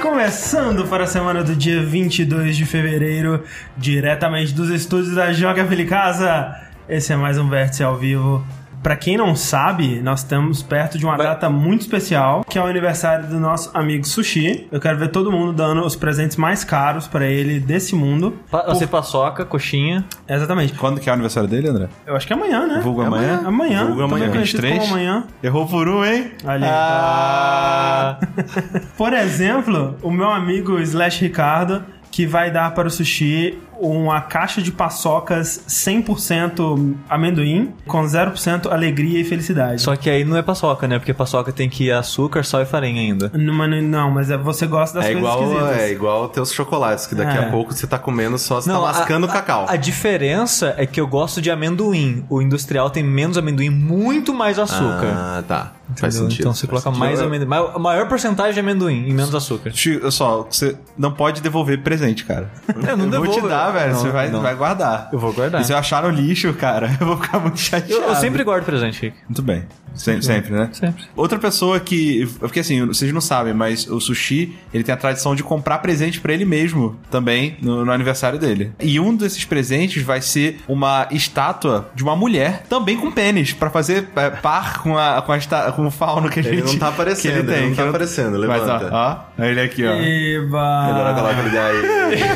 Começando para a semana do dia 22 de fevereiro, diretamente dos estúdios da Joga Casa. Esse é mais um Vértice ao vivo. Pra quem não sabe, nós estamos perto de uma data muito especial, que é o aniversário do nosso amigo Sushi. Eu quero ver todo mundo dando os presentes mais caros pra ele desse mundo. Pa Você paçoca, coxinha. Exatamente. Quando que é o aniversário dele, André? Eu acho que é amanhã, né? Vulgo amanhã? Amanhã. Vulgo amanhã. Também conhecido 23? como amanhã. Errou por um, hein? Olha aí. Ah! Por exemplo, o meu amigo Slash Ricardo, que vai dar para o sushi uma caixa de paçocas 100% amendoim, com 0% alegria e felicidade. Só que aí não é paçoca, né? Porque paçoca tem que ir açúcar, sal e farinha ainda. Não, mas não, mas é- você gosta das É coisas igual, esquisitas. é igual teus chocolates, que daqui É. a pouco você tá comendo só, você tá a- mascando a, cacau. A, diferença é que eu gosto de amendoim. O industrial tem menos amendoim, muito mais açúcar. Ah, tá. Faz Entendeu? sentido. Então você faz coloca sentido. mais amendoim. ma- A maior porcentagem de amendoim e menos açúcar. Chico, olha só, você não pode devolver presente, cara. Eu não eu vou te dar, velho. Não, você vai, não. vai guardar. Eu vou guardar. E se eu achar no lixo, cara, eu vou ficar muito chateado. Eu, eu sempre guardo presente, Rick. Muito bem. Sem- sempre, né? Sempre. Outra pessoa que. Porque assim, vocês não sabem, mas o sushi, ele tem a tradição de comprar presente pra ele mesmo também no, no aniversário dele. E um desses presentes vai ser uma estátua de uma mulher, também com pênis, pra fazer é, par com, a, com, a esta- com o fauno que a Ele gente. não tá aparecendo, ele ele tem. não que tá aparecendo, Mas levanta. ó, ó, ele aqui, ó. Eba! Ele daí.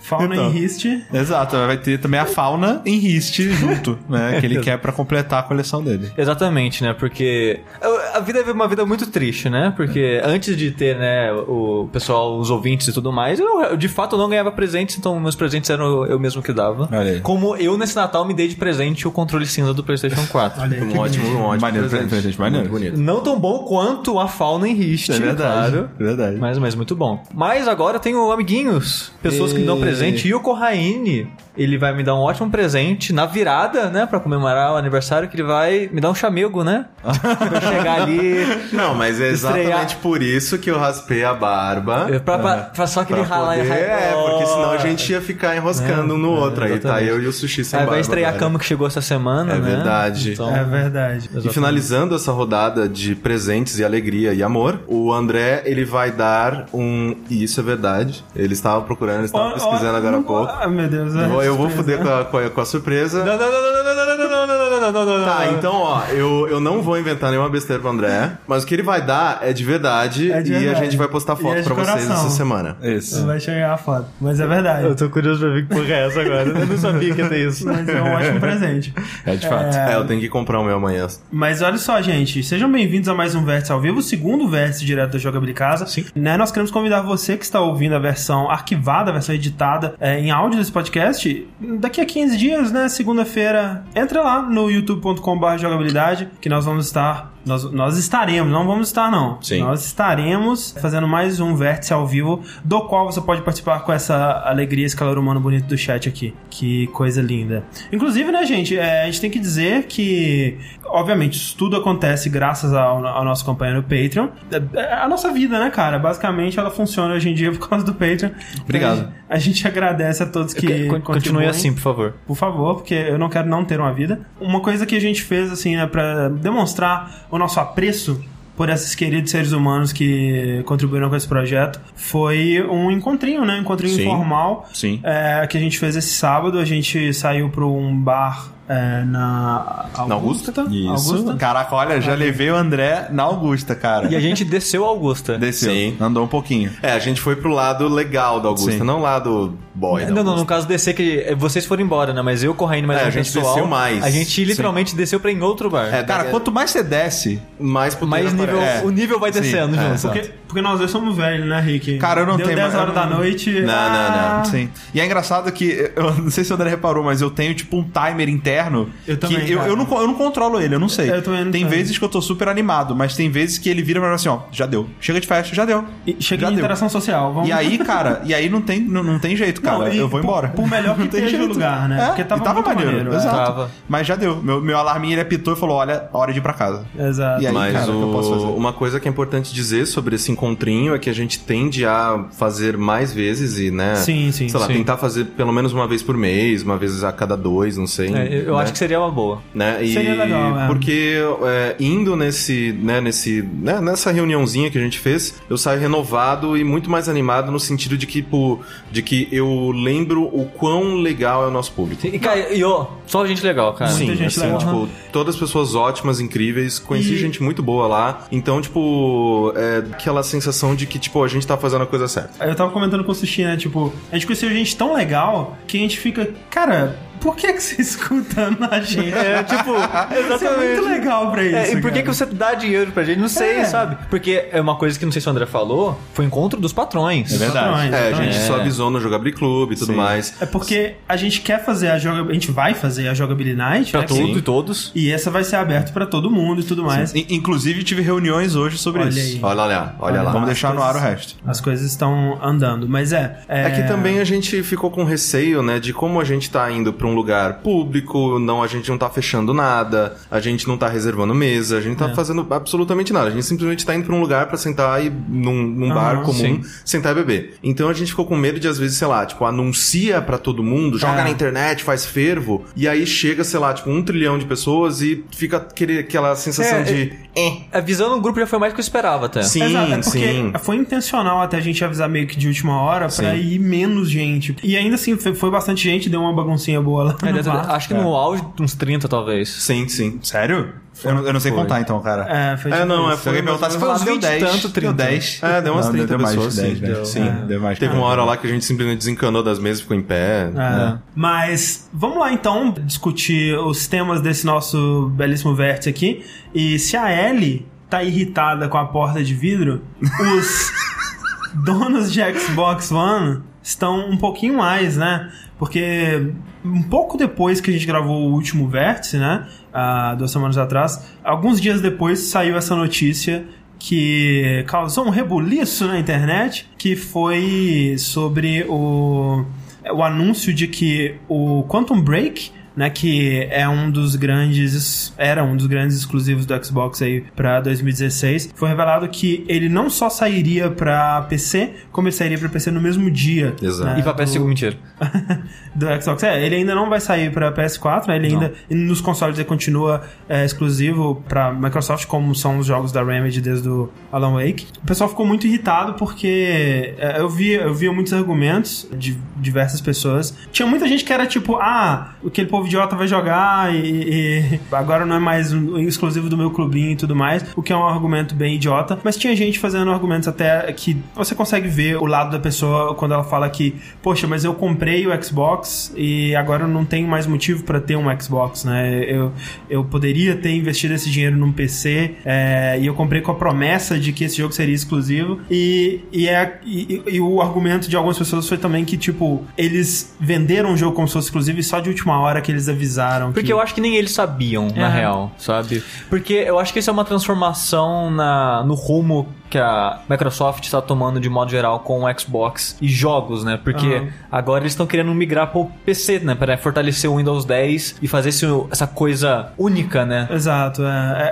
Fauna Então. em riste. Exato, vai ter também a fauna em riste junto, né? Que ele quer pra completar a coleção dele. Exatamente, né? Porque a vida é uma vida muito triste, né? Porque antes de ter, né, o pessoal, os ouvintes e tudo mais, eu, de fato não ganhava presentes, então meus presentes eram eu mesmo que dava. Olha aí. Como eu nesse Natal me dei de presente o controle cinza do PlayStation 4. Olha aí, Um que ótimo, um ótimo Maneiro, presente. presente maneiro. Muito bonito. Não tão bom quanto a fauna em Rist, É verdade. claro. Verdade. Mas, mas muito bom. Mas agora eu tenho amiguinhos, pessoas que me dão E- presente. E o Corraine, ele vai me dar um ótimo presente na virada, né? Pra comemorar o aniversário, que ele vai me dar um chamego, né? pra chegar ali. Não, mas é exatamente Estrear- por isso que eu raspei a barba. Pra, pra, pra só aquele Pra ralar poder, e é, porque senão a gente ia ficar enroscando um no outro. Aí tá exatamente. eu e o sushi sem Aí barba. vai estrear a cama que chegou essa semana, É né? verdade. Então, É verdade. E finalizando essa rodada de presentes e alegria e amor, o André, ele vai dar um... E isso é verdade. Ele estava procurando, ele estava pesquisando agora há pouco. Ah, meu Deus. é Eu vou- eu vou surpresa. foder com a, com a- com a surpresa. Não, não, não, não, não, não, não, não, não, não, não, não, não. Tá, então, ó, eu, eu não vou inventar nenhuma besteira pro André, mas o que ele vai dar é de verdade, É de e a verdade. gente vai postar E foto é de pra vocês coração. essa semana. Isso. Vai chegar a foto. Mas é verdade. Eu tô curioso pra ver que porra é essa agora. Eu não sabia que ia ter isso. Mas é um ótimo presente. É, de fato. É, eu tenho que comprar o meu amanhã. Mas olha só, gente, sejam bem-vindos a mais um Vértice ao vivo, o segundo Vértice direto da Jogabilidade Casa. Sim. Né, nós queremos convidar você que está ouvindo a versão arquivada, a versão editada é, em áudio desse podcast, daqui a 15 dias, né, segunda-feira, entra lá no youtube.com.br jogabilidade, que nós vamos estar nós, nós estaremos, não vamos estar não. Sim. Nós estaremos fazendo mais um vértice ao vivo, do qual você pode participar com essa alegria, esse calor humano bonito do chat aqui. Que coisa linda. Inclusive, né, gente, é, a gente tem que dizer que, obviamente, isso tudo acontece graças ao, ao nosso companheiro Patreon. É, é a nossa vida, né, cara? Basicamente, ela funciona hoje em dia por causa do Patreon. Obrigado. Então, a, gente, a gente agradece a todos que Con- Continue assim, por favor. Por favor, porque eu não quero não ter uma vida. Uma coisa que a gente fez, assim, é pra demonstrar o nosso apreço por esses queridos seres humanos que contribuíram com esse projeto foi um encontrinho, né? Um encontrinho Sim. informal Sim. é, que a gente fez esse sábado. A gente saiu para um bar é, na Augusta. Isso. Augusta. Caraca, olha, já levei o André na Augusta, cara. E a gente desceu a Augusta. Desceu. Sim. Andou um pouquinho. É, a gente foi pro lado legal da Augusta, Sim. não lá do boy Não, não, Augusta. no caso descer que vocês foram embora, né? Mas eu, Corraine, mais É, a gente pessoal, desceu mais. A gente literalmente desceu pra em outro bar. É, Cara, daí- quanto mais você desce, mais mais nível, aparece. o nível vai Sim, descendo é, exato. Porque, porque nós dois somos velhos, né, Rick? Cara, eu não Deu tenho 10 mais- horas da noite. Não, não, não. ah, Sim. E é engraçado que, eu não sei se o André reparou, mas eu tenho tipo um timer interno. Eu que também, eu, cara. eu, não, eu não controlo ele, eu não sei. Eu também não tem sei. vezes que eu tô super animado, mas tem vezes que ele vira pra mim assim, ó, já deu. Chega de festa, já deu. E chega Já em deu. interação social. Vamos... E aí, cara, e aí não tem, não, não tem jeito, cara, e eu vou por- embora. Por melhor que Não esteja o lugar, né? É, Porque tava, tava muito maneiro, maneiro. é. exato. Tava. Mas já deu. Meu, meu alarminho ele apitou e falou: olha, hora de ir pra casa. Exato. E aí, Mas cara, o que eu posso fazer? uma coisa que é importante dizer sobre esse encontrinho é que a gente tende a fazer mais vezes e, né? Sim, sim, Sei lá, sim. tentar fazer pelo menos uma vez por mês, uma vez a cada dois, não sei. É, eu né? acho que seria uma boa. né? E Seria legal, é. porque é, indo nesse, né, nesse, né, nessa reuniãozinha que a gente fez, eu saio renovado e muito mais animado no sentido de que, pô, de que eu lembro o quão legal é o nosso público. E, cara, e ó, só gente legal, cara. Muita Sim, gente assim, legal. tipo, todas as pessoas ótimas, incríveis, conheci E- gente muito boa lá. Então, tipo, é aquela sensação de que, tipo, a gente tá fazendo a coisa certa. Eu tava comentando com o Sushi, né? Tipo, a gente conheceu gente tão legal que a gente fica, cara, por que, que você escuta a gente? É, tipo, Isso é muito legal pra isso. É, e por que, cara. que você dá dinheiro pra gente? Não sei, É. sabe? Porque é uma coisa que não sei se o André falou, foi o encontro dos patrões. É verdade. Patrões, É, a gente É. só avisou no Jogability Club e tudo Sim. mais. É porque a gente quer fazer a jogabilidade. A gente vai fazer a jogabilidade night. Pra né? tudo Sim. e todos. E essa vai ser aberta pra todo mundo e tudo mais. In- Inclusive, tive reuniões hoje sobre Olha isso. aí. Olha lá, olha lá. Vamos deixar no ar o coisas- resto. As coisas estão andando. Mas é. É que também a gente ficou com receio, né, de como a gente tá indo pra um lugar público, não a gente não tá fechando nada, a gente não tá reservando mesa, a gente É. tá fazendo absolutamente nada. A gente simplesmente tá indo pra um lugar pra sentar e num, num bar comum, sim. sentar e beber. Então a gente ficou com medo de às vezes, sei lá, tipo, anuncia pra todo mundo, joga É. na internet, faz fervo, e aí chega, sei lá, tipo, um trilhão de pessoas e fica aquele, aquela sensação É, de eh. A visão no grupo já foi mais do que eu esperava até. Sim, Exato, é sim. foi intencional até a gente avisar meio que de última hora pra Sim. ir menos gente. E ainda assim, foi, foi bastante gente, deu uma baguncinha boa lá. É, bar. acho que no auge, uns 30 talvez. Sim, sim. Sério? Eu não, eu não sei Foi. contar então, cara. É, foi É, não, é isso. Se alguém perguntasse, Foi foi uns deu 20 10. tanto, Deu 30. 10. É, deu umas Não, 30 deu mais de pessoas, 10, sim. né? Deu. Sim, É. deu mais. Teve uma hora lá que a gente simplesmente desencanou das mesas e ficou em pé. É. Mas vamos lá então discutir os temas desse nosso belíssimo vértice aqui. E se a Ellie tá irritada com a porta de vidro, os donos de Xbox One estão um pouquinho mais, né? Porque um pouco depois que a gente gravou o último vértice, né? Há duas semanas atrás, alguns dias depois saiu essa notícia que causou um rebuliço na internet, que foi sobre o, o anúncio de que o Quantum Break né, que é um dos grandes, era um dos grandes exclusivos do Xbox aí para 2016. Foi revelado que ele não só sairia para PC, como ele sairia para PC no mesmo dia. Exato. né, E pra PS5, do- mentira. do Xbox. É, ele ainda não vai sair para PS4, né? Ele ainda nos consoles ele continua é, exclusivo para Microsoft, como são os jogos da Remedy desde o Alan Wake. O pessoal ficou muito irritado porque é, eu vi eu via muitos argumentos de diversas pessoas. Tinha muita gente que era tipo, ah, aquele povo idiota vai jogar e, e agora não é mais um exclusivo do meu clubinho e tudo mais, o que é um argumento bem idiota. Mas tinha gente fazendo argumentos até que você consegue ver o lado da pessoa quando ela fala que, poxa, mas eu comprei o Xbox e agora não tenho mais motivo pra ter um Xbox, né? Eu, eu poderia ter investido esse dinheiro num PC é, e eu comprei com a promessa de que esse jogo seria exclusivo. E, e, é, e, e o argumento de algumas pessoas foi também que, tipo, eles venderam o jogo como se fosse exclusivo e só de última hora que eles avisaram. Porque que... eu acho que nem eles sabiam, na É. real, sabe? Porque eu acho que isso é uma transformação na, no rumo que a Microsoft está tomando de modo geral com o Xbox e jogos, né? Porque Aham. agora eles estão querendo migrar pro PC, né? Para fortalecer o Windows 10 e fazer esse, essa coisa única, né? Exato. É,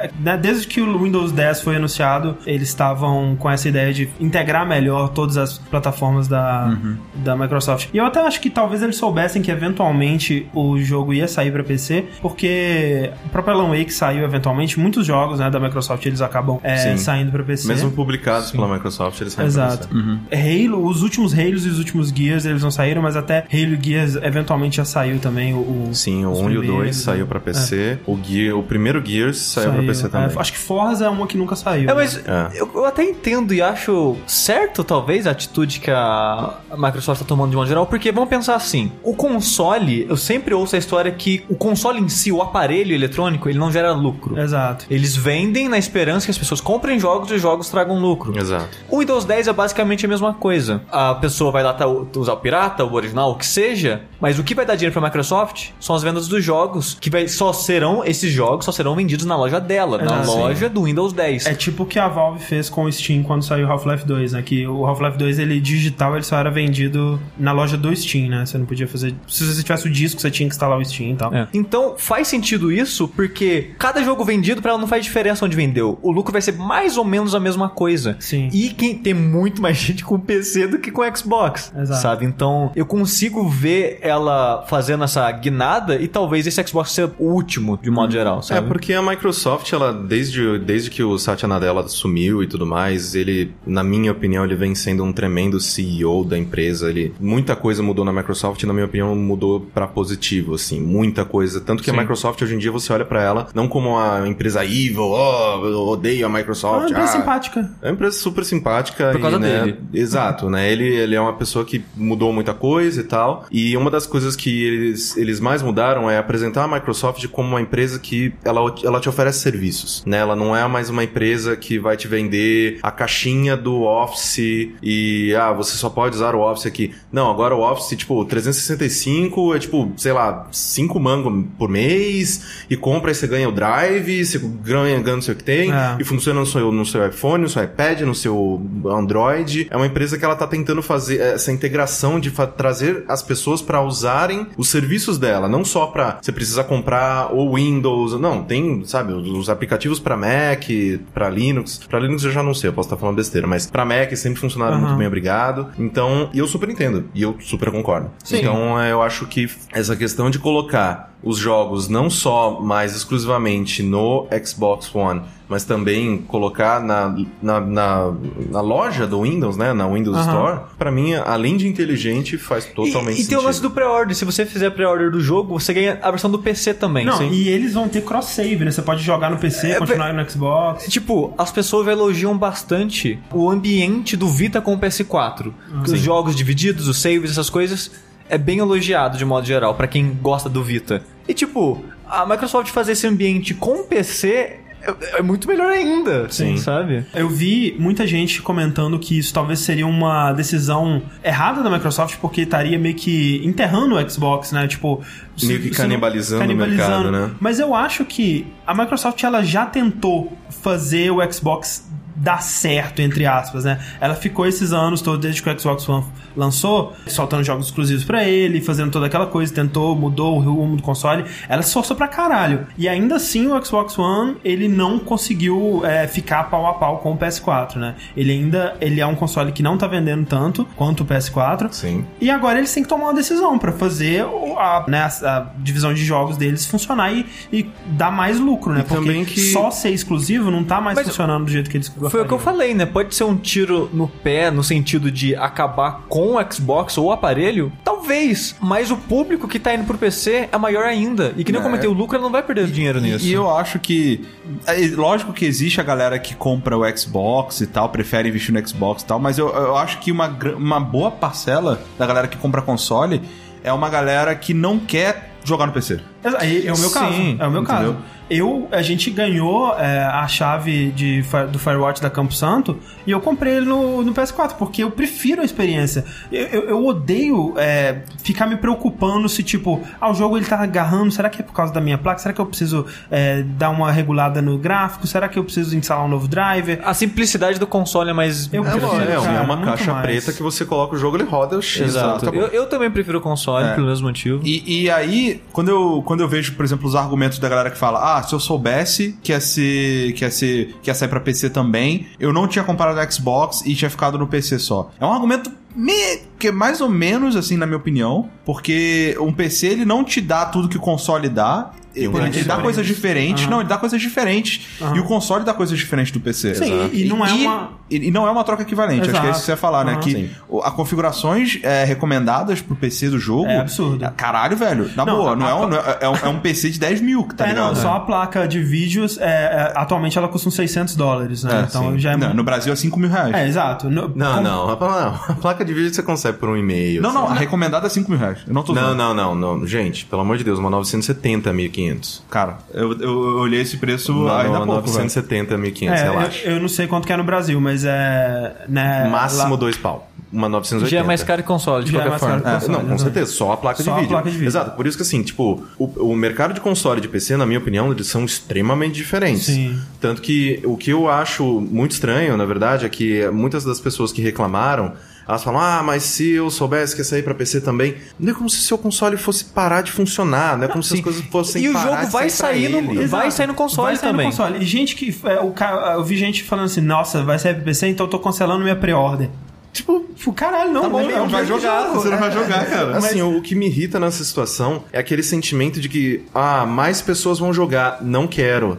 é, né, desde que o Windows 10 foi anunciado, eles estavam com essa ideia de integrar melhor todas as plataformas da, Uhum. da Microsoft. E eu até acho que talvez eles soubessem que eventualmente o jogo ia sair para PC, porque o próprio Alan Wake saiu eventualmente. Muitos jogos né, da Microsoft eles acabam é, saindo para PC. Mesmo publicados pela Microsoft, eles saem pra Exato. você. Halo, os últimos Halos e os últimos Gears eles não saíram, mas até Halo e Gears eventualmente já saiu também. O, o- Sim, o os 1 e o 2 primeiros, saiu né? pra PC. O, Gear, o primeiro Gears saiu, pra PC também. É, acho que Forza é uma que nunca saiu. É, mas É. eu, eu até entendo e acho certo, talvez, a atitude que a Microsoft está tomando de modo geral, porque vamos pensar assim: o console, eu sempre ouço a história que o console em si, o aparelho eletrônico, ele não gera lucro. Exato. Eles vendem na esperança que as pessoas comprem jogos e os jogos tragam entregam lucro. Exato. O Windows 10 é basicamente a mesma coisa. A pessoa vai lá tá- usar o pirata, o original, o que seja, mas o que vai dar dinheiro pra Microsoft são as vendas dos jogos, que vai, só serão, esses jogos só serão vendidos na loja dela, na Exato. loja do Windows 10. É tipo o que a Valve fez com o Steam quando saiu o Half-Life 2, né? Que o Half-Life 2, ele digital, ele só era vendido na loja do Steam, né? Você não podia fazer... Se você tivesse o disco, você tinha que instalar o Steam e tal. É. Então faz sentido isso porque cada jogo vendido pra ela não faz diferença onde vendeu. O lucro vai ser mais ou menos a mesma coisa. Sim. E quem tem muito mais gente com PC do que com Xbox. Exato. Sabe? Então eu consigo ver ela fazendo essa guinada e talvez esse Xbox seja o último, de modo geral. É, Sabe? porque a Microsoft, ela, desde, desde que o Satya Nadella sumiu e tudo mais, ele, na minha opinião, ele vem sendo um tremendo CEO da empresa. Ele, muita coisa mudou na Microsoft e, na minha opinião, mudou pra positivo, assim. Muita coisa. Tanto que Sim. a Microsoft, hoje em dia, você olha pra ela, não como uma empresa evil, oh, eu odeio a É uma Microsoft. empresa ah, simpática. É uma empresa super simpática. Por causa e, né, dele. Exato, né? Ele, ele é uma pessoa que mudou muita coisa e tal. E uma das coisas que eles, eles mais mudaram é apresentar a Microsoft como uma empresa que ela, ela te oferece serviços, né? Ela não é mais uma empresa que vai te vender a caixinha do Office e, ah, você só pode usar o Office aqui. Não, agora o Office, tipo, 365 é tipo, sei lá, 5 mango por mês e compra e você ganha o Drive, você ganha, ganha não sei o que tem É. e funciona no seu, no seu iPhone, no seu iPad, no seu Android. É uma empresa que ela tá tentando fazer essa integração de trazer as pessoas para usarem os serviços dela, não só para você precisar comprar o Windows, não, tem, sabe, os aplicativos para Mac, para Linux. Para Linux eu já não sei, eu posso estar falando besteira, mas para Mac sempre funcionaram Aham. muito bem, obrigado. Então, e eu super entendo, e eu super concordo. Sim. Então, é, eu acho que essa questão de colocar os jogos não só mais exclusivamente no Xbox One, mas também colocar na, na, na, na loja do Windows, né? Na Windows Aham. Store, pra mim, além de inteligente, faz totalmente e, e tem sentido. o lance do pré-order. Se você fizer pré-order do jogo, você ganha a versão do PC também. Não, sim. e eles vão ter cross-save, né? Você pode jogar no PC, É, continuar no Xbox. Tipo, as pessoas elogiam bastante o ambiente do Vita com o PS4. Os jogos divididos, os saves, essas coisas, é bem elogiado de modo geral pra quem gosta do Vita. E tipo, a Microsoft fazer esse ambiente com PC é, é muito melhor ainda, Sim. sabe? Eu vi muita gente comentando que isso talvez seria uma decisão errada da Microsoft, porque estaria meio que enterrando o Xbox, né? Tipo, se- Meio que não- canibalizando o mercado, né? Mas eu acho que a Microsoft ela já tentou fazer o Xbox dar certo, entre aspas, né? Ela ficou esses anos todos, desde que o Xbox One lançou, soltando jogos exclusivos pra ele, fazendo toda aquela coisa, tentou, mudou o rumo do console. Ela se esforçou pra caralho. E ainda assim, o Xbox One, ele não conseguiu é, ficar pau a pau com o PS4, né? Ele ainda ele é um console que não tá vendendo tanto quanto o PS4. Sim. E agora eles têm que tomar uma decisão pra fazer a, né, a- divisão de jogos deles funcionar e, e dar mais lucro, né? E Porque que- só ser exclusivo não tá mais Mas funcionando do jeito que eles gostariam. Foi o que eu falei, né? Pode ser um tiro no pé no sentido de acabar com o Xbox ou o aparelho? Talvez, mas o público que tá indo pro PC é maior ainda. E que nem eu É. comentei, o lucro não vai perder dinheiro nisso. E eu acho que. é, Lógico que existe a galera que compra o Xbox e tal, prefere investir no Xbox e tal, mas eu, eu acho que uma, uma boa parcela da galera que compra console é uma galera que não quer jogar no PC. Exa- É, o meu Sim, caso. É o meu entendeu? caso. Eu, a gente ganhou é, a chave de, do Firewatch da Campo Santo e eu comprei ele no, no PS4, porque eu prefiro a experiência. Eu, eu, eu odeio é, ficar me preocupando se, tipo, ah, o jogo ele tá agarrando, será que é por causa da minha placa? Será que eu preciso é, dar uma regulada no gráfico? Será que eu preciso instalar um novo driver? A simplicidade do console é mais. Eu É, prefiro, uma- é, cara, é uma caixa mais. preta que você coloca o jogo, ele roda o X. Exato. acabou. Eu, eu também prefiro o console, É. pelo mesmo motivo. E, e aí, quando eu, quando eu vejo, por exemplo, os argumentos da galera que fala, ah, se eu soubesse que ia ser. que ia ser. que ia sair pra PC também, eu não tinha comprado o Xbox e tinha ficado no PC só. É um argumento me, que é mais ou menos, assim, na minha opinião, porque um PC ele não te dá tudo que o console dá. Ele, grande ele dá coisas diferentes, Aham. não, ele dá coisas diferentes. Aham. E o console dá coisas diferentes do PC. Sim, Exato. e não é E- uma- E, e não é uma troca equivalente, acho que é Exato. isso que você ia falar, né? Que Sim. o- a configurações é, recomendadas pro PC do jogo. É absurdo. Caralho, velho. Na Não, boa, a- não, é, a- um, não é, é um, é um PC de 10 mil, tá é, ligado? não, só a placa de vídeos, é, é, atualmente ela custa uns 600 dólares, né? É, então sim. já é. Não, no Brasil é 5 mil reais. É, exato. No- Não, como- não, a placa de vídeo você consegue por um e-mail. Não, assim. não, a recomendada é 5 mil reais. Eu não tô Não, zoando. não, não, não. Gente, pelo amor de Deus, uma 970 1.500 1.500. Cara, eu, eu, eu olhei esse preço Não, ainda não, pouco, velho. 970, 1.500, É, relaxa. eu, eu não sei quanto que é no Brasil, mas é. Né, Máximo lá- dois pau. Uma 980. Já é mais caro que console, de Já é qualquer mais forma. É, não, com Console, certeza, só a placa, Só de vídeo. placa de vídeo. Exato, por isso que assim, tipo, o, o mercado de console e de PC, na minha opinião, eles são extremamente diferentes. Sim. Tanto que o que eu acho muito estranho, na verdade, é que muitas das pessoas que reclamaram, elas falam, ah, mas se eu soubesse que ia sair pra PC também, não é como se seu console fosse parar de funcionar, não é como se as coisas fossem E o parar jogo vai sair pra sair no- vai sair no console vai sair também. No console. E gente que. é, o eu vi gente falando assim, nossa, vai sair pro PC, então eu tô cancelando minha pre-order. Tipo, tipo, caralho, não, Tá bom, é não vai jogo de jogar, jogo. você não vai É, jogar, cara. Assim, o que me irrita nessa situação é aquele sentimento de que, ah, mais pessoas vão jogar, não quero.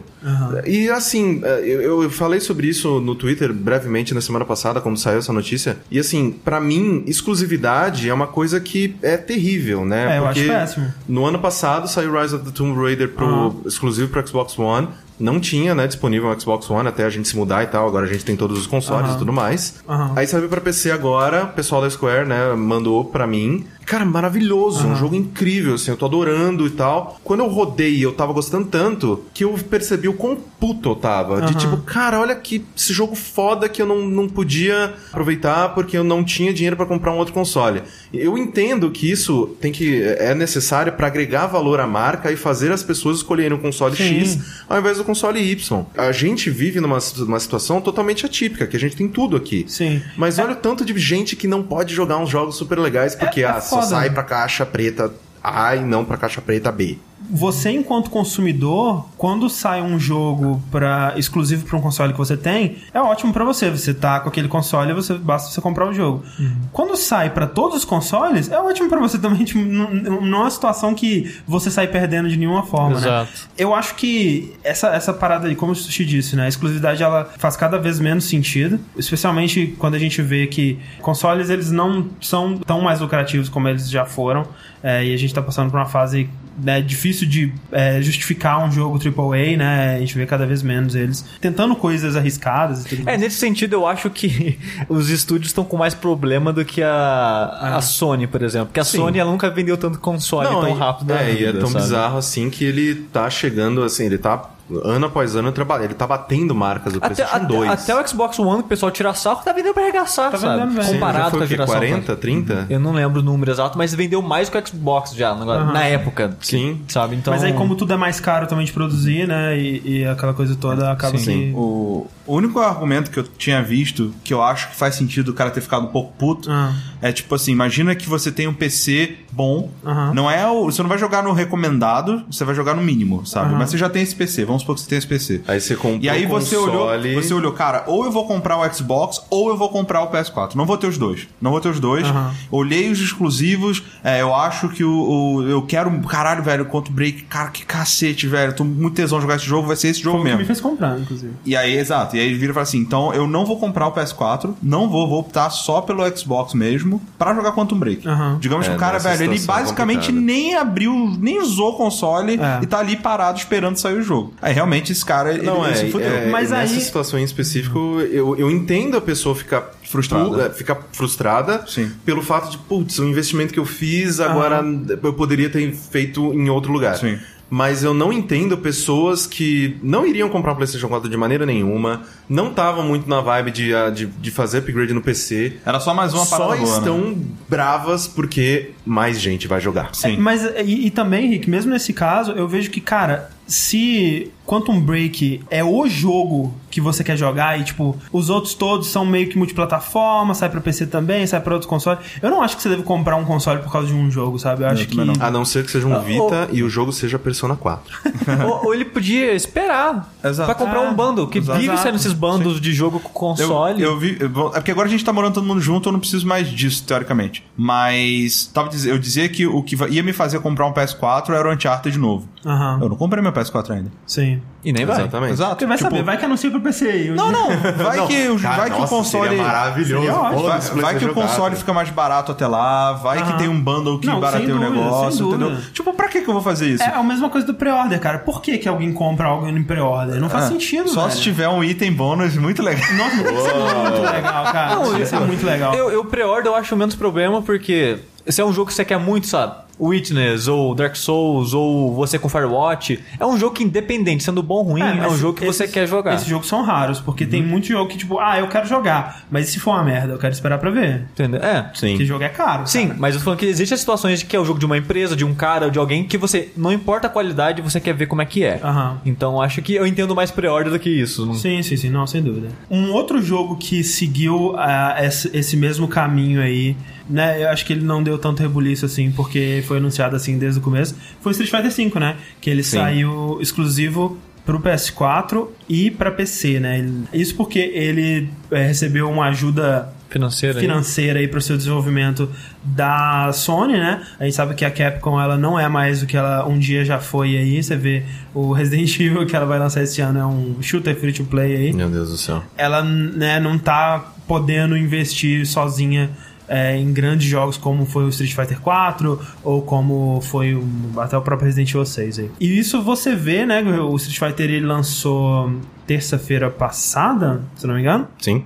E assim, eu, eu falei sobre isso no Twitter brevemente na semana passada, quando saiu essa notícia. E assim, pra mim, exclusividade é uma coisa que é terrível, né? É, eu acho péssimo. no ano passado saiu Rise of the Tomb Raider pro, exclusivo pro Xbox One. Não tinha, né, disponível no Xbox One até a gente se mudar e tal. Agora a gente tem todos os consoles e tudo mais. Aham. Aí saiu pra PC agora, o pessoal da Square, né, mandou pra mim. Cara, maravilhoso, um jogo incrível, assim, eu tô adorando e tal. Quando eu rodei, eu tava gostando tanto que eu percebi o quão puto eu tava. De tipo, cara, olha que esse jogo foda que eu não, não podia aproveitar porque eu não tinha dinheiro pra comprar um outro console. Eu entendo que isso tem que é necessário pra agregar valor à marca e fazer as pessoas escolherem o console Sim. X ao invés do console Y. A gente vive numa, numa situação totalmente atípica, que a gente tem tudo aqui. Sim. Mas olha o tanto de gente que não pode jogar uns jogos super legais porque É- é ah, só sai pra caixa preta A e não pra caixa preta B. Você, enquanto consumidor, quando sai um jogo pra, exclusivo para um console que você tem, é ótimo pra você. Você tá com aquele console, você basta você comprar o jogo. Quando sai pra todos os consoles, é ótimo pra você também. Tipo, não é uma situação que você sai perdendo de nenhuma forma, né? Exato. Eu acho que essa, essa parada aí, como o Sushi disse, né? A exclusividade ela faz cada vez menos sentido. Especialmente quando a gente vê que consoles eles não são tão mais lucrativos como eles já foram. É, e a gente tá passando por uma fase né, difícil de é, justificar um jogo AAA, né? A gente vê cada vez menos eles tentando coisas arriscadas e tudo É, mais. nesse sentido, eu acho que os estúdios estão com mais problema do que a, a Sony, por exemplo. Porque a Sim. Sony ela nunca vendeu tanto console tão e- rápido. na É, e é vida, tão sabe? bizarro assim que ele tá chegando, assim, ele tá ano após ano ele tá batendo marcas do Até, PlayStation até, 2. até o Xbox One, que o pessoal tira sarro, tá vendendo pra arregaçar, Tá sabe? vendendo Comparado foi com a geração. 40, 30? Eu não lembro o número exato, mas vendeu mais que o Xbox já, na, na época. Sim. Sabe? Então, Mas aí, como tudo é mais caro também de produzir, né? E, e aquela coisa toda acaba Sim. que. O, o único argumento que eu tinha visto que eu acho que faz sentido o cara ter ficado um pouco puto Ah. é tipo assim: imagina que você tem um PC bom, Aham. não é o. Você não vai jogar no recomendado, você vai jogar no mínimo, sabe? Mas você já tem esse PC, vamos supor que você tem esse PC. Aí você comprou E aí o você olhou, console- você olhou, cara, ou eu vou comprar o Xbox ou eu vou comprar o PS4. Não vou ter os dois. Não vou ter os dois. Aham. Olhei os exclusivos, é, eu acho que o, o- eu quero, caralho, velho, quanto break, cara, que cacete, velho, tô muito tesão de jogar esse jogo, vai ser esse jogo Foi o que mesmo. me fez comprar, inclusive. E aí, exato. E aí ele vira e fala assim: então eu não vou comprar o PS4, não vou, vou optar só pelo Xbox mesmo pra jogar Quantum Break. Aham. Digamos É, que o cara, velho, ele é basicamente complicada. nem abriu, nem usou o console É. e tá ali parado esperando sair o jogo. Aí realmente esse cara, ele, Não, ele é, se fudeu. é, Mas nessa aí- situação em específico, eu, eu entendo a pessoa ficar Frustrada. é, ficar frustrada Sim. pelo fato de, putz, o investimento que eu fiz, agora eu poderia ter feito em outro lugar. Sim. Mas eu não entendo pessoas que não iriam comprar o PlayStation 4 de maneira nenhuma, não estavam muito na vibe de, ah, de, de fazer upgrade no PC. Era só mais uma Só parada boa, né? estão bravas porque mais gente vai jogar. Sim. Mas, e, e também, Rick, mesmo nesse caso, eu vejo que, cara, se Quantum Break é o jogo que você quer jogar e, tipo, os outros todos são meio que multiplataforma, sai pra PC também, sai pra outros consoles, eu não acho que você deve comprar um console por causa de um jogo, sabe? Eu acho que. não. A não ser que seja um Ah, Vita e o jogo seja Persona 4. ou, ou ele podia esperar Exato. pra comprar É, um bundle, que exato. vive sendo esses bundles de jogo com Eu, console. eu vi. eu é porque agora a gente tá morando todo mundo junto, eu não preciso mais disso, teoricamente. Mas. Tava, diz- eu dizia que o que ia me fazer comprar um PS4 era o Uncharted de novo. Aham. Eu não comprei meu PS4 ainda. Sim. Amen. E nem vai. Exatamente. Exato. Você vai Tipo, saber, vai que anuncia pro PC. aí. Não, não. Vai Não, que, o- cara, vai que o nossa, console. seria maravilhoso. Seria Vai, esse vai que o console fica mais barato até lá, vai Aham. que tem um bundle que Não, barateia o negócio, sem entendeu? Tipo, pra que que eu vou fazer isso? É a mesma coisa do pré-order, cara. Por que, que alguém compra algo em pré-order? Não faz Ah, sentido, Só velho. se tiver um item bônus muito legal. Nossa, isso é muito legal, cara. Não, isso é muito legal. Eu, eu pré-order eu acho menos problema porque se é um jogo que você quer muito, sabe? Witness, ou Dark Souls, ou você com Firewatch, é um jogo que independente, sendo bom ou ruim, é, mas um jogo que você esses- quer jogar. Esses jogos são raros, porque tem muito jogo que, tipo, ah, eu quero jogar, mas e se for uma merda, eu quero esperar pra ver. Entendeu? É. Sim. Porque jogo é caro. Sim, cara. mas eu tô falando que existem situações de que é o jogo de uma empresa, de um cara, de alguém que você, não importa a qualidade, você quer ver como é que é. Aham. Então acho que eu entendo mais pré-order do que isso. Sim, sim, sim, não, sem dúvida. Um outro jogo que seguiu ah, esse, esse mesmo caminho aí, né? Eu acho que ele não deu tanto rebuliço assim, porque foi anunciado assim desde o começo, foi o Street Fighter V, né? Que ele Sim. saiu exclusivo pro PS4 e pra PC, né? Isso porque ele eh, recebeu uma ajuda Financeira. aí. financeira aí para o seu desenvolvimento da Sony, né? A gente sabe que a Capcom ela não é mais o que ela um dia já foi aí. Você vê o Resident Evil que ela vai lançar esse ano é um shooter free to play aí. Meu Deus do céu. Ela né, não tá podendo investir sozinha é, em grandes jogos como foi o Street Fighter 4 ou como foi o, até o próprio Resident Evil 6 aí. E isso você vê, né? O Street Fighter ele lançou terça-feira passada, se não me engano. Sim.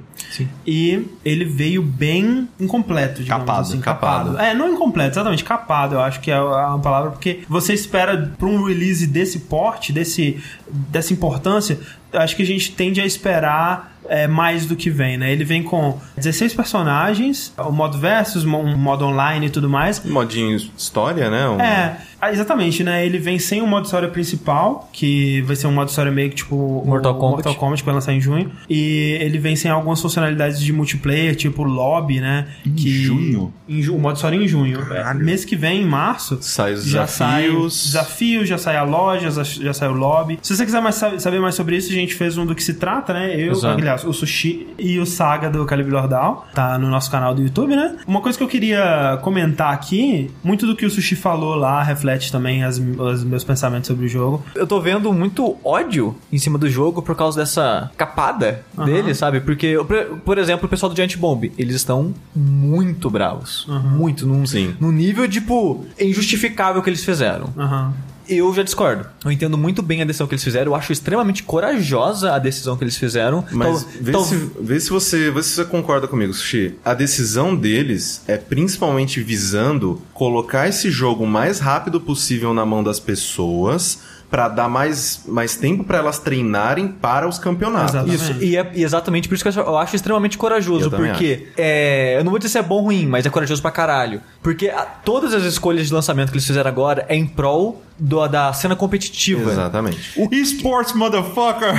E ele veio bem incompleto, digamos Capado, assim. capado. É, não incompleto, exatamente, capado, eu acho que é a palavra, porque você espera pra um release desse porte, desse, dessa importância, eu acho que a gente tende a esperar é, mais do que vem, né? Ele vem com 16 personagens, o modo versus, um modo online e tudo mais. Modinho história, né? Um- É, ah, exatamente, né? Ele vem sem o modo história principal, que vai ser um modo história meio que tipo Mortal o Kombat. Mortal Kombat que vai lançar em junho. E ele vem sem algumas funcionalidades de multiplayer, tipo lobby, né? Em que... junho? Em ju... O modo história em junho. Caralho. Mês que vem, em março, Sai os já sai desafios. desafios, já sai a loja, já, sai o lobby. Se você quiser mais sa- saber mais sobre isso, a gente fez um do que se trata, né? Eu, aliás, o Sushi e o Saga do Calibre Lordal. Tá no nosso canal do YouTube, né? Uma coisa que eu queria comentar aqui, muito do que o Sushi falou lá reflete também as, os meus pensamentos sobre o jogo. Eu tô vendo muito ódio em cima do jogo por causa dessa capada Aham. dele, sabe? Porque, por- exemplo, o pessoal do Giant Bomb, eles estão muito bravos. Muito. Num, Sim. num nível, tipo, injustificável que eles fizeram. Aham. Eu já discordo. Eu entendo muito bem a decisão que eles fizeram. Eu acho extremamente corajosa a decisão que eles fizeram. Mas Tal- vê, se, vê, se você, vê se você concorda comigo, Sushi. A decisão deles é principalmente visando colocar esse jogo o mais rápido possível na mão das pessoas pra dar mais, mais tempo pra elas treinarem para os campeonatos. Exato. Isso, e é e exatamente por isso que eu acho extremamente corajoso. Eu porque é, eu não vou dizer se é bom ou ruim, mas é corajoso pra caralho. Porque a- todas as escolhas de lançamento que eles fizeram agora é em prol do- da cena competitiva. Exatamente. Esports, motherfucker!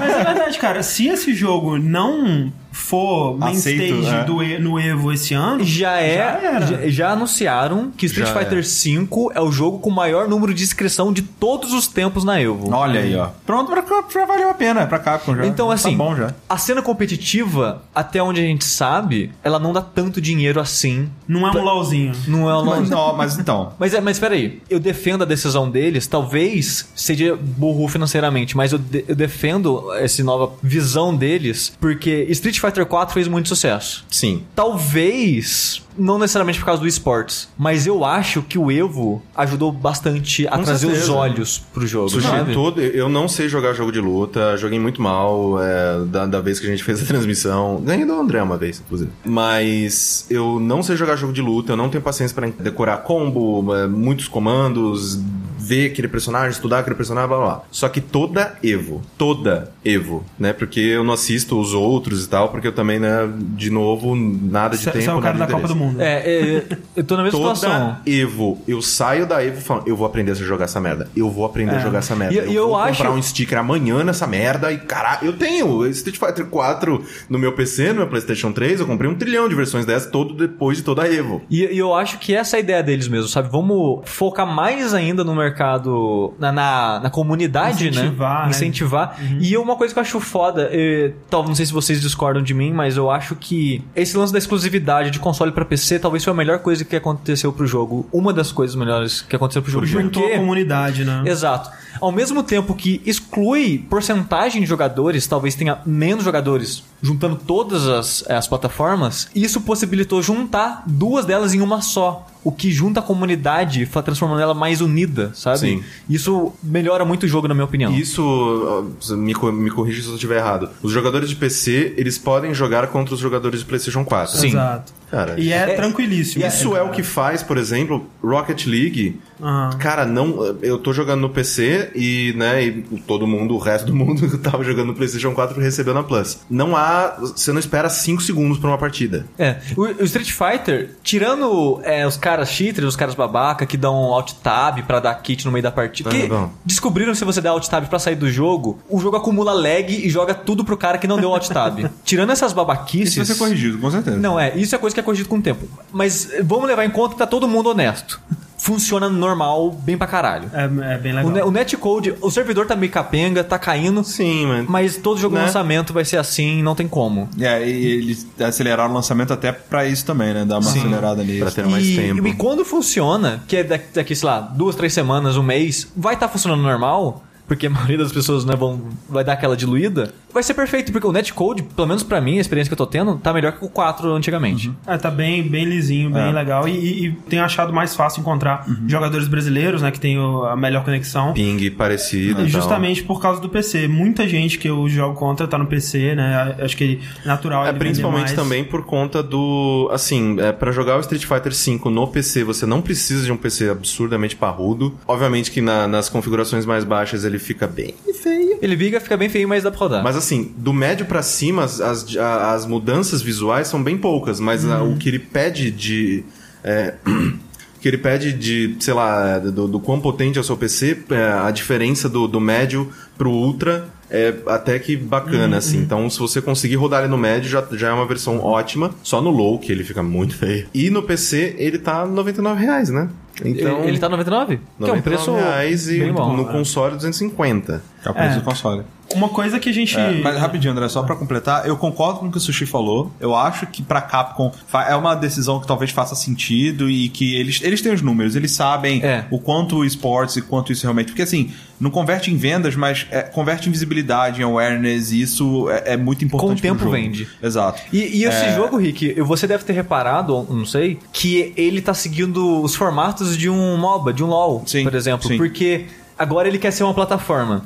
Mas é verdade, cara. Se esse jogo não for main Aceito, stage é. do E- no Evo esse ano, Já é. Já. Já, anunciaram que Street Já Fighter é. V é o jogo com o maior número de inscrição de todos os tempos na Evo. Olha aí, ó. Pronto, pra- já valeu a pena pra Capcom já. Então, assim, Tá bom já. a cena competitiva, até onde a gente sabe, ela não dá tanto dinheiro assim. não é um LOLzinho. Não é uma. Mas, não, mas então. Mas, é, mas peraí, eu defendo a decisão deles, talvez seja burro financeiramente, mas eu, de- eu defendo essa nova visão deles, porque Street Fighter 4 fez muito sucesso. Sim. Talvez, não necessariamente por causa do esportes, mas eu acho que o Evo ajudou bastante a Com trazer os certeza. olhos pro jogo. Sushi, sabe? todo, eu não sei jogar jogo de luta, joguei muito mal é, da, da vez que a gente fez a transmissão. Ganhei do André uma vez, inclusive. Mas eu não sei jogar jogo de luta, eu não tenho paciência pra decorar combo, é, muitos comandos, ver aquele personagem, estudar aquele personagem, blá blá blá. Só que toda Evo, toda Evo, né? Porque eu não assisto os outros e tal, porque eu também, né, de novo, nada de Você tempo. é o cara da Copa do. Mundo. É, é, eu tô na mesma Toda situação. Evo, eu saio da Evo falando, eu vou aprender a jogar essa merda. Eu vou aprender a É. jogar essa merda. E- eu eu vou acho- comprar um sticker amanhã nessa merda e caralho, eu tenho Street Fighter 4 no meu PC, no meu PlayStation 3, eu comprei um trilhão de versões dessas todo depois de toda a Evo. E, e eu acho que essa é a ideia deles mesmo, sabe? Vamos focar mais ainda no mercado mercado, na, na, na comunidade, Incentivar, né? né? Incentivar. E uma coisa que eu acho foda, tal, não sei se vocês discordam de mim, mas eu acho que esse lance da exclusividade de console pra PC talvez foi a melhor coisa que aconteceu pro jogo. Uma das coisas melhores que aconteceu pro jogo. Juntou a comunidade, né? Exato. Ao mesmo tempo que exclui porcentagem de jogadores, talvez tenha menos jogadores juntando todas as, as plataformas, isso possibilitou juntar duas delas em uma só. O que junta a comunidade, transformando ela mais unida, sabe? Sim. Isso melhora muito o jogo, na minha opinião. Isso, ó, me, me corrija se eu estiver errado. Os jogadores de PC, eles podem jogar contra os jogadores de PlayStation 4. Sim. Exato. Cara, E é, É- tranquilíssimo. Isso é o que faz, por exemplo, Rocket League. Aham. Cara, não. Eu tô jogando no PC e, né, e todo mundo, o resto do mundo tava jogando no PlayStation 4 e recebeu na Plus. Não há. Você não espera 5 segundos pra uma partida. É, o, o Street Fighter, tirando é, os caras cheaters, os caras babaca que dão alt tab pra dar kit no meio da partida, Ah, que bom. descobriram se você der alt tab pra sair do jogo, o jogo acumula lag e joga tudo pro cara que não deu alt tab. tirando essas babaquices. Isso vai ser corrigido, com certeza. Não, é, isso é coisa que é corrigido com o tempo. Mas eh, vamos levar em conta que tá todo mundo honesto. Funciona normal, bem pra caralho. É, é bem O, legal. ne- o netcode, o servidor tá meio capenga, tá caindo, Sim, mas. mas todo jogo Né? de lançamento vai ser assim, não tem como. É, e eles aceleraram o lançamento até pra isso também, né? Dar uma acelerada nisso. Pra ter mais e, tempo. E quando funciona, que é daqui, daqui, sei lá, duas, três semanas, um mês, vai estar funcionando normal, porque a maioria das pessoas né, vão, vai dar aquela diluída, vai ser perfeito, porque o netcode, pelo menos pra mim, a experiência que eu tô tendo, tá melhor que o 4 antigamente. É, tá bem, bem lisinho, bem É. legal. E, e, e tenho achado mais fácil encontrar jogadores brasileiros, né? Que tem o- a melhor conexão. Ping parecido. e. Justamente por causa do PC. Muita gente que eu jogo contra tá no PC, né? Acho que é natural É ele principalmente também por conta do. Assim, é, para jogar o Street Fighter V no PC, você não precisa de um PC absurdamente parrudo. Obviamente que na- nas configurações mais baixas ele fica bem feio. Ele viga, fica bem feio, mas dá pra rodar. Mas assim, do médio pra cima, as, as, as mudanças visuais são bem poucas, mas a- o que ele pede de. é, o que ele pede de, sei lá, do, do quão potente é o seu PC, é, a diferença do, do médio pro ultra é até que bacana, assim. Então, se você conseguir rodar ele no médio, já, já é uma versão ótima. Só no low, que ele fica muito feio. E no PC, ele tá 99 reais, né? Então, ele, tá 99? Que é um preço reais e bom. no console 250. É o preço É. do console. Uma coisa que a gente. É, mas rapidinho, André, só pra completar, eu concordo com o que o Sushi falou. Eu acho que pra Capcom é uma decisão que talvez faça sentido e que eles, eles têm os números, eles sabem É. o quanto o esportes e quanto isso realmente. Porque assim, não converte em vendas, mas é, converte em visibilidade, em awareness, e isso é, é muito importante. Com o tempo pro jogo. vende. Exato. E, e esse É. jogo, Rick, você deve ter reparado, não sei, que ele tá seguindo os formatos de um MOBA, de um LoL, Sim, por exemplo. sim. Porque agora ele quer ser uma plataforma.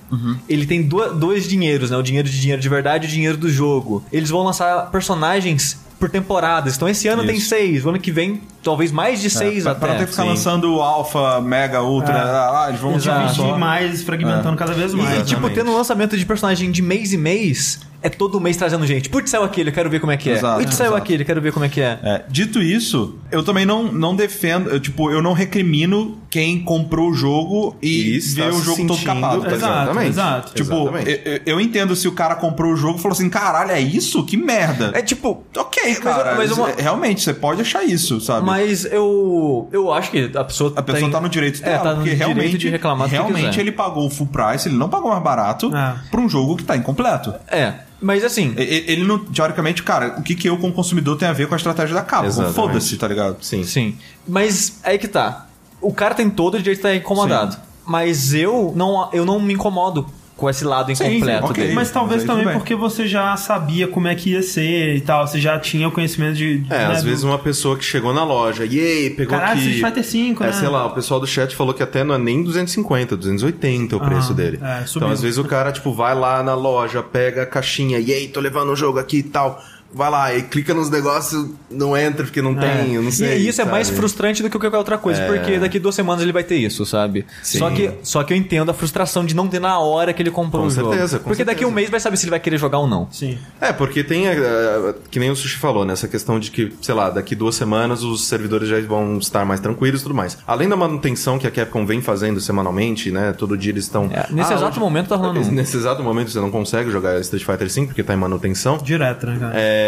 Ele tem do- dois dinheiros, né? O dinheiro de dinheiro de verdade e o dinheiro do jogo. Eles vão lançar personagens por temporadas. Então esse ano tem Isso. seis, o ano que vem talvez mais de seis É, pra, até. pra não ter que ficar sim. lançando alfa, mega, ultra, É. ah, eles vão Exato. dividir mais, fragmentando cada vez E, mais. tipo, Exatamente. tendo lançamento de personagem de mês em mês, é todo mês trazendo gente. Putz, saiu aquele, eu quero ver como é que é. Exato, Putz, saiu exato. aquele, eu quero ver como é que é. É, dito isso, eu também não, não defendo, eu, tipo, eu não recrimino quem comprou o jogo e, E está vê o jogo todo sentindo- capado. Exato, Exatamente. exato. Tipo, Exatamente. eu, eu- eu entendo se o cara comprou o jogo e falou assim, caralho, é isso? Que merda. É tipo, ok, cara. mas uma- isso- Realmente, você pode achar isso, sabe? Mas eu eu acho que a pessoa a pessoa tem- tá no direito é, dela, tá no porque direito realmente, de reclamar realmente ele pagou o full price, ele não pagou mais barato É. pra um jogo que tá incompleto. É, mas assim, Ele não, teoricamente, cara, o que, que eu como consumidor tem a ver com a estratégia da Capcom? Foda-se, tá ligado? Sim. sim. Mas aí que tá. O cara tem todo o direito de estar incomodado. Mas eu não eu não me incomodo com esse lado Sim, incompleto ok. dele. Mas talvez aí também porque você já sabia como é que ia ser e tal. Você já tinha o conhecimento de. É, né, às do- vezes uma pessoa que chegou na loja, yay, pegou Caralho, aqui... Street Fighter 5, é, né? sei lá, o pessoal do chat falou que até não é nem 250, 280 o preço Ah, dele. é, subiu. então, às vezes o cara, tipo, vai lá na loja, pega a caixinha, yay, tô levando um jogo aqui e tal. Vai lá e clica nos negócios, não entra porque não tem, eu não sei. e isso é mais sabe? frustrante do que qualquer outra coisa, É. porque daqui duas semanas ele vai ter isso, sabe? Sim. Só que, só que eu entendo a frustração de não ter na hora que ele comprou Com o jogo. certeza, com porque daqui certeza. um mês vai saber se ele vai querer jogar ou não. Sim. É, porque tem, eh, que nem o Sushi falou, né? Essa questão de que, sei lá, daqui duas semanas os servidores já vão estar mais tranquilos e tudo mais. Além da manutenção que a Capcom vem fazendo semanalmente, né? Todo dia eles estão... É, nesse exato momento tá rolando um. Nesse exato momento você não consegue jogar Street Fighter V porque tá em manutenção. Direto, né, cara? É,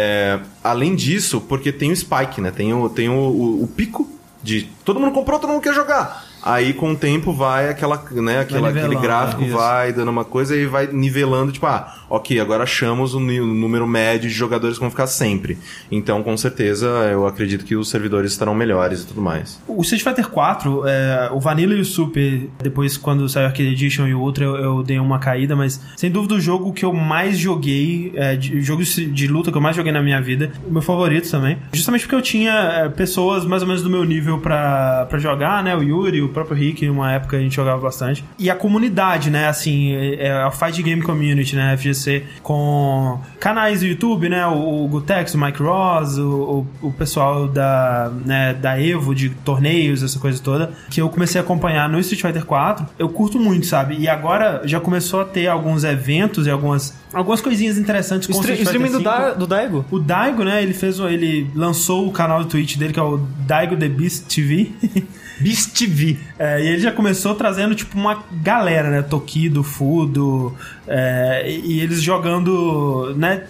além disso, porque tem o spike, né? Tem o, tem o, o- o pico de todo mundo comprou, todo mundo quer jogar. Aí com o tempo vai aquela, né, aquela, aquele gráfico isso. vai dando uma coisa e vai nivelando, tipo, ah, ok, agora achamos o número médio de jogadores que vão ficar sempre. Então, com certeza, eu acredito que os servidores estarão melhores e tudo mais. O Street Fighter 4, é, o Vanilla e o Super, depois quando saiu aquele Edition e o Ultra, eu, eu dei uma caída, mas sem dúvida o jogo que eu mais joguei, é, de, jogos de luta que eu mais joguei na minha vida, meu favorito também. Justamente porque eu tinha é, pessoas mais ou menos do meu nível pra jogar, né? O Yuri, o próprio Rick, numa época a gente jogava bastante. E a comunidade, né? Assim, é, é a Fight Game Community, né? FGC, com canais do YouTube, né? O, o Gutex, o Mike Ross, o, o, o pessoal da, né, da Evo, de torneios, essa coisa toda, que eu comecei a acompanhar no Street Fighter 4. Eu curto muito, sabe? E agora já começou a ter alguns eventos e algumas, algumas coisinhas interessantes com o stre- Street streaming do, 5. da, do Daigo? O Daigo, né, ele fez, o- ele lançou o canal do Twitch dele, que é o Daigo The Beast TV. Beast TV. É, e ele já começou trazendo, tipo, uma galera, né? Tokido, Fudo, é, e, eles jogando, né?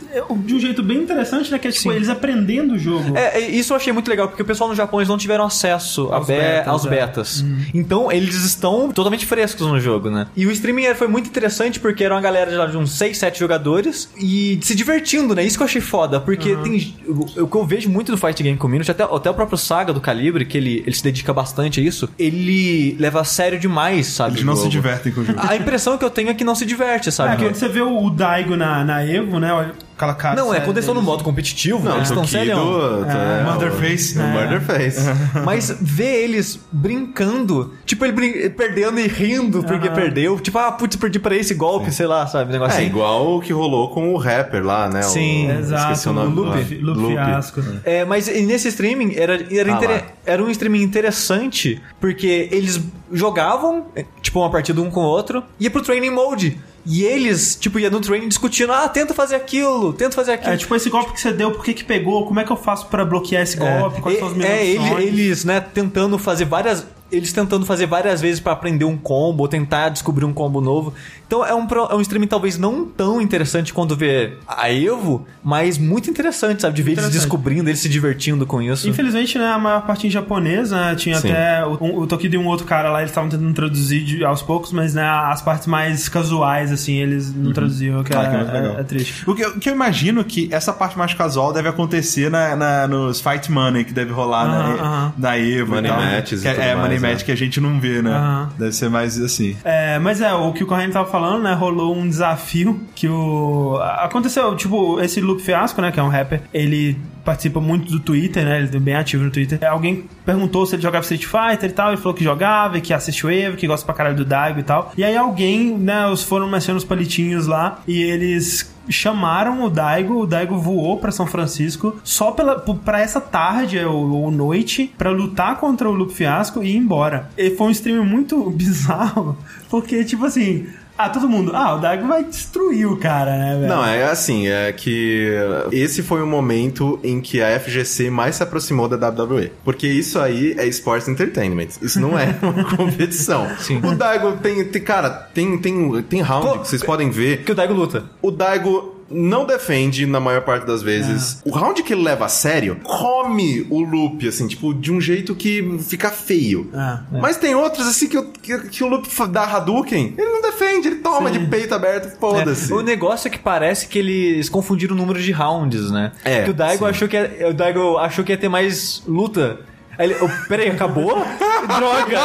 De um jeito bem interessante, né? Que é, tipo, eles aprendendo o jogo. É, é, isso eu achei muito legal, porque o pessoal no Japão eles não tiveram acesso Aos be- betas, aos é. betas. Então eles estão totalmente frescos no jogo, né? E o streaming foi muito interessante porque era uma galera já de uns 6, 7 jogadores e se divertindo, né? Isso que eu achei foda, porque tem. O, o que eu vejo muito do Fight Game Community, até, até o próprio Saga do Calibre, que ele, ele se dedica bastante isso, ele leva a sério demais, sabe? Eles não se divertem com o jogo. A impressão que eu tenho é que não se diverte, sabe? É, quando você vê o, o Daigo na, na Evo, né? Aquela cara. Não, é quando eles estão no modo competitivo, Não, eles estão Tokido, serião. é, Motherface. o- o Murderface. Mas ver eles brincando, tipo, ele brin- perdendo e rindo porque perdeu. Tipo, ah, putz, perdi pra esse golpe, sei lá, sabe? Negócio É assim. igual o que rolou com o rapper lá, né? Sim, o, Exato, esqueci o nome. Ah, Lupe Lupe. Fiasco. É, mas e nesse streaming era, era, Ah, era um streaming interessante porque eles jogavam, é, tipo, uma partida um com o outro, ia pro training mode. E eles, tipo, ia no training discutindo, ah, tenta fazer aquilo, tenta fazer aquilo. É, tipo, esse golpe que você deu, por que que pegou? Como é que eu faço pra bloquear esse golpe? Quais é, são as minhas é, ele- eles, né, tentando fazer várias. Eles tentando fazer várias vezes pra aprender um combo, ou tentar descobrir um combo novo. Então é um, é um streaming talvez não tão interessante quanto ver a Evo, mas muito interessante, sabe? De ver eles descobrindo, eles se divertindo com isso. Infelizmente, né, a maior parte em japonês, né, tinha Sim. até o, o Tokido e um outro cara lá, eles estavam tentando traduzir de- aos poucos, mas, né, as partes mais casuais, assim, eles não traduziam, que, Ah, é, que muito legal. é- é triste. O que, eu- o que eu imagino que essa parte mais casual deve acontecer na, na- nos Fight Money que deve rolar Aham, na, aham. na Evo Money e tal. matches que e é, tudo é, mais, Money né? Match que a gente não vê, né? Aham. Deve ser mais assim. É, mas é, o que o Corrêa tava falando, né, rolou um desafio que o... Aconteceu, tipo, esse Luke Fiasco, né, que é um rapper, ele participa muito do Twitter, né, ele é bem ativo no Twitter. Alguém perguntou se ele jogava Street Fighter e tal, ele falou que jogava, que assiste o Evo, que gosta pra caralho do Daigo e tal. E aí alguém, né, os foram mexendo os palitinhos lá, e eles chamaram o Daigo, o Daigo voou pra São Francisco só pela, pra essa tarde ou, ou noite pra lutar contra o Luke Fiasco e ir embora. E foi um stream muito bizarro, porque tipo assim, ah, todo mundo, ah, o Daigo vai destruir o cara, né, velho? Não, é assim, é que esse foi o momento em que a FGC mais se aproximou da WWE. Porque isso aí é Sports Entertainment. Isso não é uma competição. Sim. O Daigo tem, tem cara, tem, tem, tem round Pô, que vocês podem ver. Que o Daigo luta. O Daigo não defende na maior parte das vezes. O round que ele leva a sério come o loop, assim, tipo, de um jeito que fica feio. Ah, Mas tem outros, assim, que, o- que, que o loop dá Hadouken, ele não defende, ele toma Sim. de peito aberto, foda-se. É, O negócio é que parece que eles confundiram o número de rounds, né? É, Que o Daigo sim. achou que ia, o Daigo achou que ia ter mais luta. Aí ele, oh, peraí, acabou? Droga!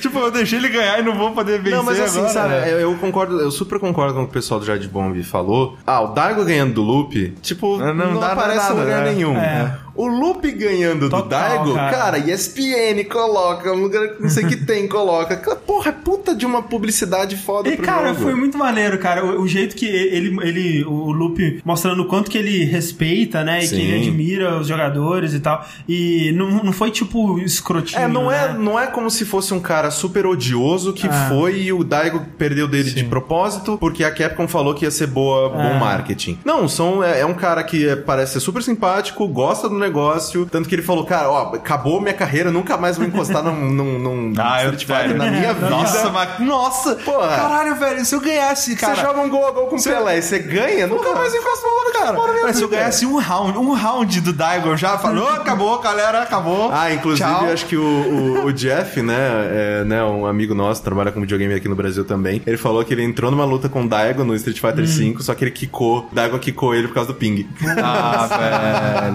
tipo, eu deixei ele ganhar e não vou poder vencer Não, mas assim, agora. sabe, né? eu, eu concordo, eu super concordo com o que o pessoal do Jardim Bomb falou. Ah, o Daigo ganhando do Loop, tipo, Não- não, não dá aparece nada, em lugar né? nenhum. É. O Loop ganhando do Total, Daigo, cara. cara. ESPN coloca, um lugar que não sei que tem, coloca. Porra, é puta de uma publicidade foda E, pro cara, jogo. foi muito maneiro, cara. O, o jeito que ele, ele, o Lupe mostrando o quanto que ele respeita, né? E Sim. que ele admira os jogadores e tal. E não, não foi tipo escrotinho. É, não é, né? não é como se fosse um cara super odioso que Ah. foi e o Daigo perdeu dele de Sim. propósito porque a Capcom falou que ia ser boa, bom Ah. marketing. Não, são, é, é um cara que é- parece ser super simpático, gosta do negócio. Tanto que ele falou, cara, ó, acabou minha carreira, nunca mais vou encostar num, num, num Ah, eu na minha vida. Nossa, mas, nossa! Porra. Caralho, velho, se eu ganhasse, cara. Você joga um gol a gol com o Pelé e você ganha, nunca mais encosta no outro cara. Mas se eu ganhasse um round, um round do Daigo, eu já falou, acabou, galera, acabou. Ah, inclusive, Tchau. acho que o, o, o Jeff, né, é, né, um amigo nosso, trabalha com videogame aqui no Brasil também, ele falou que ele entrou numa luta com o Daigo no Street Fighter V, só que ele quicou, Daigo quicou ele por causa do ping. Ah,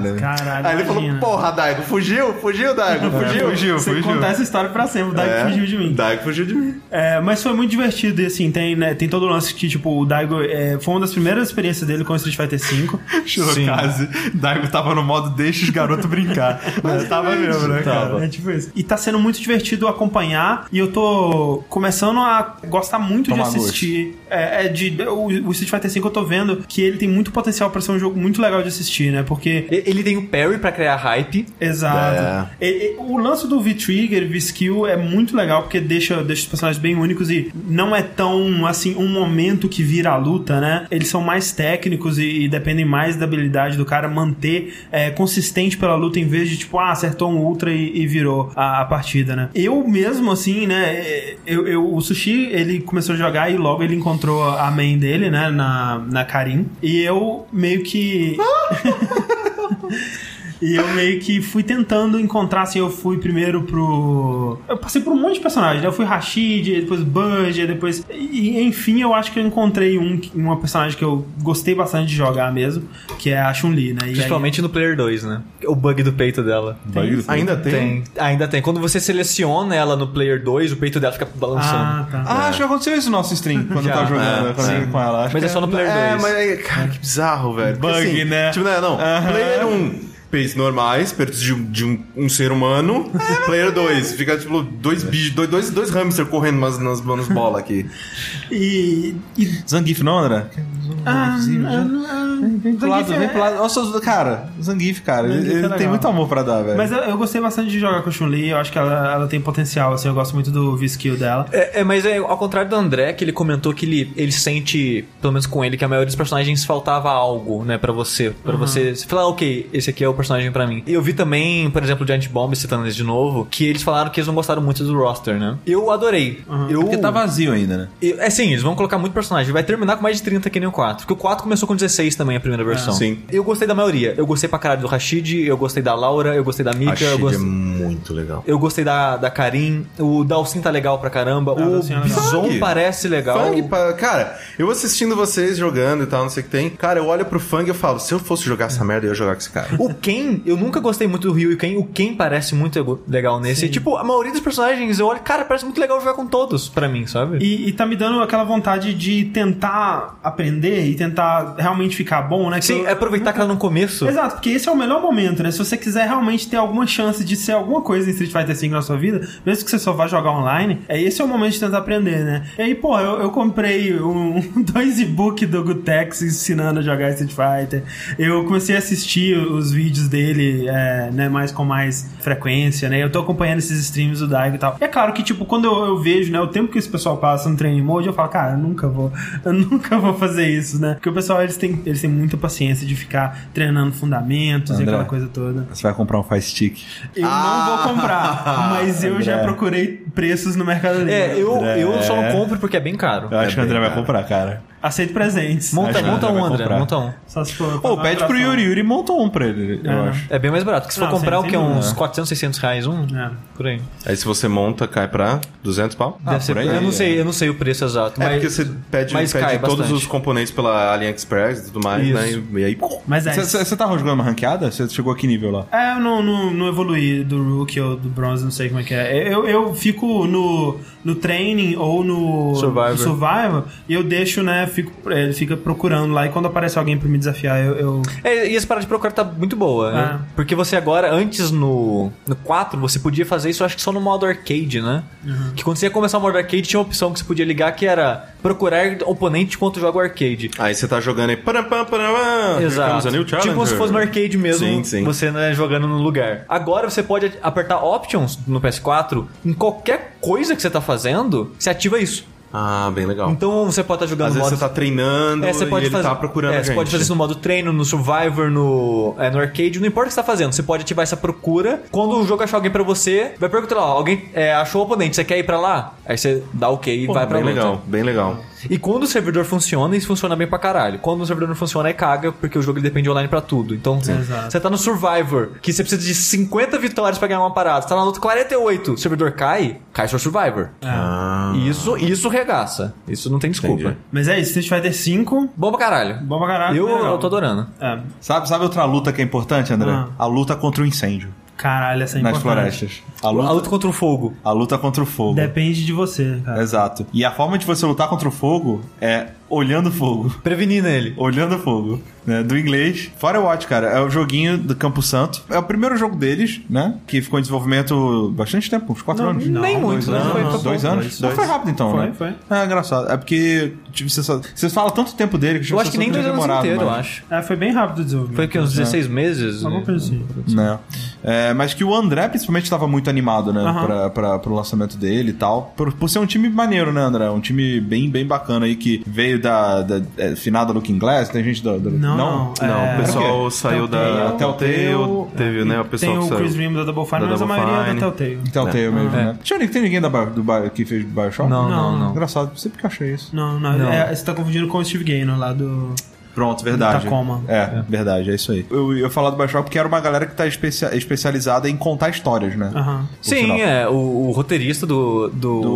velho. Caralho, Aí ele falou, porra, Daigo, fugiu, fugiu, Daigo, fugiu. fugiu, Você fugiu. contar essa história pra sempre, o Daigo É, fugiu de mim. Daigo fugiu de mim. É, mas foi muito divertido e assim, tem, né, tem todo o lance que, tipo, o Daigo é, foi uma das primeiras experiências dele com o Street Fighter V. Shirokase, Daigo tava no modo deixa os garotos brincar. Mas tava mesmo, né, cara? É tipo isso. E tá sendo muito divertido acompanhar e eu tô começando a gostar muito Tomar de assistir. É, é de, o, o Street Fighter V eu tô vendo que ele tem muito potencial pra ser um jogo muito legal de assistir, né? Porque Ele tem o parry pra criar hype. Exato. E- e- o lance do V-Trigger, V-Skill é muito legal porque deixa, deixa os personagens bem únicos e não é tão, assim, um momento que vira a luta, né? Eles são mais técnicos e, e dependem mais da habilidade do cara manter é, consistente pela luta em vez de, tipo, ah, acertou um ultra e, e virou a, a partida, né? Eu mesmo, assim, né? é, Eu, eu- o Sushi, ele começou a jogar e logo ele encontrou a main dele, né? Na, na Karim. E eu meio que... E eu meio que fui tentando encontrar, assim, eu fui primeiro pro. Eu passei por um monte de personagens, né? Eu fui Rashid, depois Budge, depois. E enfim, eu acho que eu encontrei um, uma personagem que eu gostei bastante de jogar mesmo, que é a Chun-Li, né? E aí- Principalmente no Player 2, né? O bug do peito dela. Bug do- Ainda tem? Tem, ainda tem. Quando você seleciona ela no Player 2, o peito dela fica balançando. Ah, tá. Ah, acho que aconteceu isso no nosso stream, quando Já. eu tava jogando É, quando eu sim. com ela. Acho Mas que é só no Player 2. É, mas, é, cara, que bizarro, velho. Bug, né? Tipo, né, não. Aham. Player 1, peitos normais, peitos de, um- de um, um ser humano. Player 2, fica, tipo, dois bichos, dois, dois, dois hamsters correndo nas, nas, nas bolas aqui. E. e Zangief não, André? ah, ah, Vem pro lado, vem pro lado. Nossa, cara, Zangief, cara, ele, Zangief é ele legal. tem muito amor pra dar, velho. Mas eu, eu gostei bastante de jogar com a Chun-Li, eu acho que ela, ela tem potencial, assim, eu gosto muito do V-Skill dela. É, é, mas é, ao contrário do André, que ele comentou que ele, ele sente, pelo menos com ele, que a maioria dos personagens faltava algo, né, pra você. Pra você você falar, ok, esse aqui é o personagem pra mim. Eu vi também, por exemplo, o Giant Bomb, citando eles de novo, que eles falaram que eles não gostaram muito do roster, né? Eu adorei. Eu, Porque tá vazio ainda, né? eu- É sim, eles vão colocar muito personagem. Vai terminar com mais de 30 que nem o 4. Porque o 4 começou com 16 também, a primeira versão. Sim. Eu gostei da maioria. Eu gostei pra caralho do Rashid, eu gostei da Laura, eu gostei da Mika, Achei eu gostei... é muito legal. Eu gostei da, da Karim, o Dalsin tá legal pra caramba, o Dalsin é. Bison parece legal. Fang, cara, eu assistindo vocês jogando e tal, não sei o que tem. Cara, eu olho pro Fang e eu falo, se eu fosse jogar essa merda, eu ia jogar com esse cara. O Ken, eu nunca gostei muito do Ryu e o Ken. O Ken parece muito legal nesse. E, tipo, a maioria dos personagens, eu olho, cara, parece muito legal jogar com todos, pra mim, sabe? E, e tá me dando aquela vontade de tentar aprender e tentar realmente ficar bom, né? Que Sim, eu- é aproveitar que ela no começo. Exato, porque esse é o melhor momento, né? Se você quiser realmente ter alguma chance de ser alguma coisa em Street Fighter V na sua vida, mesmo que você só vá jogar online, é esse é o momento de tentar aprender, né? E aí, pô, eu, eu comprei um, dois e-book do Gutex ensinando a jogar Street Fighter. Eu comecei a assistir os vídeos dele, é, né, mais com mais frequência, né? Eu tô acompanhando esses streams do Daigo e tal. E é claro que, tipo, quando eu, eu vejo, né, o tempo que esse pessoal passa no training mode, eu falo, cara, eu nunca vou, eu nunca vou fazer isso, né? Porque o pessoal, eles têm, eles têm muita paciência de ficar treinando fundamentos e André. aquela coisa toda. Você vai comprar um Fire Stick. Eu não vou comprar, mas eu já André. procurei preços no Mercado Livre. É, eu, André. eu só não compro porque é bem caro. Eu acho que o André vai comprar, cara. Aceito presentes. Monta, Acho monta um, André, comprar. monta um. Só se for. Pô, pede pro Yuri, Yuri montou um pra ele, eu É. acho. É bem mais barato. Porque se for Não, comprar, sem- o que? Uns dúvida. 400, 600 reais um? É. Por aí. Aí se você monta, cai pra 200 pau. Deve Ah, ser, por aí, eu não é. sei, eu não sei o preço exato. É mas, porque você pede, mas pede cai todos bastante. os componentes pela AliExpress e tudo mais, Isso. né? E, e aí, Mas é. Você tá jogando uma ranqueada? Você chegou a que nível lá? É, eu não, não, não evoluí do Rookie ou do Bronze, não sei como é que é. Eu, eu fico no, no training ou no Survivor. no Survivor e eu deixo, né, fico, ele fica procurando lá e quando aparece alguém pra me desafiar, eu... eu- É, e essa parada de procurar tá muito boa, né? É. Porque você agora, antes no, no 4, você podia fazer isso, acho que só no modo arcade, né? Uhum. Que quando você ia começar o modo arcade, tinha uma opção que você podia ligar que era procurar oponente enquanto joga o arcade. Aí você tá jogando aí. Param, param, param, Exato. Tipo como se fosse no arcade mesmo, Sim, sim. você né, jogando no lugar. Agora você pode apertar Options no PS4, em qualquer coisa que você tá fazendo, você ativa isso. Ah, bem legal. Então você pode estar jogando Às vezes modo... você tá treinando É, você pode e ele fazer, tá procurando é, a você pode fazer isso no modo treino, no Survivor, no, é, no arcade, não importa o que você tá fazendo. Você pode ativar essa procura. Quando o jogo achar alguém pra você, vai perguntar lá, ó, alguém é, achou o oponente, você quer ir pra lá? Aí você dá ok e vai pra Bem luta. legal, bem legal. E quando o servidor funciona, isso funciona bem pra caralho. Quando o servidor não funciona, é caga, porque o jogo ele depende online pra tudo. Então, Exato. você tá no Survivor, que você precisa de 50 vitórias pra ganhar uma parada. Você tá na luta 48, o servidor cai, cai seu Survivor. Ah, E Isso, isso regaça. Isso não tem desculpa. Entendi. Mas é isso, Street Fighter 5, Bom pra caralho. bom pra caralho. Eu, legal. eu tô adorando. É, Sabe, sabe outra luta que é importante, André? Ah. A luta contra o incêndio caralho, essa é nas importante. florestas. A A luta, luta contra o fogo. a luta contra o fogo. Depende de você, cara. Exato. E a forma de você lutar contra o fogo é olhando o fogo. Prevenir nele. Olhando o fogo, né? Do inglês. Firewatch, cara, é o joguinho do Campo Santo. É o primeiro jogo deles, né? Que ficou em desenvolvimento bastante tempo, uns quatro Não, anos. não, Nem dois muito, né? anos. Foi- Não, Dois anos? dois, Não foi rápido então, Foi, né? foi. É engraçado. É porque tipo, você, só, você fala tanto tempo dele que Eu acho que nem dois anos inteiros, eu mas, acho. É, foi bem rápido o desenvolvimento. Foi que uns 16 meses? Alguma coisa assim. Né? É, mas que o André principalmente estava muito animado, né? Aham. Pra, pra, pro lançamento dele e tal. Por, por ser um time maneiro, né, André? Um time bem, bem bacana aí que veio da, da é, finada Looking Glass. Tem gente da. da- Não, não. Não, É, o pessoal o saiu da Telltale, Telltale, teve, né, o pessoal Tem que o. Chris Rim da Double Fine, da mas a Double maioria é Fine. da Telltale. Telltale mesmo, É. né? Tinha, tem ninguém da, do, Bi- que fez Bioshock? Não, Não. não, não. Engraçado, sempre que achei isso. Não, não, Não. é- você tá confundindo com o Steve Gaynor lá do... Pronto, verdade. Tacoma. É, verdade, é isso aí. Eu eu ia falar do Bioshock porque era uma galera que tá especia- especializada em contar histórias, né? Sinal. Sim, é. O, o roteirista do. Do, Do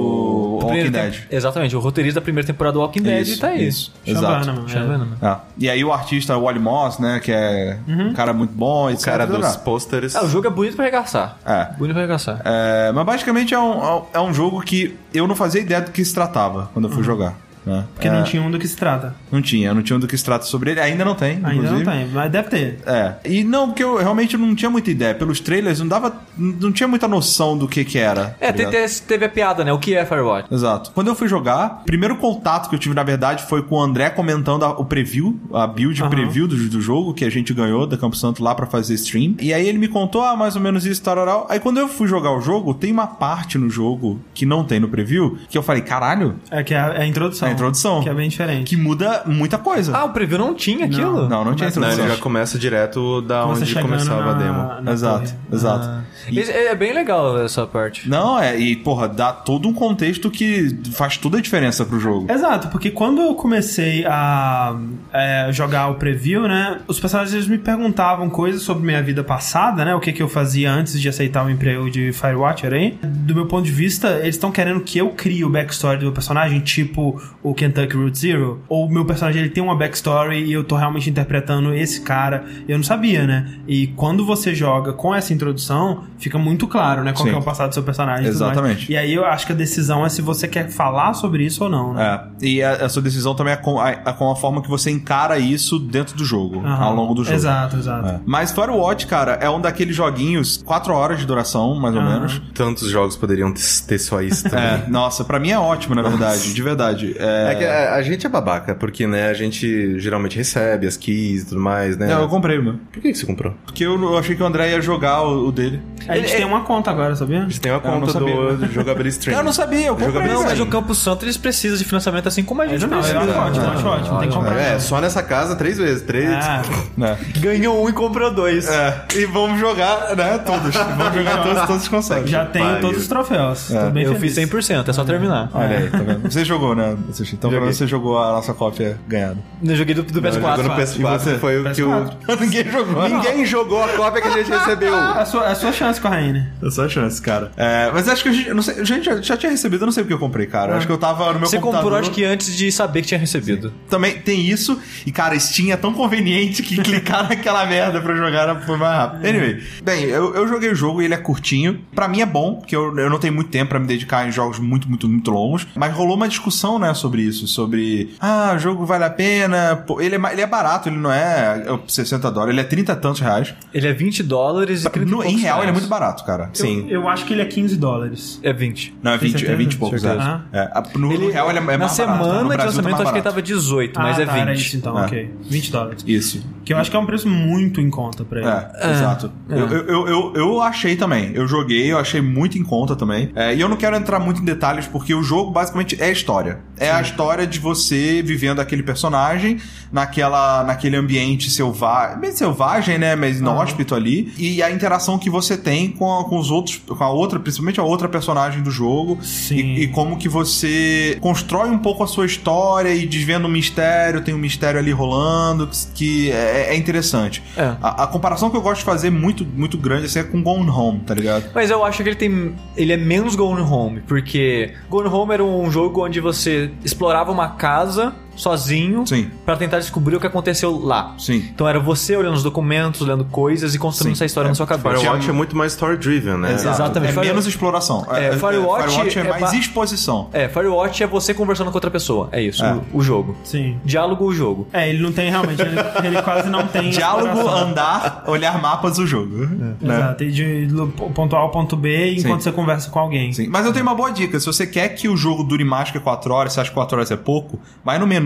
Walking primeiro Dead. Exatamente, o roteirista da primeira temporada do Walking Dead Isso, tá aí. isso. Exato. mano, é. Shyamalan. Ah, E aí o artista Wally Moss, né, que é um cara muito bom, etc. O cara dos Blá. posters. É, o jogo é bonito pra arregaçar. É. Bonito pra arregaçar. É, mas basicamente é um, é um jogo que eu não fazia ideia do que se tratava quando eu fui jogar. Né? Porque É, não tinha um do que se trata. Não tinha, não tinha do que se trata sobre ele. Ainda não tem, Ainda inclusive. não tem, mas deve ter. É. E não, porque eu realmente não tinha muita ideia. Pelos trailers, não dava. Não tinha muita noção do que que era. É, tá te- teve a piada, né? O que é Firewatch? Exato. Quando eu fui jogar, o primeiro contato que eu tive, na verdade, foi com o André comentando a- o preview, a build Aham. preview do, do jogo que a gente ganhou da Campo Santo lá pra fazer stream. E aí ele me contou, ah, mais ou menos isso, tararau. Aí quando eu fui jogar o jogo, tem uma parte no jogo que não tem no preview, que eu falei, caralho, É que é a, é a introdução. É a introdução. Que é bem diferente. que muda muita coisa. Ah, o preview não tinha aquilo? não, não tinha Começa- Não, introdução. ele já começa direto da Você onde começava na- a demo. exato, torre. exato. Ah. E- Esse- É bem legal essa parte. Não, é, e porra, dá todo um contexto que faz toda a diferença pro jogo. Exato, porque quando eu comecei a é, jogar o preview, né, os personagens me perguntavam coisas sobre minha vida passada, né, o que, que eu fazia antes de aceitar o emprego de Firewatcher aí. Do meu ponto de vista, eles estão querendo que eu crie o backstory do meu personagem, tipo o Kentucky Route Zero, ou o meu personagem ele tem uma backstory e eu tô realmente interpretando esse cara. Eu não sabia, né? E quando você joga com essa introdução, fica muito claro, né, qual Sim. é o passado do seu personagem. e. Exatamente. E aí eu acho que a decisão é se você quer falar sobre isso ou não, né? É, e a, a sua decisão também é com a, é com a forma que você encara isso dentro do jogo, Aham. ao longo do jogo. Exato, exato. É. Mas Firewatch, cara, é um daqueles joguinhos, 4 horas de duração, mais ou Aham. menos. Tantos jogos poderiam ter ter só isso também. É, nossa, pra mim é ótimo, na verdade, de verdade. É, É que a, a gente é babaca, porque, né, a gente geralmente recebe as keys e tudo mais, né? Não, eu comprei, mano. Por que que você comprou? Porque eu, eu achei que o André ia jogar o, o dele. A gente Ele- tem uma conta agora, sabia? A gente tem uma Eu não conta sabia. do Jogability Stream. Eu não sabia, eu comprei. Não, mas o Campo Santo eles precisam de financiamento assim como a gente Não, precisa. eu acho ótimo, eu acho ótimo. Tem que comprar. É, só nessa casa três vezes. Três. Ah, É. Ganhou um e comprou dois. É, e vamos jogar, né, todos. vamos jogar todos, todos os consoles. já tenho todos os troféus. Bem Eu feliz. fiz 100%, é só terminar. Olha aí, tá vendo? Você jogou, né? Sushi? Então, Joguei. pra você jogou a nossa cópia ganhada. Eu joguei do, do Não, PS4. jogou no E PS4 você? foi o que o... PS4. Ninguém jogou. Ninguém jogou a cópia que a gente recebeu. É a sua, a sua chance com a Raine. É só a chance, cara. É, mas acho que a gente, não sei, a gente já, já tinha recebido, eu não sei porque eu comprei, cara. Acho que eu tava no meu Você computador. comprou, acho que antes de saber que tinha recebido. Também tem isso. E, cara, Steam é tão conveniente que clicar naquela merda pra jogar foi mais rápido. Anyway, bem, eu, eu joguei o jogo e ele é curtinho. Pra mim é bom, porque eu, eu não tenho muito tempo pra me dedicar em jogos muito, muito, muito longos. Mas rolou uma discussão, né, sobre sobre isso, sobre ah, o jogo vale a pena, pô, ele, é, ele é barato, ele não é é 60 dólares, ele é 30 e tantos reais. Ele é 20 dólares e 30 e No- em real ele é reais. muito barato, cara. Sim. Eu acho que ele é 15 dólares. É 20. Não, é Tem 20, é certeza? 20 e poucos, é. Certeza. É, a- No, no real ele é, é Na mais semana barato. No de Brasil tá lançamento mais acho que ele tava 18, mas ah, é tá, 20. era isso então, É. ok. 20 dólares. Isso. Que eu acho que é um preço muito em conta pra ele. É, exato. Eu, eu, eu, eu, eu achei também. Eu joguei, eu achei muito em conta também. É, e eu não quero entrar muito em detalhes, porque o jogo basicamente é história. É a história de você vivendo aquele personagem naquela, naquele ambiente selvagem. Bem selvagem, né? Mas inóspito ali. E a interação que você tem com, a- com os outros, com a outra, principalmente a outra personagem do jogo. E, e como que você constrói um pouco a sua história e desvenda um mistério, tem um mistério ali rolando, que, que é, é interessante. É. A, a comparação que eu gosto de fazer muito, muito grande assim, é com Gone Home, tá ligado? Mas eu acho que ele tem. Ele é menos Gone Home, porque Gone Home era um jogo onde você explorava uma casa sozinho Sim. pra tentar descobrir o que aconteceu lá. Sim. Então era você olhando os documentos, lendo coisas e construindo Sim. essa história É, na sua cabeça. Firewatch é muito mais story-driven, né? Exato. Exatamente. É Fire- menos exploração. É, Firewatch é é mais ba- exposição. É, Firewatch é você conversando com outra pessoa. É isso, É. O, o jogo. Sim. Diálogo, o jogo. É, ele não tem realmente, ele, ele quase não tem. Diálogo, exploração. andar, olhar mapas do jogo. Né? Exato, e de ponto A ao ponto B enquanto Sim. você conversa com alguém. Sim. Mas eu tenho uma boa dica. Se você quer que o jogo dure mais que 4 horas, você acha que 4 horas é pouco, vai no menu,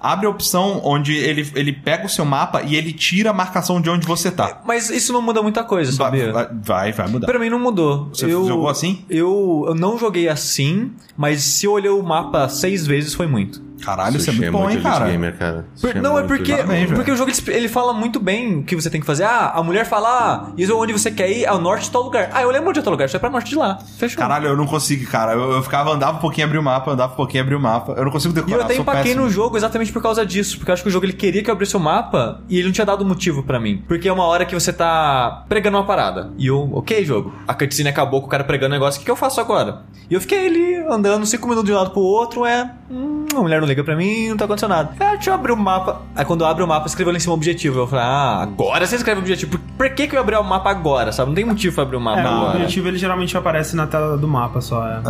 abre a opção onde ele, ele pega o seu mapa e ele tira a marcação de onde você tá. Mas isso não muda muita coisa, Vai, sabia? vai, vai, vai mudar. Pra mim não mudou. Você jogou assim? Eu, eu não joguei assim, mas se eu olhei o mapa seis vezes foi muito. Caralho, isso é Sushi muito bom, hein, cara? gamer, cara. Por- Sushi não, é porque, porque o jogo ele, ele fala muito bem o que você tem que fazer. Ah, a mulher fala, ah, isso é onde você quer ir, ao norte de tal lugar. Ah, eu lembro de tal lugar, isso é pra norte de lá. Fechou. Caralho, eu não consigo, cara. Eu, eu ficava, andava um pouquinho, abria o mapa, andava um pouquinho, abria o mapa. Eu não consigo E decorar. eu até empaquei péssimo. no jogo exatamente por causa disso, porque eu acho que o jogo ele queria que eu abrisse o mapa e ele não tinha dado motivo pra mim. Porque é uma hora que você tá pregando uma parada. E eu, ok, jogo. A cutscene acabou com o cara pregando um negócio, o que, que eu faço agora? E eu fiquei ali andando cinco minutos de um lado pro outro, é. Hum, a mulher não liga pra mim, não tá acontecendo nada. É, deixa eu abrir o mapa. Aí quando eu abro o mapa, escreveu lá em cima o objetivo. Eu falei, ah, agora você escreve o objetivo. Por, por que, que eu abri o mapa agora, sabe? Não tem motivo pra abrir o mapa É, o agora. objetivo ele geralmente aparece na tela do mapa só. É.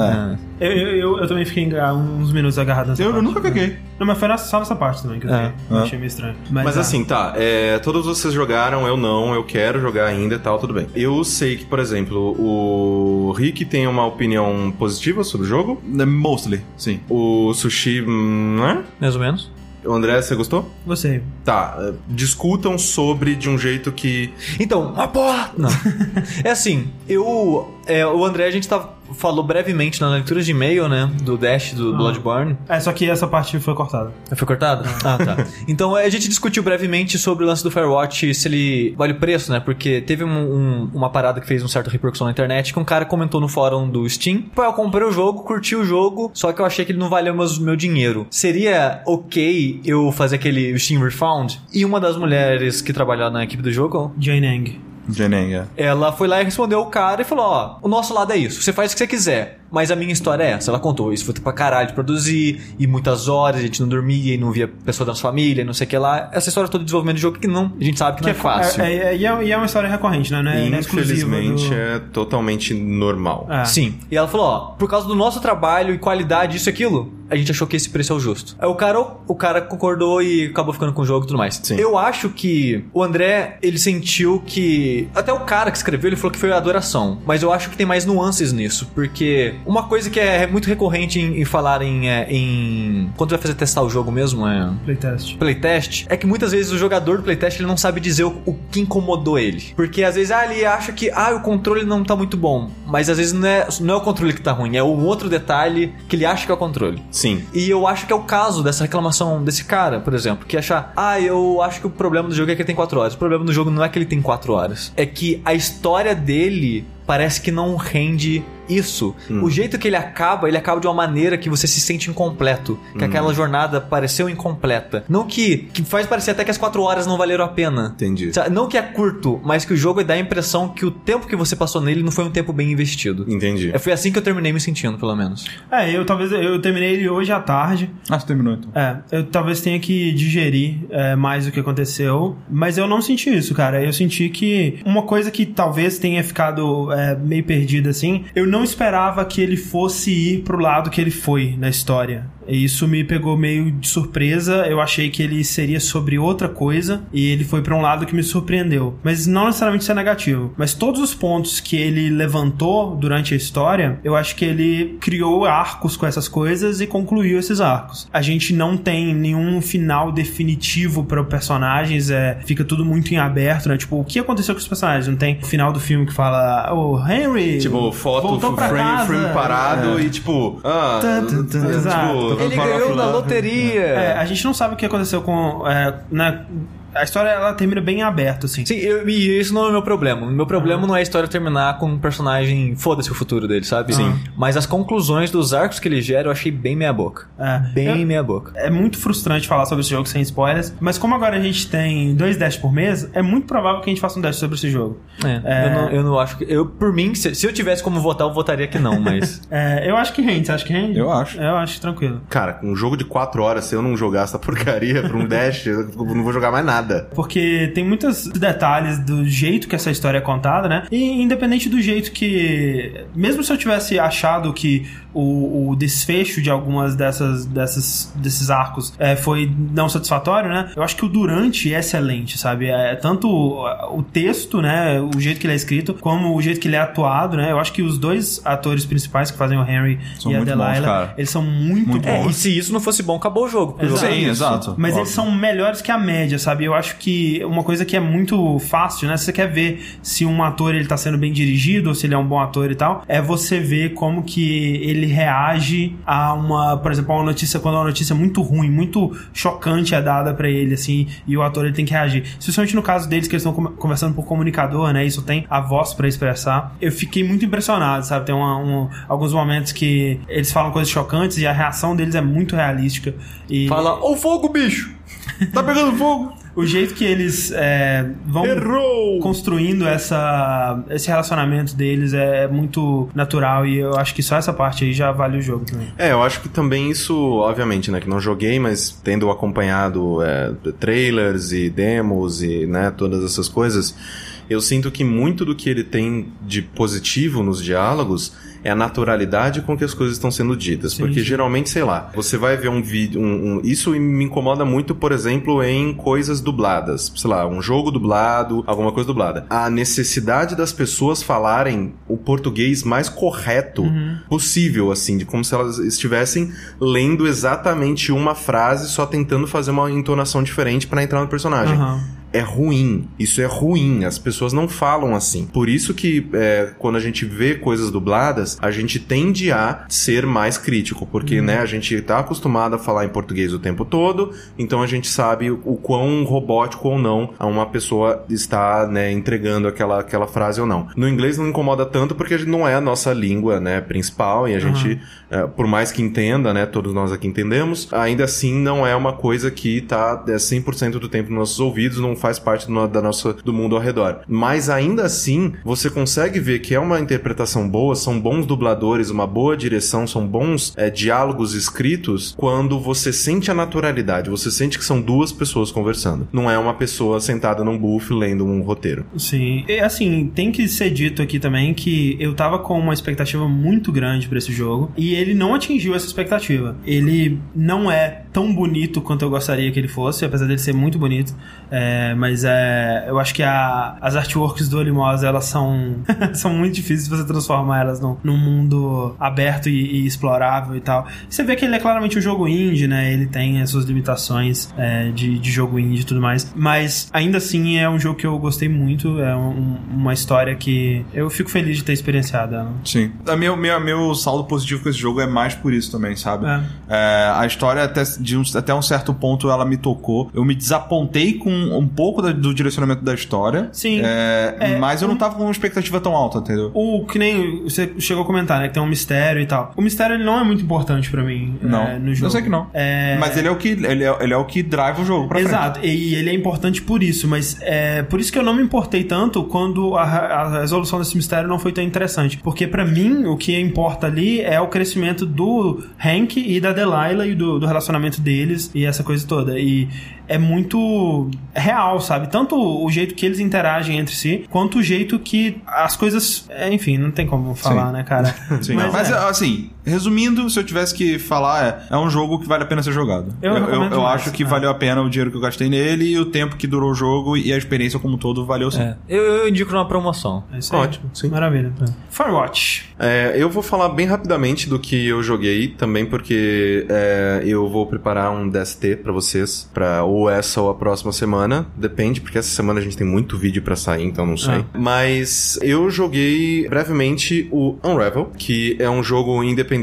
É. Eu, eu, eu, eu também fiquei uns minutos agarrado nessa Eu, eu parte. nunca peguei. Não, mas foi nessa- só nessa parte também que eu É. fiquei. Eu Achei meio estranho. Mas é. assim, tá, é, todos vocês jogaram, eu não, eu quero jogar ainda e tal, tudo bem. Eu sei que, por exemplo, o Rick tem uma opinião positiva sobre o jogo, Mostly, sim. o Sushi, hum, né? Mais ou menos. O André, você gostou? Gostei. Tá, é, discutam sobre de um jeito que... Então, uma porra! Não. é assim, eu. É, o André, a gente tá, falou brevemente na leitura de e-mail, né? Do Dash do Bloodborne. É, só que essa parte foi cortada. Foi cortado? Ah, tá. Então a gente discutiu brevemente sobre o lance do Firewatch, se ele vale o preço, né? Porque teve um- um- uma parada que fez um certo repercussão na internet que um cara comentou no fórum do Steam. Pô, eu comprei o jogo, curti o jogo, só que eu achei que ele não valeu meus- meu dinheiro. Seria ok eu fazer aquele Steam Refund? E uma das mulheres que trabalha na equipe do jogo, Jane Eng. Jeneng, é. ela foi lá e respondeu o cara e falou: Ó, o nosso lado é isso, você faz o que você quiser. Mas a minha história é essa. Ela contou, isso foi pra caralho de produzir, e muitas horas, a gente não dormia e não via pessoa da nossa família, e não sei o que lá. Essa história toda de desenvolvimento de jogo que não, a gente sabe que, não é fácil. É, é, e, é, e é uma história recorrente, né? Não é, não é Infelizmente, do... é totalmente normal. É. Sim. E ela falou, ó, por causa do nosso trabalho e qualidade, isso e aquilo, a gente achou que esse preço é o justo. Aí o cara, o cara concordou e acabou ficando com o jogo e tudo mais. Sim. Eu acho que o André, ele sentiu que. Até o cara que escreveu, ele falou que foi a adoração. Mas eu acho que tem mais nuances nisso. Porque uma coisa que é muito recorrente em, em falar em, é, em. Quando vai fazer testar o jogo mesmo, é Playtest. playtest é que muitas vezes o jogador do playtest ele não sabe dizer o, o que incomodou ele. Porque às vezes ah, ele acha que ah, o controle não tá muito bom. Mas às vezes não é, não é o controle que tá ruim, é um outro detalhe que ele acha que é o controle. Sim. E eu acho que é o caso dessa reclamação desse cara, por exemplo, que achar, ah, eu acho que o problema do jogo é que ele tem 4 horas. O problema do jogo não é que ele tem 4 horas, é que a história dele parece que não rende isso. O jeito que ele acaba, ele acaba de uma maneira que você se sente incompleto, que aquela jornada pareceu incompleta. Não que que faz parecer até que as 4 horas não valeram a pena. Entendi. Não que é curto, mas que o jogo dá a impressão que o tempo que você passou nele não foi um tempo bem investido. Entendi. É, Foi assim que eu terminei me sentindo, pelo menos. É, eu talvez eu terminei ele hoje à tarde. Ah, você terminou então. É, eu talvez tenha que digerir é, mais o que aconteceu, mas eu não senti isso, cara. Eu senti que uma coisa que talvez tenha ficado é, meio perdida assim, eu não esperava que ele fosse ir pro lado que ele foi na história. Isso me pegou meio de surpresa. Eu achei que ele seria sobre outra coisa e ele foi pra um lado que me surpreendeu. Mas não necessariamente isso é negativo. Mas todos os pontos que ele levantou durante a história, eu acho que ele criou arcos com essas coisas e concluiu esses arcos. A gente não tem nenhum final definitivo para os personagens, é, fica tudo muito em aberto, né? Tipo, o que aconteceu com os personagens? Não tem o final do filme que fala, o Henry. Tipo, foto, voltou pra frame, casa. frame parado e tipo. Ah, tan, tan, é, exato. Ele ganhou na loteria. É, a gente não sabe o que aconteceu com. É, né, a história ela termina bem aberta, assim. Sim, eu- e isso não é o meu problema. O meu problema não é a história terminar com um personagem foda-se o futuro dele, sabe? Sim. Mas as conclusões dos arcos que ele gera eu achei bem meia boca. É. Bem Eu- meia boca. É muito frustrante falar sobre esse jogo sem spoilers, mas como agora a gente tem dois dash por mês, é muito provável que a gente faça um dash sobre esse jogo. É, É. Eu, não, eu não acho que. Eu, por mim, se, se eu tivesse como votar, eu votaria que não, mas. É, eu acho que rende, você acha que rende? Eu acho. Eu acho tranquilo. Cara, um jogo de 4 horas, se eu não jogar essa porcaria pra um dash, eu não vou jogar mais nada. Porque tem muitos detalhes do jeito que essa história é contada, né? E independente do jeito que. Mesmo se eu tivesse achado que o, o desfecho de algumas dessas, dessas desses arcos é, foi não satisfatório, né? Eu acho que o durante é excelente, sabe? É, tanto o, o texto, né? O jeito que ele é escrito, como o jeito que ele é atuado, né? Eu acho que os dois atores principais que fazem o Henry São e a bons, Delilah, cara. eles são muito, Muito bons. É, e se isso não fosse bom, acabou o jogo. Exato. é Sim, exato. Mas Óbvio. eles são melhores que a média, sabe? Eu acho que uma coisa que é muito fácil, né? Se você quer ver se um ator ele tá sendo bem dirigido ou se ele é um bom ator e tal, é você ver como que ele reage a uma, por exemplo, a uma notícia, quando uma notícia muito ruim, muito chocante é dada pra ele, assim, e o ator ele tem que reagir. Especialmente no caso deles, que eles estão conversando por comunicador, né? Isso tem a voz pra expressar. Eu fiquei muito impressionado, sabe? Tem uma- um- alguns momentos que eles falam coisas chocantes e a reação deles é muito realística. E Fala, ô fogo, bicho! Tá pegando fogo! o jeito que eles é, vão Errou! construindo essa, esse relacionamento deles é muito natural e eu acho que só essa parte aí já vale o jogo também. É, eu acho que também isso, obviamente, né, que não joguei, mas tendo acompanhado é, trailers e demos e, né, todas essas coisas, eu sinto que muito do que ele tem de positivo nos diálogos é a naturalidade com que as coisas estão sendo ditas. Sim, porque sim. geralmente, sei lá, você vai ver um vídeo. um- um- isso me incomoda muito, por exemplo, em coisas dubladas. Sei lá, um jogo dublado, alguma coisa dublada. A necessidade das pessoas falarem o português mais correto possível, assim, de como se elas estivessem lendo exatamente uma frase, só tentando fazer uma entonação diferente pra entrar no personagem Aham. É ruim. Isso é ruim. As pessoas não falam assim. Por isso que é, quando a gente vê coisas dubladas, a gente tende a ser mais crítico, porque né, a gente tá acostumado a falar em português o tempo todo, então a gente sabe o quão robótico ou não uma pessoa está né, entregando aquela, aquela frase ou não. No inglês não incomoda tanto porque a gente não é a nossa língua né, principal e a gente, é, por mais que entenda, né, todos nós aqui entendemos, ainda assim não é uma coisa que tá é, 100% do tempo nos nossos ouvidos, não faz parte do, da nossa, do mundo ao redor. Mas ainda assim, você consegue ver que é uma interpretação boa, são bons dubladores, uma boa direção, são bons é, diálogos escritos quando você sente a naturalidade, você sente que são duas pessoas conversando. Não é uma pessoa sentada num buff lendo um roteiro. Sim. E assim, tem que ser dito aqui também que eu tava com uma expectativa muito grande pra esse jogo e ele não atingiu essa expectativa. Ele não é tão bonito quanto eu gostaria que ele fosse, apesar dele ser muito bonito. É, mas é, eu acho que a- as artworks do Olimosa, elas são, são muito difíceis de você transformar elas num, num mundo aberto e, e explorável e tal. Você vê que ele é claramente um jogo indie, né? Ele tem as suas limitações é, de, de jogo indie e tudo mais. Mas ainda assim é um jogo que eu gostei muito. É um- uma história que eu fico feliz de ter experienciado ela. Sim. A meu, meu, meu saldo positivo com esse jogo é mais por isso também, sabe? É. É, a história, até, de um, até um certo ponto, ela me tocou. Eu me desapontei com um pouco da- do direcionamento da história. Sim. É, É, mas eu não tava com uma expectativa tão alta, entendeu? O que nem você chegou a comentar, né? Que tem um mistério e tal. O mistério ele não é muito importante pra mim Não. é, no jogo. Eu sei que não. É... Mas ele é o que ele é, ele é o que drive o jogo pra frente. Exato, e ele é importante por isso, mas é por isso que eu não me importei tanto quando a, a resolução desse mistério não foi tão interessante. Porque pra mim, o que importa ali é o crescimento do Hank e da Delilah e do, do relacionamento deles e essa coisa toda. E é muito real, sabe? Tanto o jeito que eles interagem entre si, quanto o jeito que as coisas. é, enfim, não tem como falar, Sim. né, cara? Sim. Mas, é. assim, resumindo, se eu tivesse que falar, é, é um jogo que vale a pena ser jogado. Eu eu, eu demais, acho que é. valeu a pena o dinheiro que eu gastei nele e o tempo que durou o jogo e a experiência como um todo valeu sim. É. Eu, eu indico numa promoção. É isso aí. Ótimo, sim. Maravilha. Firewatch. É, eu vou falar bem rapidamente do que eu joguei também, porque é, eu vou preparar um DST pra vocês, pra ou essa ou a próxima semana, depende, porque essa semana a gente tem muito vídeo pra sair, então não sei. Ah. Mas eu joguei brevemente o Unravel, que é um jogo independente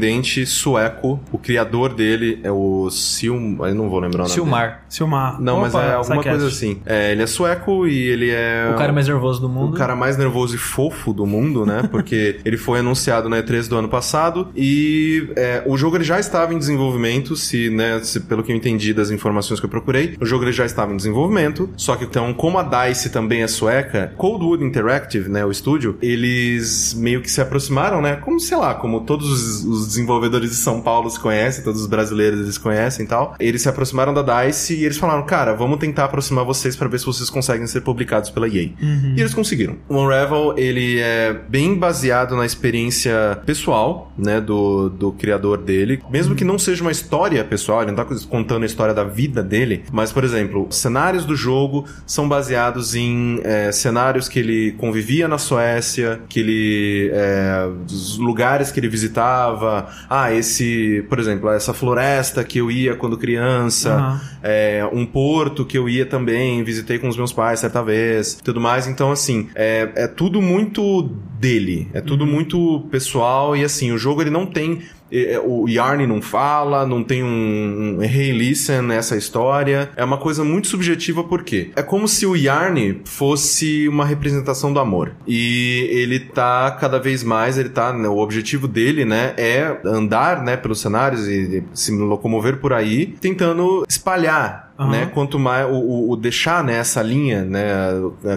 sueco. O criador dele é o Sil... Eu não vou lembrar o nome dele. Silmar. Silmar. Não, mas Opa, é alguma coisa assim. É, ele é sueco e ele é. O cara mais nervoso do mundo. O cara mais nervoso e fofo do mundo, né? Porque ele foi anunciado na E3 do ano passado e é, o jogo ele já estava em desenvolvimento, se, né, se, pelo que eu entendi das informações que eu procurei, o jogo ele já estava em desenvolvimento, só que então, como a DICE também é sueca, Coldwood Interactive, né, o estúdio, eles meio que se aproximaram, né? Como, sei lá, como todos os, os desenvolvedores de São Paulo se conhecem, todos os brasileiros eles conhecem e tal, eles se aproximaram da DICE e eles falaram, cara, vamos tentar aproximar vocês para ver se vocês conseguem ser publicados pela EA. E eles conseguiram. O Unravel, ele é bem baseado na experiência pessoal, né, do, do criador dele. Mesmo que não seja uma história pessoal, ele não tá contando a história da vida dele, mas, por exemplo, os cenários do jogo são baseados em é, cenários que ele convivia na Suécia, que ele... É, os lugares que ele visitava. Ah, esse... Por exemplo, essa floresta que eu ia quando criança. Aham. É, um porto que eu ia também, visitei com os meus pais certa vez, tudo mais. Então, assim, é, é tudo muito dele, é tudo muito pessoal e assim, o jogo ele não tem. É, O Yarn não fala, não tem um, um Hey Listen nessa história. É uma coisa muito subjetiva porque é como se o Yarn fosse uma representação do amor. E ele tá cada vez mais, ele tá. né, O objetivo dele, né, é andar, né, pelos cenários e se locomover por aí, tentando espalhar Aham. né? Quanto mais o, o- o deixar né, essa linha, né,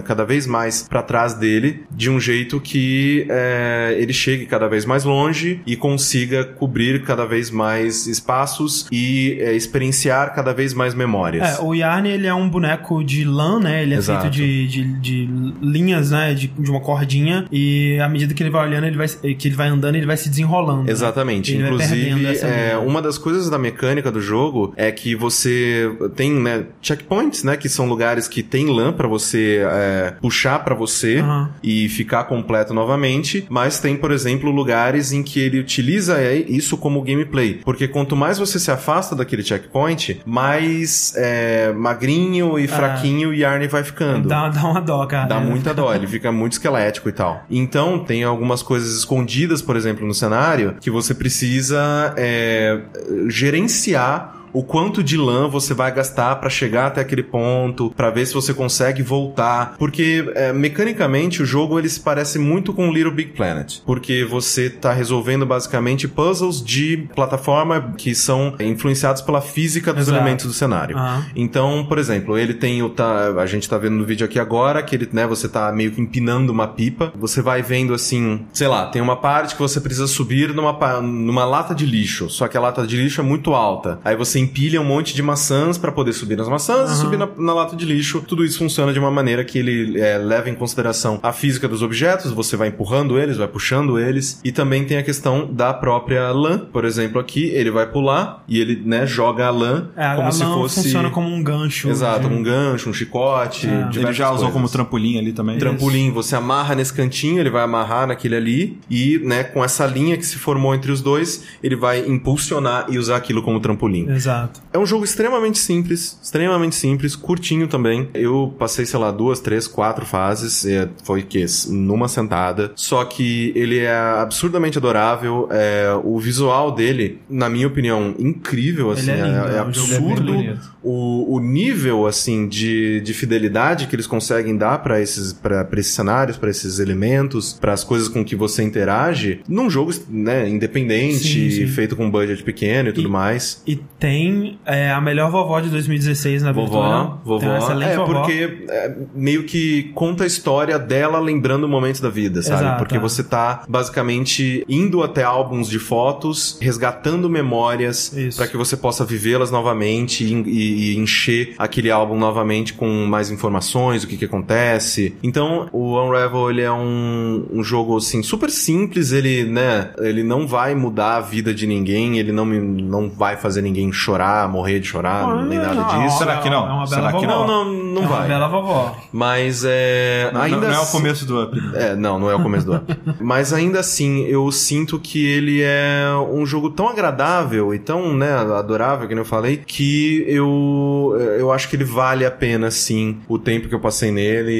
cada vez mais pra trás dele, de um jeito que é, ele chegue cada vez mais longe e consiga cobrir cada vez mais espaços e é, experienciar cada vez mais memórias. É, o Yarn, ele é um boneco de lã, né? Ele é Exato. feito de, de, de linhas, né? De, de uma cordinha. E à medida que ele vai olhando, ele vai, que ele vai andando, ele vai se desenrolando. né? Exatamente. Perdendo Inclusive, é, uma das coisas da mecânica do jogo é que você tem né, checkpoints, né, que são lugares que tem lã pra você é, puxar pra você Aham. e ficar completo novamente, mas tem, por exemplo, lugares em que ele utiliza é, isso como gameplay, porque quanto mais você se afasta daquele checkpoint, mais é, magrinho e fraquinho o Yarn vai ficando. Dá, dá uma dó, cara. Dá muita dó, ele fica muito esquelético e tal. Então, tem algumas coisas escondidas, por exemplo, no cenário, que você precisa é, gerenciar o quanto de lã você vai gastar pra chegar até aquele ponto, pra ver se você consegue voltar, porque é, mecanicamente o jogo ele se parece muito com Little Big Planet, porque você tá resolvendo basicamente puzzles de plataforma que são influenciados pela física dos Exato. elementos do cenário. Aham. Então, por exemplo, ele tem o tá, a gente tá vendo no vídeo aqui agora que ele, né, você tá meio que empinando uma pipa. Você vai vendo assim, sei lá, tem uma parte que você precisa subir numa numa lata de lixo, só que a lata de lixo é muito alta. Aí você empilha um monte de maçãs pra poder subir nas maçãs e subir na, na lata de lixo. Tudo isso funciona de uma maneira que ele é, leva em consideração a física dos objetos, você vai empurrando eles, vai puxando eles, e também tem a questão da própria lã. Por exemplo, aqui ele vai pular e ele, né, joga a lã É, como a se lã fosse funciona como um gancho. Exato, um gancho, um chicote. É. Ele já usou coisas. como trampolim ali também. Trampolim, você amarra nesse cantinho, ele vai amarrar naquele ali, e, né, com essa linha que se formou entre os dois, ele vai impulsionar e usar aquilo como trampolim. Exato. É um jogo extremamente simples, extremamente simples, curtinho também. Eu passei, sei lá, duas, três, quatro fases, é, foi que numa sentada. Só que ele é absurdamente adorável. é, o visual dele, na minha opinião, incrível, assim, Ele é lindo, é, é bem absurdo. O, o nível assim de, de fidelidade que eles conseguem dar pra esses para esses cenários, pra esses elementos, para as coisas com que você interage num jogo, né, independente, Sim, sim. feito com um budget pequeno e tudo E- mais. E tem é, a melhor vovó de 2016 na. Vovó, Tem uma vovó. excelente É, vovó. porque é, meio que conta a história dela lembrando momentos da vida, sabe? Exato, porque é. você tá basicamente indo até álbuns de fotos, resgatando memórias para que você possa vivê-las novamente e, e encher aquele álbum novamente com mais informações, o que que acontece. Então, o Unravel, ele é um, um jogo, assim, super simples, ele, né, ele não vai mudar a vida de ninguém, ele não, me- não vai fazer ninguém chorar, morrer de chorar, nem nada disso. Será que não? É uma bela Será que vovó. Não, não, não é uma vai. bela vovó. Mas é. Não, ainda não é o assim- começo do up. né? É, não, não é o começo do up. Mas ainda assim, eu sinto que ele é um jogo tão agradável e tão, né, adorável, que nem eu falei, que eu, eu acho que ele vale a pena, sim, o tempo que eu passei nele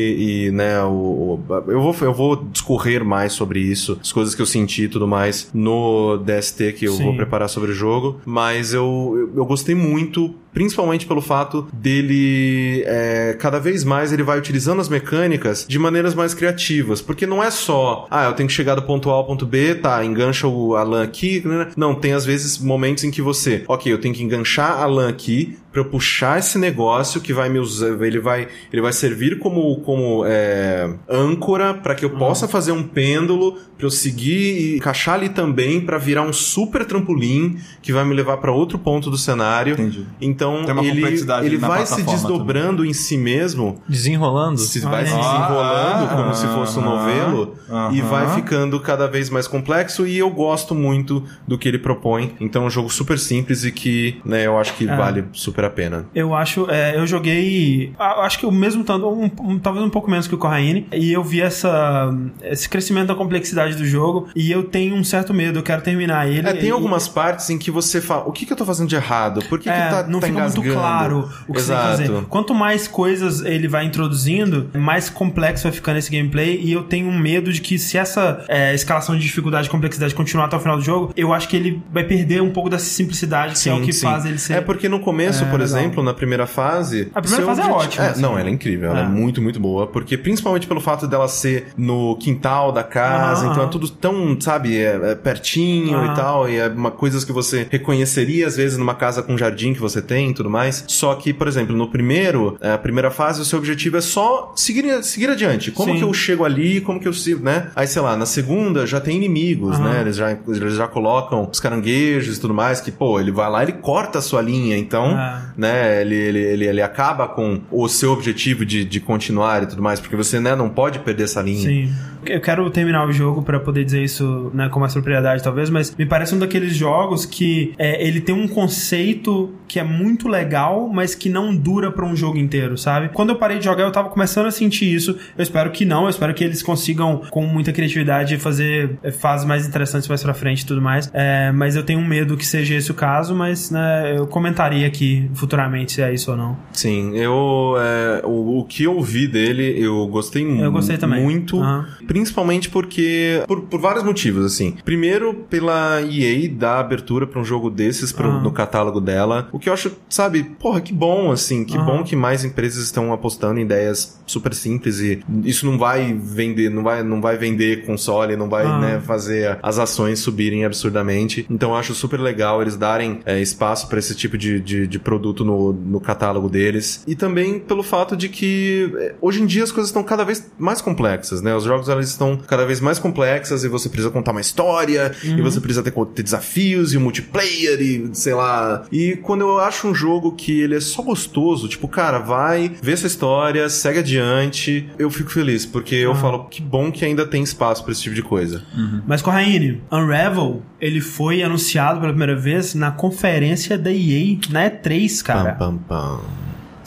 e, né, o, o- eu, vou, eu vou discorrer mais sobre isso, as coisas que eu senti e tudo mais no DST que eu Sim. vou preparar sobre o jogo, mas eu, eu, eu gostei muito, principalmente pelo fato dele, é, cada vez mais ele vai utilizando as mecânicas de maneiras mais criativas, porque não é só, ah, eu tenho que chegar do ponto A ao ponto B, tá, engancha o a lã aqui, né? não, tem às vezes momentos em que você, ok, eu tenho que enganchar a lã aqui pra eu puxar esse negócio que vai me usar, ele vai, ele vai servir como, como é, âncora para que eu possa fazer um pêndulo, pra eu seguir e encaixar ali também pra virar um super trampolim que vai me levar pra outro ponto do cenário. Entendi. Então Tem uma ele, complexidade ele vai se desdobrando em si mesmo, Desenrolando. se vai se Ah, desenrolando ah, como se fosse um novelo e vai ficando cada vez mais complexo e eu gosto muito do que ele propõe. Então é um jogo super simples e que né, eu acho que É. vale super a pena. Eu acho, é, eu joguei, ah, acho que o mesmo tanto, um- um- talvez um pouco menos que o Corraine, e eu vi essa, esse crescimento da complexidade do jogo, e eu tenho um certo medo, eu quero terminar ele. É, tem e- algumas partes em que você fala, o que, que eu tô fazendo de errado? Por que, É, que tá, não tá fica muito claro o que você tem que Exato. fazer. Quanto mais coisas ele vai introduzindo, mais complexo vai ficando esse gameplay. E eu tenho um medo de que se essa é, escalação de dificuldade e complexidade continuar até o final do jogo, eu acho que ele vai perder um pouco dessa simplicidade, que é o que faz ele ser. É porque no começo, É, por legal. exemplo, na primeira fase. A primeira fase é ótima, assim. não, ela é incrível. Ela é. É. muito, muito boa. Porque principalmente pelo fato dela ser no quintal da casa. Aham, então é aham. tudo tão, sabe, é, é pertinho Aham. e tal. E é uma coisas que você reconheceria, às vezes, numa casa com jardim que você tem e tudo mais. Só que, por exemplo, no primeiro, é, a primeira fase, o seu objetivo é só seguir, seguir adiante. Como Sim. que eu chego ali, como que eu sigo, né? Aí, sei lá, na segunda já tem inimigos, Aham. né? Eles já, eles já colocam os caranguejos e tudo mais, que, pô, ele vai lá, ele corta a sua linha, então, Ah. né, ele, ele, ele, ele acaba com o seu objetivo de, de continuar e tudo mais, porque você, né, não pode perder essa linha. Sim. Eu quero terminar o jogo pra poder dizer isso né, com mais propriedade, talvez, mas me parece um daqueles jogos que é, ele tem um conceito que é muito legal, mas que não dura pra um jogo inteiro, sabe? Quando eu parei de jogar, eu tava começando a sentir isso. Eu espero que não, eu espero que eles consigam, com muita criatividade, fazer é, fases mais interessantes mais pra frente e tudo mais. É, mas eu tenho medo que seja esse o caso, mas né, eu comentaria aqui futuramente se é isso ou não. Sim, eu. é, o, o que eu vi dele, eu gostei Eu gostei também. muito. Aham. Principalmente porque. Por, por vários motivos, assim. Primeiro, pela EA dar abertura pra um jogo desses pro- Aham. no catálogo dela. O que eu acho, sabe, porra, que bom, assim. Que Aham. bom que mais empresas estão apostando em ideias super simples e isso não vai vender, não vai, não vai vender console, não vai, Aham. né, fazer as ações subirem absurdamente. Então eu acho super legal eles darem é, espaço pra esse tipo de, de, de produto no, no catálogo deles. E também pelo fato de que é, hoje em dia as coisas estão cada vez mais complexas, né? Os jogos elas estão cada vez mais complexas e você precisa contar uma história e você precisa ter, ter desafios e um multiplayer e sei lá. E quando eu acho um jogo que ele é só gostoso, tipo, cara, vai, vê essa história, segue adiante, eu fico feliz, porque eu falo que bom que ainda tem espaço pra esse tipo de coisa. Mas Corraine, Unravel, ele foi anunciado pela primeira vez na conferência da EA na E3, cara. Pam, pam, pam.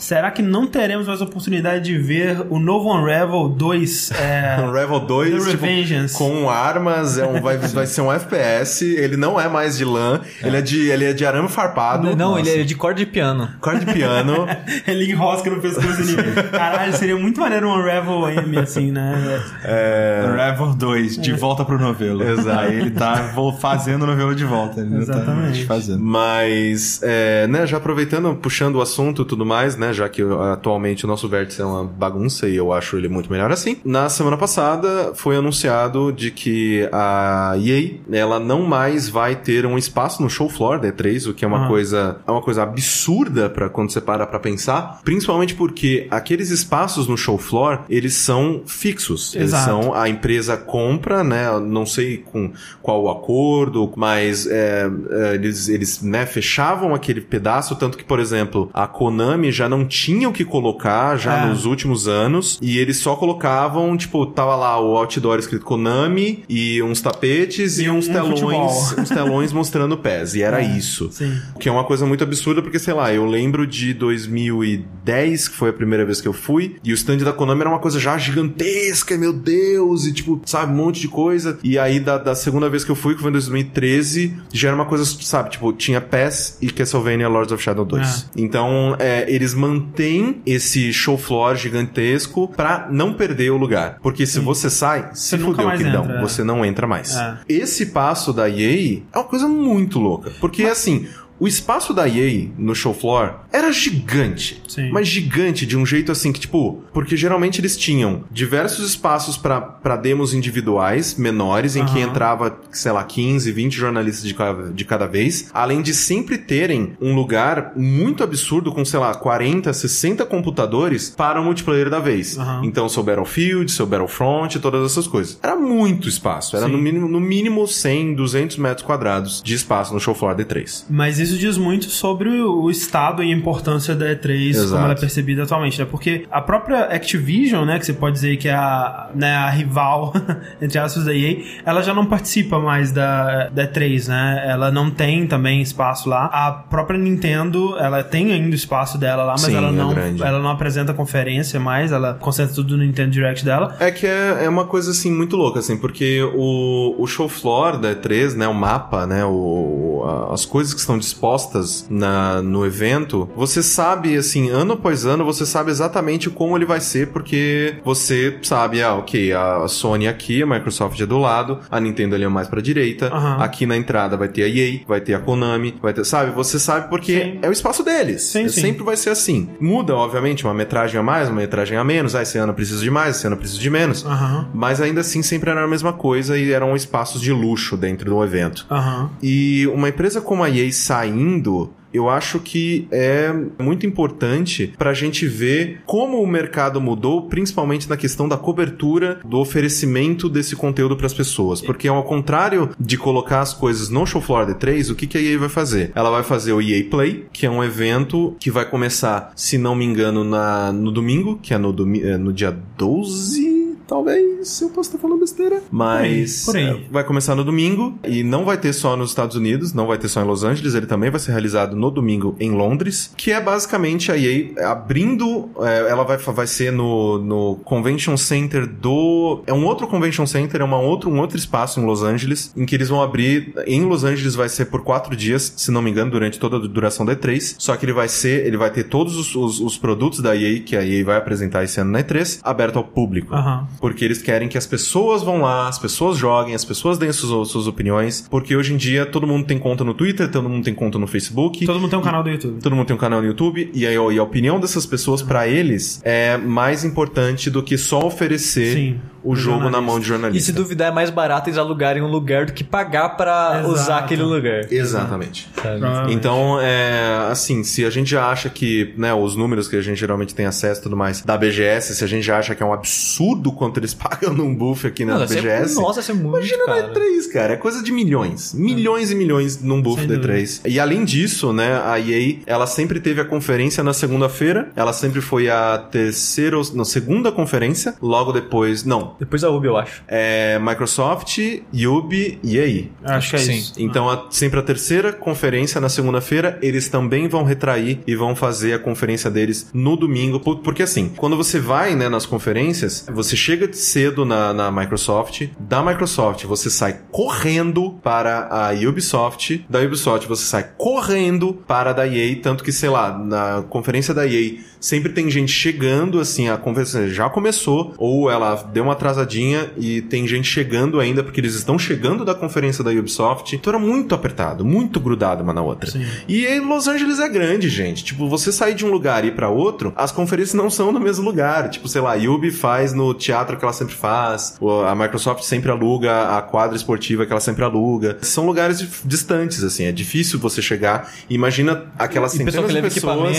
Será que não teremos mais oportunidade de ver o novo Unravel 2? É, Unravel 2, The tipo, Revengeance. com armas, é um, vai, vai ser um FPS, ele não é mais de lã, ele, é de, ele é de arame farpado. Não, Nossa. ele é de corda de piano. Cor de piano. ele enrosca no pescoço inimigo. Caralho, seria muito maneiro um Unravel M, assim, né? Unravel 2, de volta pro novelo. Exato. Aí ele tá vo- fazendo o novelo de volta. Ele Exatamente. Tá fazendo. Mas, é, né, já aproveitando, puxando o assunto e tudo mais, né, né? Já que atualmente o nosso vértice é uma bagunça e eu acho ele muito melhor assim. Na semana passada foi anunciado de que a EA, ela não mais vai ter um espaço no show floor da E3, o que é uma Ah. coisa, é uma coisa absurda para quando você para pra pensar, principalmente porque aqueles espaços no show floor, eles são fixos. Eles Exato. são a empresa compra, né? Não sei com qual o acordo, mas é, é, eles, eles né, fechavam aquele pedaço, tanto que, por exemplo, a Konami já não tinha o que colocar já É. nos últimos anos, e eles só colocavam, tipo, tava lá o outdoor escrito Konami e uns tapetes e, E uns um telões, futebol. uns telões mostrando pés, e era É, isso. Sim. Que é uma coisa muito absurda, porque, sei lá, eu lembro de 2010, que foi a primeira vez que eu fui, e o stand da Konami era uma coisa já gigantesca, meu Deus, e tipo, sabe, um monte de coisa. E aí, da, da segunda vez que eu fui, que foi em 2013, já era uma coisa, sabe, tipo, tinha PES e Castlevania Lords of Shadow 2. Então, é, eles mantêm esse show floor gigantesco pra não perder o lugar. Porque se você sai, se nunca fudeu, queridão, entra, é. você não entra mais. É. Esse passo da EA é uma coisa muito louca. Porque, assim, o espaço da EA no show floor era gigante. Sim. Mas gigante de um jeito assim que, tipo, porque geralmente eles tinham diversos espaços pra pra demos individuais, menores, em que Aham. entrava, sei lá, 15, 20 jornalistas de cada, de cada vez, além de sempre terem um lugar muito absurdo com, sei lá, 40, 60 computadores para o multiplayer da vez. Aham. Então, seu Battlefield, seu Battlefront, todas essas coisas. Era muito espaço. Era Sim. no mínimo, no mínimo 100, 200 metros quadrados de espaço no show floor D3. Mas isso diz muito sobre o estado e a importância da E3 Exato. como ela é percebida atualmente, né? Porque a própria Activision, né, que você pode dizer que é a, né, a rival, entre aspas, da EA, ela já não participa mais da, da E3, né? Ela não tem também espaço lá. A própria Nintendo, ela tem ainda o espaço dela lá, mas Sim, ela, é não, grande. ela não apresenta conferência mais, ela concentra tudo no Nintendo Direct dela. É que é, é uma coisa assim muito louca, assim, porque o, o show floor da E3, né, o mapa, né, o, a- as coisas que estão dispostas na, no evento, você sabe, assim, ano após ano, você sabe exatamente como ele vai ser, porque você sabe, ah, ok, a Sony aqui, a Microsoft é do lado, a Nintendo ali é mais pra direita, Aham. aqui na entrada vai ter a EA, vai ter a Konami, vai ter, sabe, você sabe porque Sim. é o espaço deles. Sim, É sim. Sempre vai ser assim. Muda, obviamente, uma metragem a mais, uma metragem a menos, ah, esse ano eu preciso de mais, esse ano eu preciso de menos. Aham, Mas ainda assim sempre era a mesma coisa e eram espaços de luxo dentro do evento. aham. E uma empresa como a EA saindo, eu acho que é muito importante pra gente ver como o mercado mudou, principalmente na questão da cobertura, do oferecimento desse conteúdo pras pessoas. Porque ao contrário de colocar as coisas no show floor D3, o que, que a EA vai fazer? Ela vai fazer o EA Play, que é um evento que vai começar, se não me engano, na, no domingo, que é no, domi- é no dia 12 talvez eu possa estar falando besteira. Mas Por aí, por aí. é, vai começar no domingo e não vai ter só nos Estados Unidos, não vai ter só em Los Angeles, ele também vai ser realizado no domingo em Londres, que é basicamente a EA abrindo, é, ela vai, vai ser no, no Convention Center do... É um outro Convention Center, é uma outro, um outro espaço em Los Angeles, em que eles vão abrir, em Los Angeles vai ser por quatro dias, se não me engano, durante toda a duração da E3, só que ele vai ser, ele vai ter todos os, os, os produtos da EA, que a EA vai apresentar esse ano na E3, aberto ao público. Aham. Porque eles querem que as pessoas vão lá, as pessoas joguem, as pessoas deem suas, suas opiniões. Porque hoje em dia todo mundo tem conta no Twitter, todo mundo tem conta no Facebook. Todo mundo tem um canal do YouTube. Todo mundo tem um canal no YouTube e a, e a opinião dessas pessoas pra eles é mais importante do que só oferecer Sim, o jogo na mão de E jornalista. se duvidar, é mais barato eles alugarem um lugar do que pagar pra Exato. usar aquele lugar. Exatamente. sabe? Então, é, assim, se a gente já acha que, né, os números que a gente geralmente tem acesso e tudo mais da BGS, se a gente já acha que é um absurdo quanto eles pagam num buff aqui na Nossa, isso é- BGS. nossa, isso é muito Imagina caro. na E3, cara. É coisa de milhões. Milhões e milhões num buff Sem da dúvida. E3. E além disso, né, a EA, ela sempre teve a conferência na segunda-feira. Ela sempre foi a terceira ou... Não, segunda conferência. Logo depois... Não. Depois da Ubi, eu acho. É Microsoft, Yubi e EA. Acho que é Sim. isso. Então, a- sempre a terceira conferência na segunda-feira, eles também vão retrair e vão fazer a conferência deles no domingo. Por- Porque assim, quando você vai né, nas conferências, você chega cedo na, na Microsoft, da Microsoft você sai correndo para a Ubisoft, da Ubisoft você sai correndo para a da EA, tanto que, sei lá, na conferência da EA sempre tem gente chegando, assim, a conversa já começou, ou ela deu uma atrasadinha e tem gente chegando ainda, porque eles estão chegando da conferência da Ubisoft. Então era muito apertado, muito grudado uma na outra. Sim. E aí, Los Angeles é grande, gente. Tipo, você sair de um lugar e ir pra outro, as conferências não são no mesmo lugar. Tipo, sei lá, a Ubi faz no teatro que ela sempre faz, a Microsoft sempre aluga a quadra esportiva que ela sempre aluga. São lugares distantes, assim, é difícil você chegar. Imagina aquelas centenas de pessoas,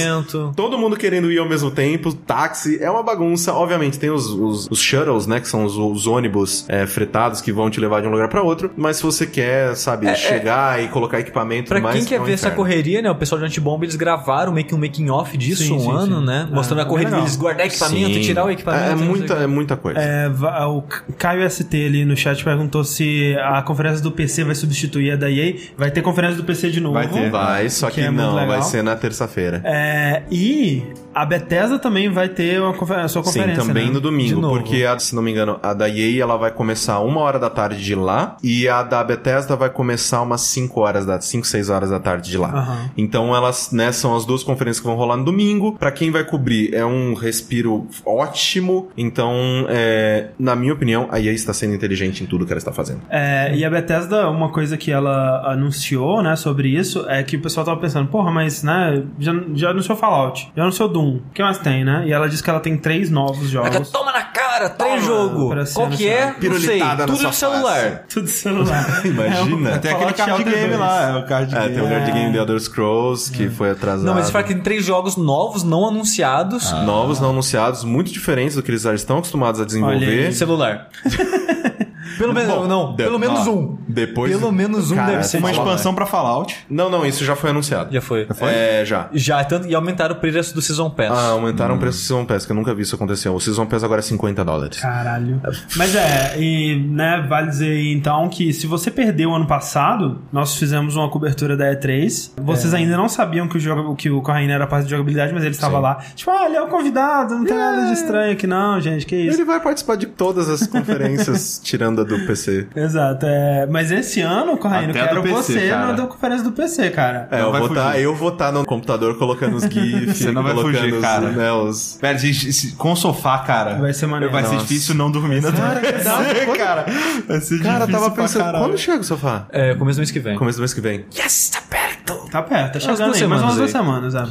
todo mundo querendo ir ao mesmo tempo, táxi, é uma bagunça. Obviamente, tem os, os, os shuttles, né, que são os, os ônibus é, fretados que vão te levar de um lugar pra outro, mas se você quer, sabe, chegar e colocar equipamento e Pra mais, quem quer é um ver essa correria, né? O pessoal de Antibomb, eles gravaram meio que um making off disso Sim, um sim, ano, sim. né? É, Mostrando a é correria deles guardar equipamento, Sim. tirar o equipamento. É, é muita, é muita coisa. É, o Ca- Caio ST ali no chat perguntou se a conferência do PC vai substituir a da EA. Vai ter conferência do PC de novo. Vai ter. Vai, só que que, é não, vai ser na terça-feira. É, e a Bethesda também vai ter uma a sua conferência. Sim, também né? no domingo, porque, a- se não me engano, a da EA ela vai começar uma hora da tarde de lá e a da Bethesda vai começar umas 5 horas da 5, 6 horas da tarde de lá. Aham. Então elas, né, são as duas conferências que vão rolar no domingo. Pra quem vai cobrir, é um respiro ótimo. Então, é, na minha opinião, a EA está sendo inteligente em tudo que ela está fazendo. É, e a Bethesda, uma coisa que ela anunciou, né, sobre isso, é que o pessoal tava pensando, porra, mas, né, já, já anunciou Fallout, já anunciou Doom, o que mais tem, né? E ela disse que ela tem três novos Ela jogos. Cara, Toma na cara, três jogos. Qual que é? anunciado. Não sei. Pirulitada Tudo no celular. face. Tudo celular. Imagina. Tem aquele card game 2. lá, é o card É, game. tem o Nerd Game The Elder Scrolls, que foi atrasado. Não, mas você fala que tem três jogos novos, não anunciados. Novos, não anunciados, muito diferentes do que eles já estão acostumados a Olha desenvolver. aí. Celular. pelo menos, Bom, não, de- pelo menos ó, um. Depois. Pelo menos um Cara, deve ser. uma Fallout. expansão pra Fallout. Não, não, isso já foi anunciado. Já foi. É, já. Já, tanto, e aumentaram o preço do Season Pass. Ah, aumentaram o preço do Season Pass, que eu nunca vi isso acontecer. O Season Pass agora é 50 dólares. Caralho. Mas é, e, né, vale dizer aí, então que se você perdeu o ano passado, nós fizemos uma cobertura da E3. Vocês ainda não sabiam que o jogo que o Corraine era parte de jogabilidade, mas ele estava lá. Tipo, ah, ele é o convidado, não tem nada de estranho aqui não, gente, que isso. Ele vai participar de todas as conferências, tirando a do PC. Exato, é, mas esse ano, Corraine, quero do PC, você cara. na conferência do PC, cara. É, Não eu vou, tá, fugir. eu vou estar no computador colocando os GIFs, Você não vai fugir, os, cara. Né, os... Se- se- com o sofá, cara. Vai ser maneiro. Vai ser Nossa. difícil não dormir na Cara, cara. Vai ser Cara, difícil tava pra pensando, caralho. quando chega o sofá? É, começo do mês que vem. Começo do mês que vem. Yes, tá perto. Tá perto, tá chegando aí, mais umas duas semanas é.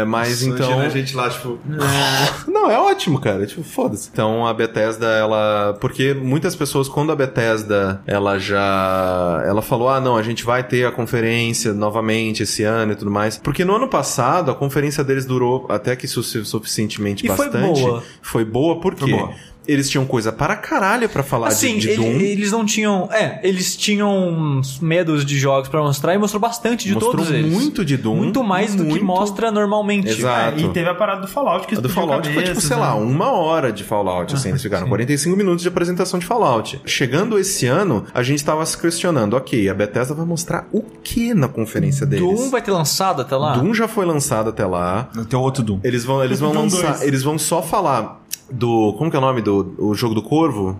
É, mas Nossa, então... a gente lá, tipo... Não, é ótimo, cara. Tipo, foda-se. Então a Bethesda, ela. Porque muitas pessoas, quando a Bethesda, ela já. Ela falou: ah, não, a gente vai ter a conferência novamente esse ano e tudo mais. Porque no ano passado, a conferência deles durou até que su suficientemente E foi bastante. boa. Foi boa porque. Foi boa. Eles tinham coisa para caralho pra falar Assim, de, de ele- Doom. eles não tinham. É, eles tinham medos de jogos pra mostrar e mostrou bastante de Mostrou todos eles. muito de Doom. Muito mais do que muito. mostra normalmente. Exato. É, e teve a parada do Fallout que A do Fallout foi tipo, sei né? lá, uma hora de Fallout, assim, eles ficaram 45 minutos de apresentação de Fallout. Chegando esse ano, a gente tava se questionando, ok, a Bethesda vai mostrar o que na conferência deles? Doom vai ter lançado até lá? Doom já foi lançado até lá. Tem outro Doom. Eles vão, eles vão Doom lançar, 2. eles vão só falar do, como que é o nome do o jogo do Corvo?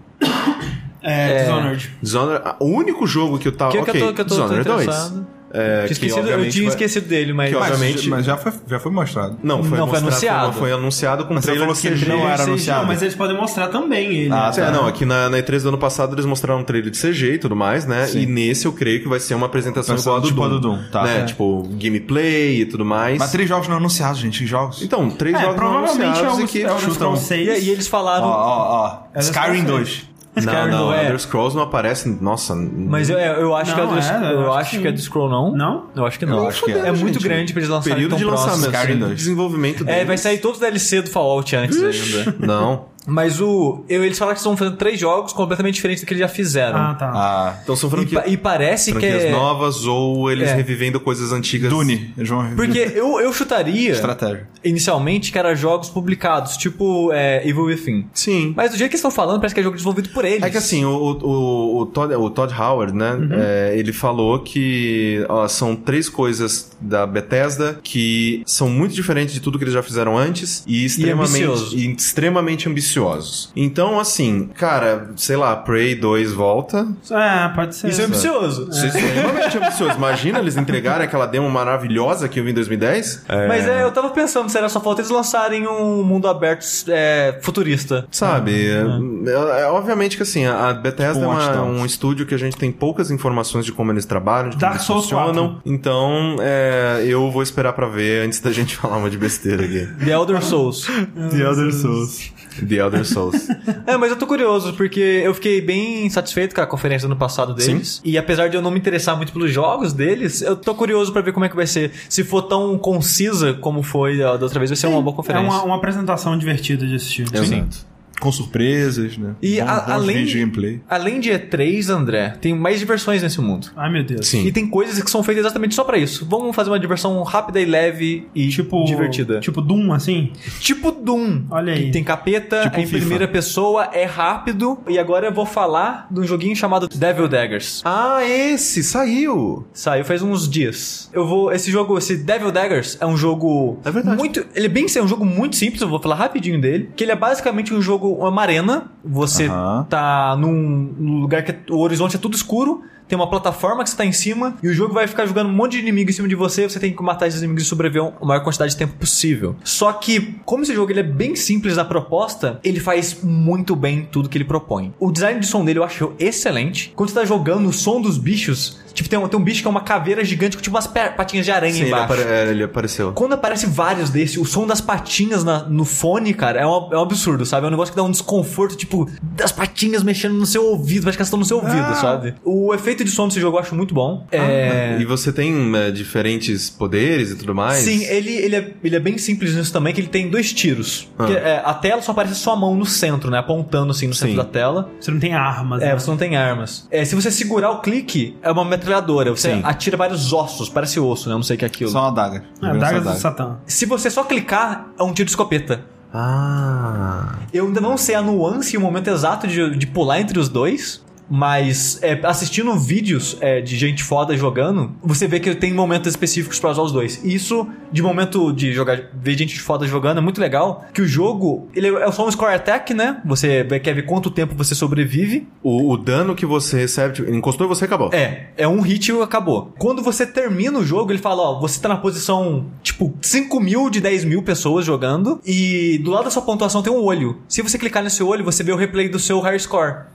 É, Dishonored. Dishonored, ah, o único jogo que eu tava, Que, que ok, eu tô, que eu tô, tô Dishonored 2. É, Tinha que eu tinha esquecido dele, mas. que Mas, obviamente- mas já, foi, já foi mostrado. Não, foi, Não, foi mostrado- anunciado. Foi, anunciado com Mas trailer falou de que não era CG, anunciado. Mas eles podem mostrar também ele. Ah, É, tá. não, aqui na, na E3 do ano passado eles mostraram um trailer de CG e tudo mais, né? Sim. E nesse eu creio que vai ser uma apresentação igual a do tipo Doom. do Doom, tá. Né? É. Tipo, gameplay e tudo mais. Mas três jogos não anunciados, gente. Jogos? Então, três É, jogos não provavelmente é anunciados o, e que é chutam. Scrolls 6. E, e eles Ó, falaram. ó, ó. É Skyrim Skyrim. 2. Não, Skyrim não, não é. Elder Scrolls não aparece. Nossa. Mas eu, eu acho que é Não, do, é, eu eu acho que, que é do Scroll, não? Não? Eu acho que não. Eu acho que é. É muito gente. grande pra eles lançarem período tão de lançamento, próximo, Skyrim assim. 2. desenvolvimento deles. É, vai sair todos os DLC do Fallout antes ainda. Não. Mas o. Eu, eles falaram que estão fazendo três jogos completamente diferentes do que eles já fizeram. Ah, tá. Ah, Então são e, franquias, pa- e parece que é. novas ou eles É. revivendo coisas antigas. Dune. Eles vão Porque eu, eu chutaria, Estratégia. inicialmente, que era jogos publicados, tipo é, Evil Within. Sim. Mas do jeito que eles estão falando, parece que é jogo desenvolvido por eles. É que assim, o, o, o, Todd, o Todd Howard, né? Uhum. é, ele falou que ó, são três coisas da Bethesda que são muito diferentes de tudo que eles já fizeram antes e extremamente, ambicioso. e extremamente ambiciosos. Então, assim, cara, sei lá, Prey 2 volta. É, pode ser. Isso é ambicioso. Isso é extremamente ambicioso. Imagina eles entregarem aquela demo maravilhosa que eu vi em 2010. Mas é, eu tava pensando, será só falta eles lançarem um mundo aberto é, futurista. Sabe, é, é- é- obviamente que assim, a Bethesda Tipo é um uma- um estúdio que a gente tem poucas informações de como eles trabalham, de como Dark eles Souls funcionam. 4. Então, é, eu vou esperar pra ver antes da gente falar uma de besteira aqui. The Elder Souls. The Elder Souls. The Elder Souls. É, mas eu tô curioso, porque eu fiquei bem satisfeito com a conferência do ano passado deles. E apesar de eu não me interessar muito pelos jogos deles, eu tô curioso pra ver como é que vai ser. Se for tão concisa como foi da outra vez, vai ser uma boa É conferência. uma, uma apresentação divertida de assistir. Exato. Com surpresas, né? E Bom- a- além, de gameplay. além de E3, André, tem mais diversões nesse mundo. Ai, meu Deus. Sim. E tem coisas que são feitas exatamente só pra isso. Vamos fazer uma diversão rápida e leve e Tipo. divertida. Tipo Doom, assim? Tipo Doom. Olha aí. Que tem capeta, Tipo é em FIFA. primeira pessoa, é rápido. E agora eu vou falar de um joguinho chamado Devil Daggers. ah, esse saiu! Saiu faz uns dias. Eu vou. Esse jogo, esse Devil Daggers, é um jogo. É verdade. Muito. Ele é bem. É um jogo muito simples, eu vou falar rapidinho dele. Que ele é basicamente um jogo, uma arena. Você tá num, num lugar que o horizonte é tudo escuro. Tem uma plataforma que você tá em cima e o jogo vai ficar jogando um monte de inimigo em cima de você. Você tem que matar esses inimigos e sobreviver a maior quantidade de tempo possível. Só que, como esse jogo ele é bem simples na proposta, ele faz muito bem tudo que ele propõe. O design de som dele eu acho excelente. Quando você tá jogando o som dos bichos, tipo, tem um, tem um bicho que é uma caveira gigante com tipo umas patinhas de aranha Sim, ele, embaixo. apare- é, ele apareceu. Quando aparece vários desses, o som das patinhas na- no fone, cara, é um, é um absurdo, sabe? É um negócio que dá um desconforto, tipo, das patinhas mexendo no seu ouvido, parece que elas estão no seu ouvido, Ah. sabe? O efeito de som desse jogo eu acho muito bom. É. E você tem é, diferentes poderes e tudo mais? Sim, ele, ele, é, ele é bem simples nisso também, que ele tem dois tiros. Ah. Que, é, a tela só aparece a sua mão no centro, né? Apontando assim no centro Sim. da tela. Você não tem armas. É, né? você não tem armas. É, se você segurar o clique, é uma metralhadora. Você Sim. atira vários ossos, parece osso, né? Eu não sei o que é aquilo. Só uma adaga. É, Dagas do Satã. Se você só clicar, é um tiro de escopeta. Ah. Eu ainda não sei a nuance e o momento exato de, de pular entre os dois. Mas é, assistindo vídeos é, de gente foda jogando, você vê que tem momentos específicos pra usar os dois. E isso, de momento de jogar, ver gente foda jogando, é muito legal. Que o jogo, ele é só um score attack, né? Você quer ver quanto tempo você sobrevive. O, o dano que você recebe, tipo, encostou e você acabou. É, é um hit e acabou. Quando você termina o jogo, ele fala, ó, você tá na posição, tipo, 5 mil de 10 mil pessoas jogando, e do lado da sua pontuação tem um olho. Se você clicar nesse olho, você vê o replay do seu high score.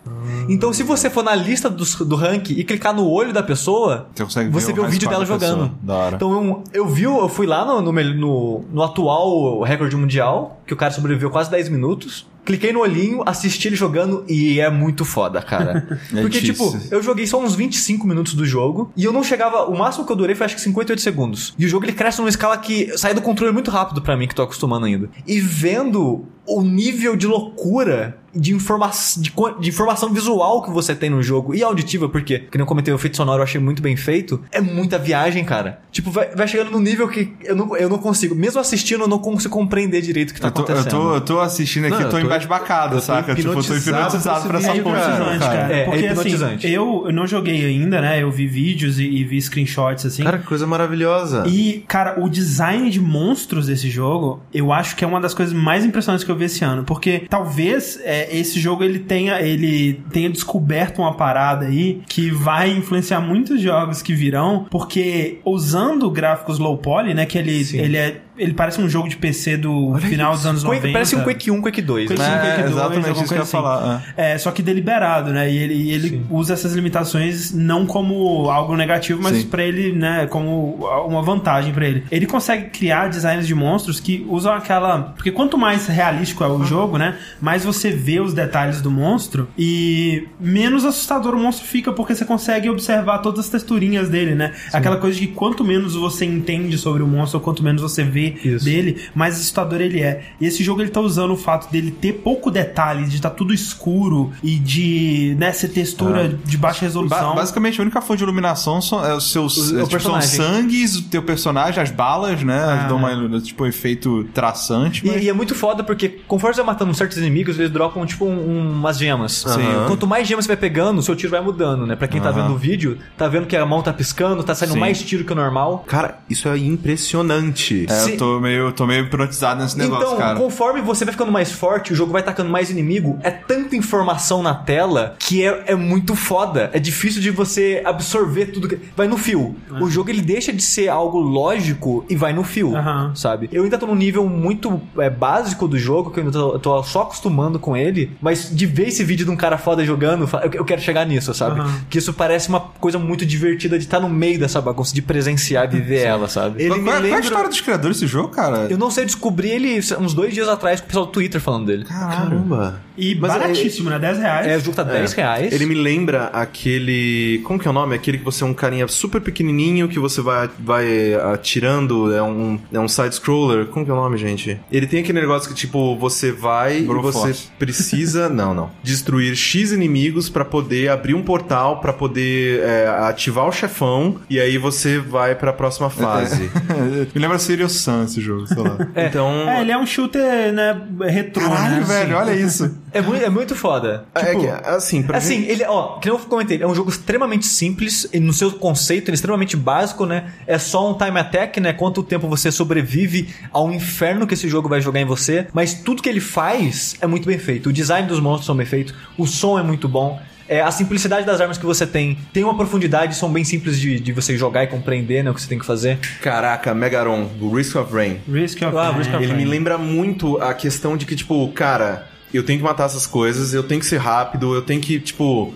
Então, se você for na lista dos- do, rank e clicar no olho da pessoa, Você você o vê o high vídeo dela jogando. Então, eu, eu vi, eu fui lá no, no, no- atual recorde mundial, que o cara sobreviveu quase 10 minutos. Cliquei no olhinho, assisti ele jogando e é muito foda, cara. É Porque, difícil. tipo, eu joguei só uns 25 minutos do jogo e eu não chegava. O máximo que eu durei foi acho que 58 segundos. E o jogo ele cresce numa escala que sai do controle muito rápido pra mim, que tô acostumando ainda. E vendo o nível de loucura de, informa de, de informação visual que você tem no jogo e auditiva, porque, que nem eu comentei, o efeito sonoro eu achei muito bem feito, é muita viagem, cara. Tipo, vai, vai chegando num nível que eu não, eu não consigo, mesmo assistindo, eu não consigo compreender direito o que tá Eu tô, eu, acontecendo. tô, eu tô assistindo aqui, Não, eu tô eu tô- embasbacado, eu saca? Tipo, eu tô hipnotizado pra essa É porra, hipnotizante, cara. É, é Porque hipnotizante. assim, eu, eu não joguei ainda, né? Eu vi vídeos e, e vi screenshots assim. Cara, que coisa maravilhosa. E, cara, o design de monstros desse jogo, eu acho que é uma das coisas mais impressionantes que eu vi esse ano. Porque talvez é, esse jogo ele tenha, ele tenha descoberto uma parada aí que vai influenciar muitos jogos que virão. Porque usando gráficos low poly, né? Que ele, ele é. Ele parece um jogo de PC do final dos anos Quake- 90. parece um Quake 1, Quake 2. Quake né? Quake É, dois, exatamente isso que eu ia coisa falar. É, só que deliberado, né? E ele, ele usa essas limitações não como algo negativo, mas Sim. pra ele, né, como uma vantagem pra ele. Ele consegue criar designs de monstros que usam aquela. Porque quanto mais realístico é o jogo, né? Mais você vê os detalhes do monstro e menos assustador o monstro fica, porque você consegue observar todas as texturinhas dele, né? Aquela coisa de que quanto menos você entende sobre o monstro, ou quanto menos você vê Isso. dele, mais assustador ele é. E esse jogo ele tá usando o fato dele ter pouco detalhe, de estar tudo escuro e de né, ser textura de baixa Ba- resolução. basicamente, a única fonte de iluminação são, é os seus. O- é, o tipo, são personagem. sangues, o teu personagem, as balas, né? Ah. dão uma, tipo, um efeito traçante. E, mas- e é muito foda porque conforme você vai matando certos inimigos, eles dropam tipo um- umas gemas. Sim. Quanto mais gemas você vai pegando, o seu tiro vai mudando, né? Pra quem tá Aham. vendo o vídeo, tá vendo que a mão tá piscando, tá saindo Sim. mais tiro que o normal. Cara, isso é impressionante. É, Sim, eu tô meio, tô meio hipnotizado nesse negócio, então, cara. conforme você vai ficando mais forte, o jogo vai tacando mais inimigo, é tanta informação na tela que é, é muito foda. É difícil de você absorver tudo que. Vai no fio. O jogo ele deixa de ser algo lógico e vai no fio, Aham. sabe? Eu ainda tô num nível muito é, básico do jogo, que eu ainda tô, tô só acostumando com ele, mas de ver esse vídeo de um cara foda jogando, eu, eu quero chegar nisso, sabe? Aham. Que isso parece uma coisa muito divertida de estar no meio dessa bagunça, de presenciar e viver ela, sabe? Qual, qual é a história dos criadores desse jogo, cara? Eu não sei, eu descobri ele uns dois dias atrás com o pessoal do Twitter falando dele. Caramba. E Mas baratíssimo, né? 10 reais. É, o jogo tá 10 reais. Ele me lembra aquele. Como que é o nome? Aquele que você é um carinha super pequenininho que você vai, vai atirando. É um, é um side-scroller. Como que é o nome, gente? Ele tem aquele negócio que, tipo, você vai e você Force. precisa. não, não. Destruir X inimigos pra poder abrir um portal, pra poder é, ativar o chefão. E aí você vai pra próxima fase. Me lembra Serious Esse jogo, sei lá. Então. É, ele é um shooter, né, retrô, Caralho, né? velho, olha isso. É muito, é muito foda. é Tipo, que, assim, pra Assim, ele, ó, que nem eu comentei, é um jogo extremamente simples, e no seu conceito, ele é extremamente básico, né? É só um time attack, né? Quanto tempo você sobrevive ao inferno que esse jogo vai jogar em você. Mas tudo que ele faz é muito bem feito. O design dos monstros são bem feitos, o som é muito bom. É, a simplicidade das armas que você tem tem uma profundidade, são bem simples de, de você jogar e compreender né, o que você tem que fazer. Caraca, Megaron, o Risk of Rain. Risk of Ah, Rain. Risk of Ele Rain. me lembra muito a questão de que, tipo, cara, eu tenho que matar essas coisas, eu tenho que ser rápido, eu tenho que, tipo,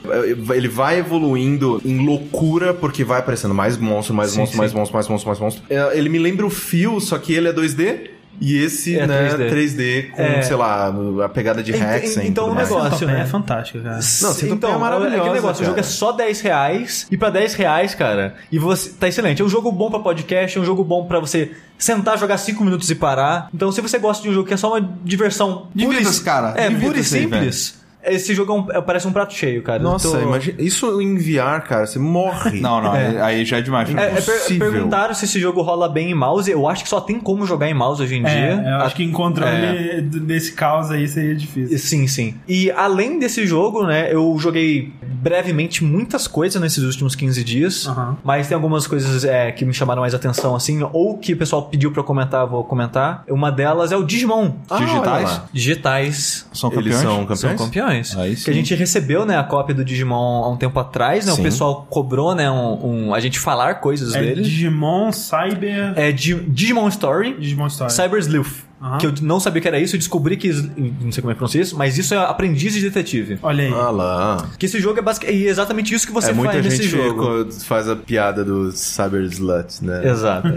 ele vai evoluindo em loucura porque vai aparecendo mais monstro, mais Sim, monstro, sim. mais monstro, mais monstro, mais monstro. É, Ele me lembra o Fio, só que ele é 2D. E esse, É né, 3D. 3D, com, É. sei lá, a pegada de e então o negócio- Centopeia né? é fantástico, cara. Não, Centopeia então, é maravilhosa, aquele negócio, o jogo é cara. só 10 reais, e pra 10 reais, cara, e você. Tá excelente. É um jogo bom pra podcast, é um jogo bom pra você sentar, jogar 5 minutos e parar. Então, se você gosta de um jogo que é só uma diversão. e- Divirta-se, cara. É, pura e Divirta-se aí, simples. Esse jogo é um- é- parece um prato cheio, cara. Nossa, tô- imagina. Isso em VR, cara, você morre. Não, não, É. aí- já é demais. É, é per- Impossível. perguntaram se esse jogo rola bem em mouse. Eu acho que só tem como jogar em mouse hoje em dia. É, eu acho que É. ele desse caos aí seria difícil. Sim, sim. E além desse jogo, né, eu joguei brevemente muitas coisas nesses últimos 15 dias. Aham. Mas tem algumas coisas é, que me chamaram mais atenção, assim, ou que o pessoal pediu pra eu comentar, eu vou comentar. Uma delas é o Digimon. Ah, Digitais? Digitais. São Eles campeões? são campeões? São campeões. Que a gente recebeu, né, a cópia do Digimon há um tempo atrás, né? Sim. O pessoal cobrou, né, um, um- a gente falar coisas É dele. Digimon, Cyber... É Di- Digimon Story, Digimon Story. Cyber Sleuth. Aham. Que eu não sabia que era isso, eu descobri que. Não sei como é que pronuncia isso, mas isso é aprendiz de detetive. Olha aí. Ah lá. Que esse jogo é basicamente é exatamente isso que você é muita faz nesse gente jogo. faz a piada do Cyber Slut, né? Exato.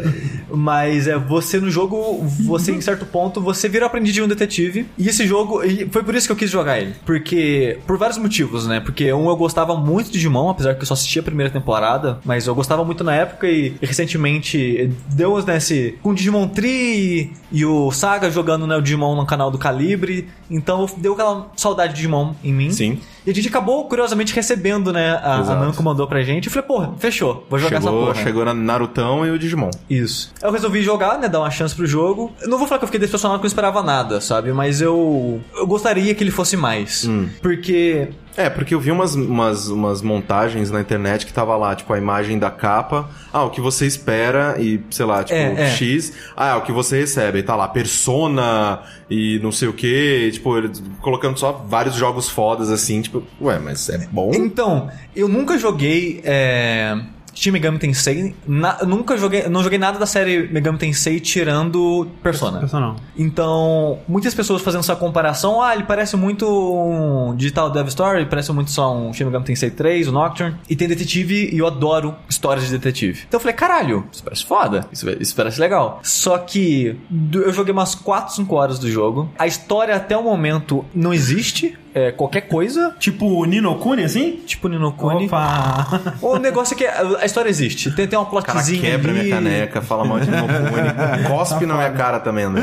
Mas é você no jogo, você em certo ponto, você vira aprendiz de um detetive. E esse jogo, e foi por isso que eu quis jogar ele. Porque, por vários motivos, né? Porque, um, eu gostava muito de Digimon, apesar que eu só assisti a primeira temporada. Mas eu gostava muito na época e, e recentemente deu nesse. Com o Digimon Tree e o Saga jogando né, o Digimon no canal do Calibre. Então deu aquela saudade de Digimon em mim. Sim. E a gente acabou, curiosamente, recebendo, né? A, a. Namco mandou pra gente. Eu falei, porra, fechou, vou jogar essa Chegou, porra. chegou na Narutão e o Digimon. Isso. Eu resolvi jogar, né? Dar uma chance pro jogo. Eu não vou falar que eu fiquei decepcionado porque eu não esperava nada, sabe? Mas eu. Eu gostaria que ele fosse mais. Hum. Porque. É, porque eu vi umas, umas, umas montagens na internet que tava lá, tipo, a imagem da capa. Ah, o que você espera e, sei lá, tipo, É, é. X. Ah, é o que você recebe. E tá lá, Persona e não sei o que. Tipo, colocando só vários jogos fodas assim, tipo, ué, mas é bom? Então, eu nunca joguei. É... Shin Megami Tensei, na- nunca joguei, não joguei nada da série Megami Tensei tirando Persona. Personal. Então, muitas pessoas fazendo essa comparação, ah, ele parece muito um Digital Dev Story, parece muito só um Shin Megami Tensei 3, o Nocturne, e tem detetive, e eu adoro histórias de detetive. Então eu falei, caralho, isso parece foda, isso, isso parece legal. Só que eu joguei umas 4, 5 horas do jogo, a história até o momento não existe, é qualquer coisa, Tipo Nino Kuni, assim? tipo Nino Kuni. Opa! O negócio é que a história existe, tem, tem uma O cara plotzinha quebra ali. minha caneca, fala mal de Nocune, cospe na minha cara também, né?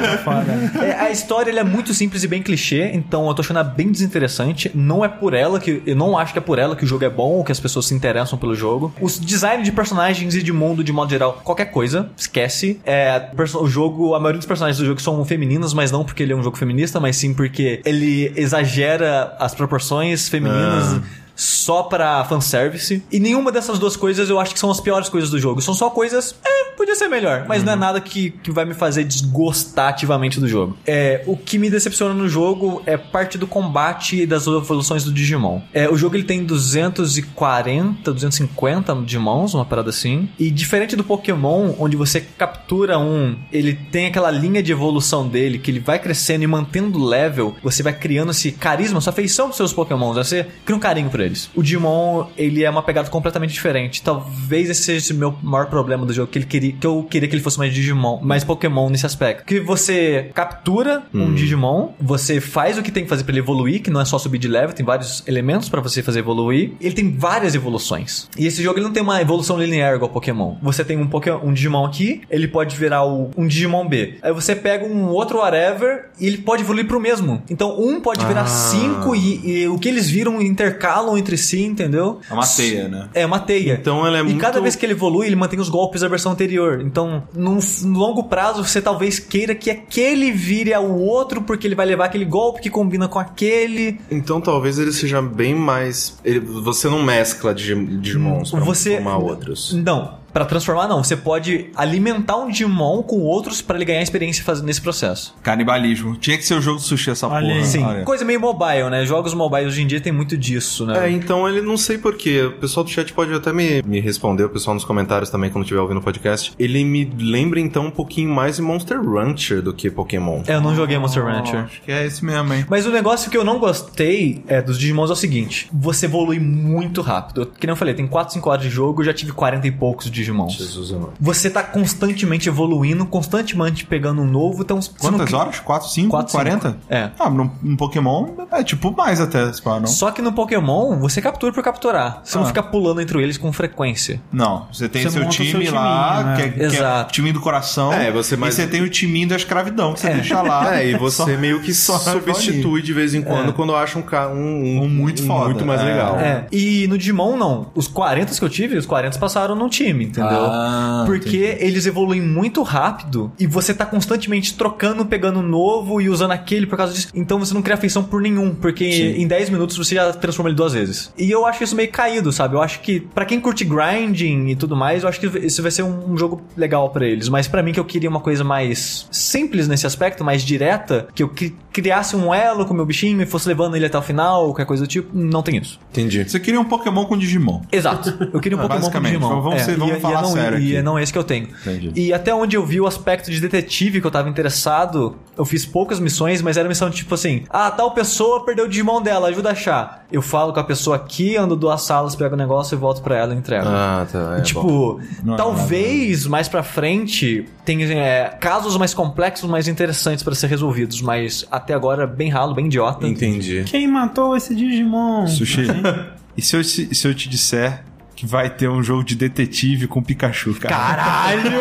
É, a história ele é muito simples e bem clichê, então eu tô achando ela bem desinteressante. Não é por ela que. Eu não acho que é por ela que o jogo é bom ou que as pessoas se interessam pelo jogo. Os design de personagens e de mundo, de modo geral, qualquer coisa, esquece. É, o jogo, a maioria dos personagens do jogo são femininos, mas não porque ele é um jogo feminista, mas sim porque ele exagera as proporções femininas. Só pra fanservice. E nenhuma dessas duas coisas eu acho que são as piores coisas do jogo. São só coisas, é, podia ser melhor. Mas não é nada que, que vai me fazer desgostar ativamente do jogo. É, o que me decepciona no jogo é parte do combate e das evoluções do Digimon. É, o jogo ele tem 240, 250 Digimons, uma parada assim. E diferente do Pokémon, onde você captura um, ele tem aquela linha de evolução dele, que ele vai crescendo e mantendo o level, você vai criando esse carisma, sua afeição pros seus Pokémons, você cria um carinho por eles. O Digimon, ele é uma pegada completamente diferente. Talvez esse seja o meu maior problema do jogo, que ele queria que eu queria que ele fosse mais Digimon, mais Pokémon nesse aspecto. Que você captura um Digimon, você faz o que tem que fazer pra ele evoluir, que não é só subir de level, tem vários elementos pra você fazer evoluir. Ele tem várias evoluções. E esse jogo ele não tem uma evolução linear igual Pokémon. Você tem um Pokémon, um Digimon aqui, ele pode virar o- um Digimon B. Aí você pega um outro whatever e ele pode evoluir pro mesmo. Então um pode virar Ah. cinco e, e o que eles viram intercalam entre si, entendeu? É uma teia, né? É uma teia. Então ela é e muito- cada vez que ele evolui, ele mantém os golpes da versão anterior. Então, num, no longo prazo, você talvez queira que aquele vire ao outro, porque ele vai levar aquele golpe que combina com aquele. Então talvez ele seja bem mais. ele- você não mescla Digi- Digimons pra Você- formar outros. Não. Pra transformar, não. Você pode alimentar um Digimon com outros pra ele ganhar experiência fazendo nesse processo. Canibalismo. Tinha que ser o jogo do sushi essa Olha porra. aí. Sim. Olha. Coisa meio mobile, né? Jogos mobile hoje em dia tem muito disso, né? É, então ele não sei porquê. O pessoal do chat pode até me, me responder, o pessoal nos comentários também, quando estiver ouvindo o podcast. Ele me lembra então um pouquinho mais de Monster Rancher do que Pokémon. É, eu não joguei Monster Rancher. Acho que é esse mesmo, hein? Mas o negócio que eu não gostei é, dos Digimons é o seguinte: você evolui muito rápido. Que nem eu falei, tem 4, 5 horas de jogo, eu já tive 40 e poucos Digimons. Jesus amado. Você tá constantemente evoluindo, constantemente pegando um novo, então... não Quantas cria- horas? 4, 5, Quatro, cinco. 40? É. Ah, no, no Pokémon é tipo mais até, se pá, não? Só que no Pokémon, você captura por capturar. Você não Ah. fica pulando entre eles com frequência. Não, você tem Você seu time seu lá, timinho, né? que, é, que é Exato. o time do coração. É, você mais- E você tem o timinho da escravidão, que você É. deixa lá. É, e você Só- meio que só substitui de vez em quando É. quando acha um, um, Um muito foda. muito mais É. legal. É. E no Digimon, não. Os 40 que eu tive, os 40 passaram no time, entendeu? Ah, Porque eles evoluem muito rápido e você tá constantemente trocando, pegando um novo e usando aquele por causa disso. Então você não cria afeição por nenhum, porque Sim. em 10 minutos você já transforma ele duas vezes. E eu acho isso meio caído, sabe? Eu acho que pra quem curte grinding e tudo mais, eu acho que isso vai ser um, jogo legal pra eles. Mas pra mim que eu queria uma coisa mais simples nesse aspecto, mais direta, que eu cri- criasse um elo com o meu bichinho e fosse levando ele até o final, qualquer coisa do tipo, não tem isso. Entendi. Você queria um Pokémon com Digimon. Exato. Eu queria um Ah, Pokémon com. Digimon. Vamos- vamos É, ser- vamos e, falar e é não, sério E aqui. é não esse que eu tenho. Entendi. E até onde eu vi o aspecto de detetive que eu tava interessado, eu fiz poucas missões, mas era missão tipo assim: ah, tal pessoa perdeu o Digimon dela, ajuda a achar. Eu falo com a pessoa aqui, ando duas salas, pego o negócio e volto pra ela e entrego. Ah, tá. É, bom. tipo, Não é talvez mais pra frente tenha é, casos mais complexos, mais interessantes pra ser resolvidos, mas até agora bem ralo, bem idiota. Entendi. Quem matou esse Digimon? Sushi. e se eu, se eu te disser que vai ter um jogo de detetive com Pikachu, cara? Caralho!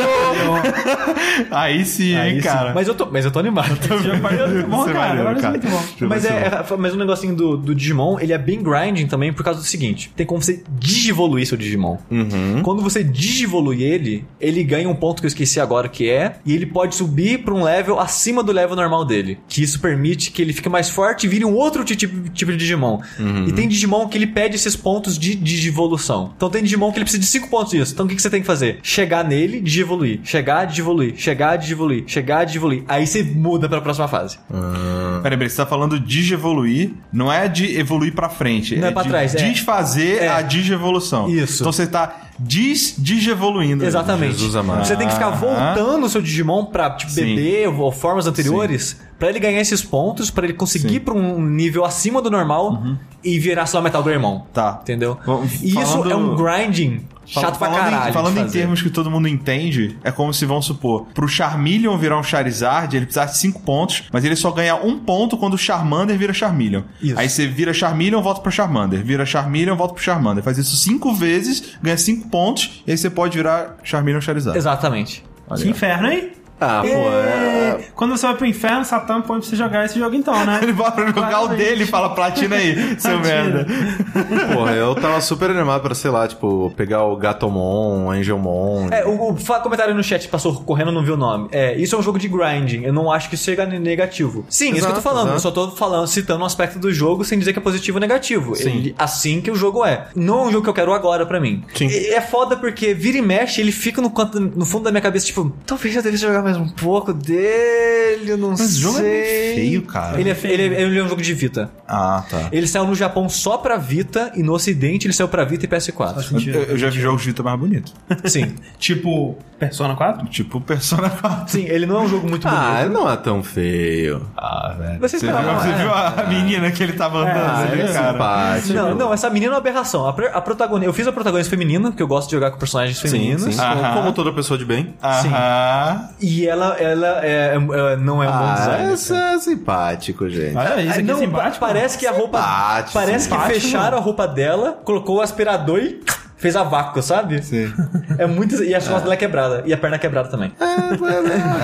Aí sim, hein, Aí sim. cara? Mas eu tô, mas eu tô animado. Parece muito bom, cara. ver, Parece cara. muito bom. Mas, é, é- mas o negocinho do, do Digimon, ele é bem grinding também por causa do seguinte: tem como você digivoluir seu Digimon. Uhum. Quando você digivolui ele, ele ganha um ponto que eu esqueci agora que é, e ele pode subir pra um level acima do level normal dele. Que isso permite que ele fique mais forte e vire um outro ti- tipo, tipo de Digimon. E tem Digimon que ele pede esses pontos de digivolução. Então tem Digimon que ele precisa de 5 pontos disso. Então o que, que você tem que fazer? Chegar nele, digivoluir. Chegar, digivoluir. Chegar, digivoluir. Chegar, digivoluir. Aí você muda pra próxima fase. Peraí, peraí, você tá falando de evoluir, não é de evoluir pra frente. Não é pra de trás, é. desfazer É. a digievolução. Isso. Então você tá des digievoluindo. Exatamente. Jesus amado. Você tem que ficar Ah. voltando o seu Digimon pra tipo, Sim. bebê ou formas anteriores pra ele ganhar esses pontos, pra ele conseguir ir pra um nível acima do normal e virar só Metal Greymon. Tá. Entendeu? Vamos- E isso falando- é um grinding chato pra falando caralho. Em, falando em termos que todo mundo entende, é como se, vamos supor, pro Charmeleon virar um Charizard, ele precisa de 5 pontos, mas ele só ganha um ponto quando o Charmander vira Charmeleon. Isso. Aí você vira Charmeleon, volta pro Charmander. Vira Charmeleon, volta pro Charmander. Faz isso 5 vezes, ganha 5 pontos, e aí você pode virar Charmeleon Charizard. Exatamente. Olha Que aí. inferno, hein? Ah, pô, é... Quando você vai pro inferno, Satã põe pra você jogar esse jogo então, né? Ele bota pra jogar o dele e fala platina aí, seu merda. Porra, eu tava super animado pra, sei lá, tipo, pegar o Gatomon, o Angelmon. É, o, o comentário no chat passou correndo não viu o nome. É, isso é um jogo de grinding. Eu não acho que isso seja negativo. Sim, isso que eu tô Exato, falando. Eu exato. só tô falando, citando um aspecto do jogo sem dizer que é positivo ou negativo. Sim. Ele- assim que o jogo é. Não é um jogo que eu quero agora pra mim. Sim. E- É foda porque vira e mexe, ele fica no, canto- no fundo da minha cabeça, tipo, talvez eu devesse jogar mais um pouco dele, não Mas sei. o jogo é meio feio, cara. Ele é, fe- ele, é, ele é um jogo de Vita. Ah, tá. Ele saiu no Japão só pra Vita e no ocidente ele saiu pra Vita e Faz PS4. sentido. Eu, eu já vi jogos de Vita mais bonito. Sim. Tipo, Persona 4? Tipo Persona 4. Sim, ele não é um jogo muito Ah, bonito. não é tão feio. Ah, velho. Você Você, esperava, viu, você é. viu a menina que ele tava andando Ah, ali, é cara? simpático. Não, não, essa menina é uma aberração. A, a protagonista, eu fiz a protagonista feminina, porque eu gosto de jogar com personagens Sim, femininas. sim. Aham. Como toda pessoa de bem. Aham. E ela, ela é- é- não é um bom Ah, design. esse é simpático, gente. Olha isso Ah, aqui não, é simpático. pa- parece que a roupa. Simpático, parece que simpático. fecharam a roupa dela, colocou o aspirador e fez a vácuo, sabe? Sim. É muito. E a costas dela é quebrada. E a perna é quebrada também.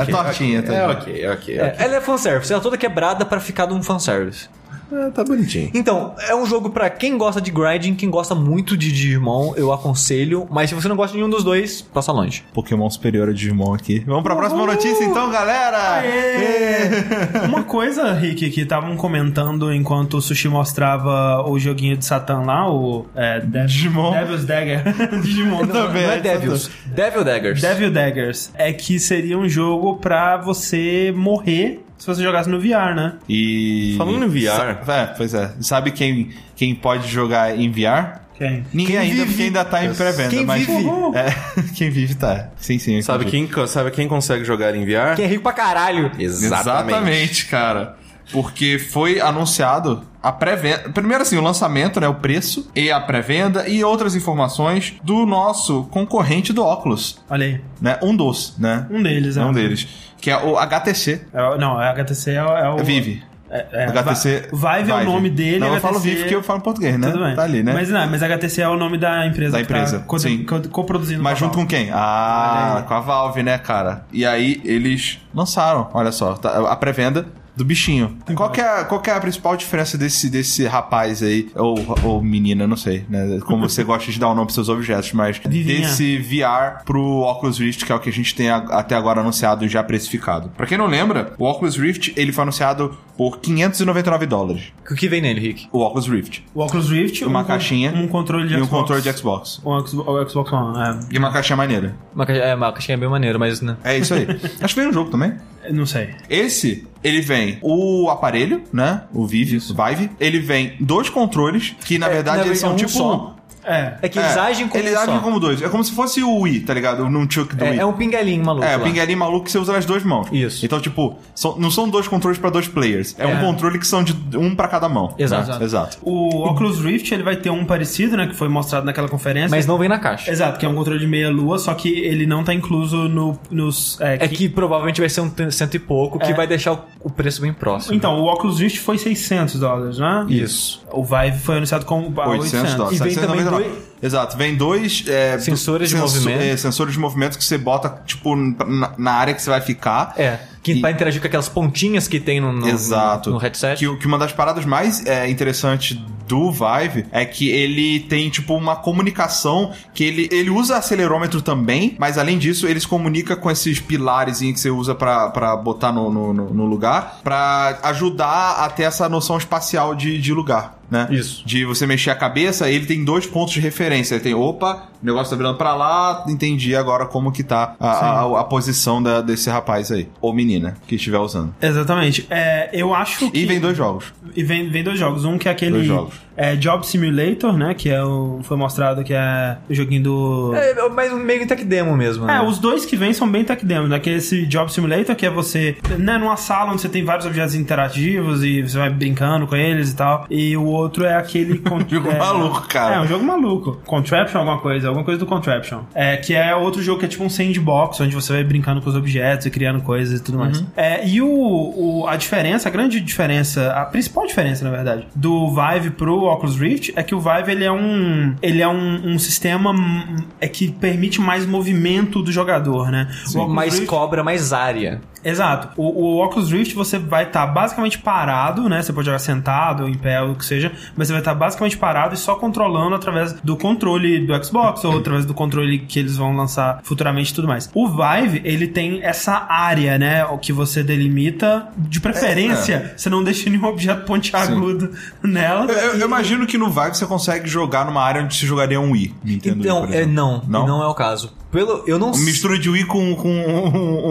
É tortinha, tá? É ok, ok. É, ela é fanservice, ela é toda quebrada pra ficar num fanservice. É, tá bonitinho. Então, é um jogo pra quem gosta de grinding, quem gosta muito de Digimon, eu aconselho. Mas se você não gosta de nenhum dos dois, passa longe. Pokémon superior a Digimon aqui. Vamos pra próxima notícia então, galera! Aê! Uma coisa, Rick, que estavam comentando enquanto o Sushi mostrava o joguinho de Satan lá, o é, Dev- Digimon. Devil's Dagger. Digimon Também. Não é é, Devils. Devil Daggers. Devil Daggers. É que seria um jogo pra você morrer se você jogasse no VR, né? E. Falando em VR. Sa- É, pois é. Sabe quem, quem pode jogar em VR? Quem? Ninguém Quem ainda, porque ainda tá em pré-venda. Quem mas... vive. É, quem vive tá. Sim, sim. eu Sabe quem, sabe quem consegue jogar em VR? Quem é rico pra caralho. Exatamente, cara. Porque foi anunciado a pré-venda. Primeiro, assim, o lançamento, né? O preço e a pré-venda e outras informações do nosso concorrente do óculos, Olha aí. né? Um dos, né? Um deles, é. Um deles. Que é o HTC. É o- não, é HTC é, o- é o. Vive. É, é, HTC. Vive é o nome dele. Não, eu HTC falo Vive porque eu falo em português, né? Tudo bem. Tá ali, né? Mas não, mas HTC é o nome da empresa. Da que empresa, Tá sim. co- coproduzindo. Mas com junto com quem? Ah, com a Valve, né, cara? E aí eles lançaram, olha só, tá- a pré-venda do bichinho. Qual que, é, qual que é a principal diferença desse, desse rapaz aí, ou, ou menina, não sei, né? Como você gosta de dar o nome pros seus objetos, mas Vivinha. desse VR pro Oculus Rift, que é o que a gente tem a- até agora anunciado e já precificado. Pra quem não lembra, o Oculus Rift, ele foi anunciado por 599 dólares. O que vem nele, Rick? O Oculus Rift. O Oculus Rift, Uma um caixinha um controle de e um Xbox. controle de Xbox. Um Xbox, One, é. E uma caixinha maneira. Uma, caixa- é, uma caixinha bem maneira, mas né? É isso aí. Acho que veio no jogo também. Não sei. Esse, ele vem o aparelho, né? O Vive, Vive. Ele vem dois controles, que na É, verdade na eles são verdade, tipo. um só. É. É que eles agem como Eles um agem só. como dois. É como se fosse o Wii, tá ligado? Num chuck do Wii. É, é um pinguelinho maluco. É, o lá. pinguelinho maluco que você usa nas duas mãos. Isso. Então, tipo, são- não são dois controles pra dois players. É, um É. controle que são de um pra cada mão. Exato. né? Exato. O Oculus Rift, ele vai ter um parecido, né? Que foi mostrado naquela conferência. Mas não vem na caixa. Exato, que é um controle de meia lua, só que ele não tá incluso no, nos... É que provavelmente vai ser um cento e pouco, que É. vai deixar o, o preço bem próximo. Então, o Oculus Rift foi 600 dólares, né? Isso. O Vive foi anunciado como a 800 dólares. E vem também 거의 Exato, vem dois é, Sensores de senso- movimento. é, sensores de movimento que você bota, tipo, na, na área que você vai ficar. É. Que E- vai interagir com aquelas pontinhas que tem no, no, Exato. no headset. Que, que uma das paradas mais é, interessantes do Vive é que ele tem, tipo, uma comunicação que ele, ele usa acelerômetro também, mas além disso, ele se comunica com esses pilares que você usa pra, pra botar no, no, no- no lugar, pra ajudar a ter essa noção espacial de, de lugar. Né? Isso. De você mexer a cabeça, ele tem dois pontos de referência. Ele tem, opa, o negócio tá virando pra lá, entendi agora como que tá a, a, a posição da- desse rapaz aí. Ou menina, que estiver usando. Exatamente. É, eu acho que... E vem dois jogos. E vem, vem dois jogos. Um que é aquele Dois jogos. É, Job Simulator, né? Que é o, foi mostrado que é o joguinho do... É, é mais um meio tech demo mesmo. É, né? os dois que vêm são bem tech demos, né? Que é esse Job Simulator, que é você, né, numa sala onde você tem vários objetos interativos e você vai brincando com eles e tal. E o outro é aquele. con- Jogo é, maluco, cara. É, um jogo maluco. Contraption, alguma coisa, alguma coisa do Contraption. É, que é outro jogo que é tipo um sandbox, onde você vai brincando com os objetos e criando coisas e tudo mais. Uhum. É, e o, o- a diferença, a grande diferença, a principal diferença, na verdade, do Vive pro Oculus Rift é que o Vive ele é um. Ele é um, um sistema hum, é que permite mais movimento do jogador, né? O Oculus mais Rift- cobra, mais área. Exato. O, o Oculus Rift você vai estar basicamente parado, né? Você pode jogar sentado ou em pé, ou o que seja, mas você vai estar basicamente parado e só controlando através do controle do Xbox ou através do controle que eles vão lançar futuramente e tudo mais. O Vive, ele tem essa área, né? O que você delimita, de preferência, você não deixa nenhum objeto pontiagudo nela. Eu, eu- eu imagino que no Vive você consegue jogar numa área onde se jogaria um Wii. Nintendo Wii, Então, por é, não, Não? não, é o caso. Pelo, eu não Uma mistura de Wii com, com um,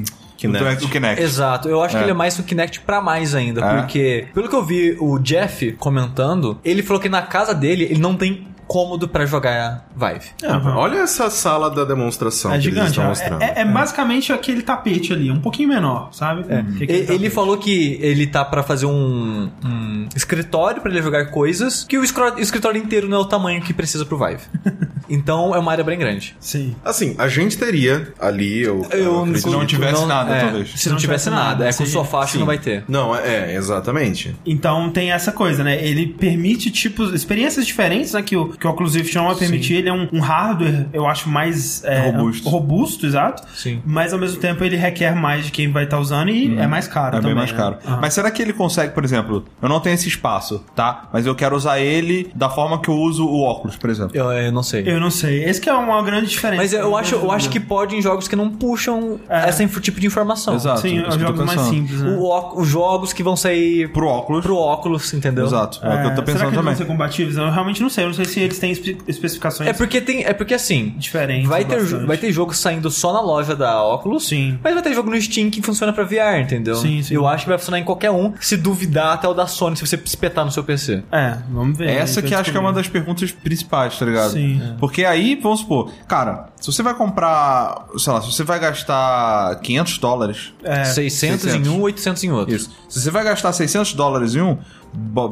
um Kinect. O Kinect. Exato, eu acho É. que ele é mais um Kinect pra mais ainda, É. porque pelo que eu vi o Jeff comentando, ele falou que na casa dele ele não tem cômodo pra jogar Vive. É, Olha essa sala da demonstração É que eles gigante. estão ó. mostrando. É, é- é basicamente aquele tapete ali, um pouquinho menor, sabe? Que é aquele E- Ele tapete. falou que ele tá pra fazer um, um escritório pra ele jogar coisas, que o escritório inteiro não é o tamanho que precisa pro Vive. então é uma área bem grande. Sim. Assim, a gente teria ali. Eu, Eu Se não tivesse nada, é, talvez. Se não tivesse nada, é com sofá que sim. não vai ter. Não, é, é, exatamente. Então tem essa coisa, né? Ele permite tipos, experiências diferentes, né? Que o, que o Oculus Rift não vai permitir. Ele é um, um hardware, eu acho, mais é, Robusto. robusto, exato. Sim. Mas ao mesmo tempo ele requer mais de quem vai estar usando e é mais caro É também. bem mais né? caro. Aham. Mas será que ele consegue, por exemplo, eu não tenho esse espaço, tá? Mas eu quero usar ele da forma que eu uso o óculos, por exemplo. Eu, eu não sei. Eu não sei. Esse que é uma grande diferença. Mas eu acho, eu acho que pode em jogos que não puxam É. esse tipo de informação. Exato. Sim, que tô jogos mais simples, né? O os jogos que vão sair Pro óculos. pro óculos, entendeu? Exato. É, o que eu tô será que pensando eles vão também. ser compatíveis? Eu realmente não sei. Eu não sei se eles têm espe- especificações É porque tem, é porque assim, diferentes. vai ter, bastante. vai ter jogo saindo só na loja da Oculus. Sim. Mas vai ter jogo no Steam que funciona pra VR, entendeu? Sim, sim. Eu acho que vai funcionar em qualquer um, se duvidar até o da Sony, se você espetar no seu PC. É, vamos ver. Essa né? que acho que é uma das perguntas principais, tá ligado? Sim. Porque aí, vamos supor, cara, se você vai comprar, sei lá, se você vai gastar 500 dólares, É, 600 em 600. um, 800 em outro. isso. Se você vai gastar 600 dólares em um,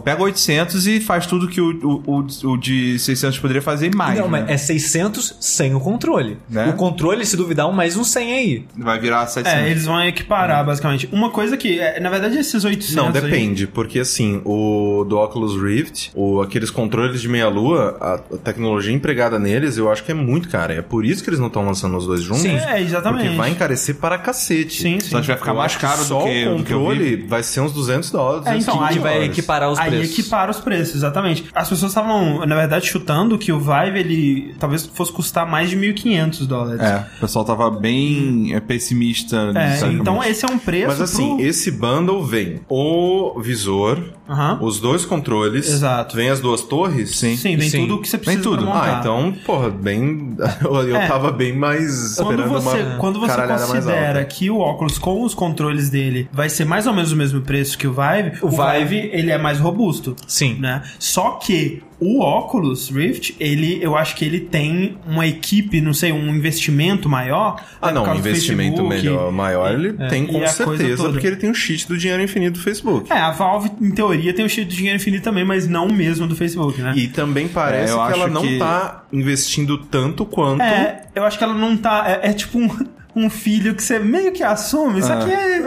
pega 800 e faz tudo que o, o, o, o de 600 poderia fazer e mais. Não, né? mas é 600 sem o controle. Né? O controle, se duvidar, um mais um 100 aí. Vai virar 700. É, eles vão equiparar, basicamente. Uma coisa que, é, na verdade, esses 800 Não, aí- depende, porque assim, o do Oculus Rift, o, aqueles controles de meia-lua, a, a tecnologia empregada neles, eu acho que é muito cara. É por isso que eles não estão lançando os dois juntos. Sim, é, exatamente. Porque vai encarecer para cacete. Sim, sim. Só que vai ficar Eu mais caro só do que o do que eu controle vi. vai ser uns 200 dólares. É, então, 215 aí vai dólares. Equiparar os Aí preços. equipara os preços, exatamente. As pessoas estavam, na verdade, chutando que o Vive, ele talvez fosse custar mais de 1.500 dólares. É, o pessoal tava bem é, pessimista. É, então esse é um preço Mas assim, pro... esse bundle vem o visor, Aham. os dois controles, Exato. vem as duas torres. Sim. Sim, vem Sim. tudo o que você Vem precisa tudo. pra montar. Ah, então, porra, bem. Eu É. tava bem mais Quando você, uma quando você considera que o óculos com os controles dele vai ser mais ou menos o mesmo preço que o Vive, o, O Vive, Vive- ele é mais robusto. Sim. Né? Só que o Oculus Rift, ele, eu acho que ele tem uma equipe, não sei, um investimento maior. Ah, né, não, um do investimento Facebook. melhor, maior, ele É, tem com certeza, porque ele tem o cheat do dinheiro infinito do Facebook. É, a Valve, em teoria, tem o cheio de dinheiro infinito também, mas não o mesmo do Facebook, né? E também parece É, que ela não que- tá investindo tanto quanto. É, eu acho que ela não tá. É, é tipo um, um filho que você meio que assume. Isso aqui é,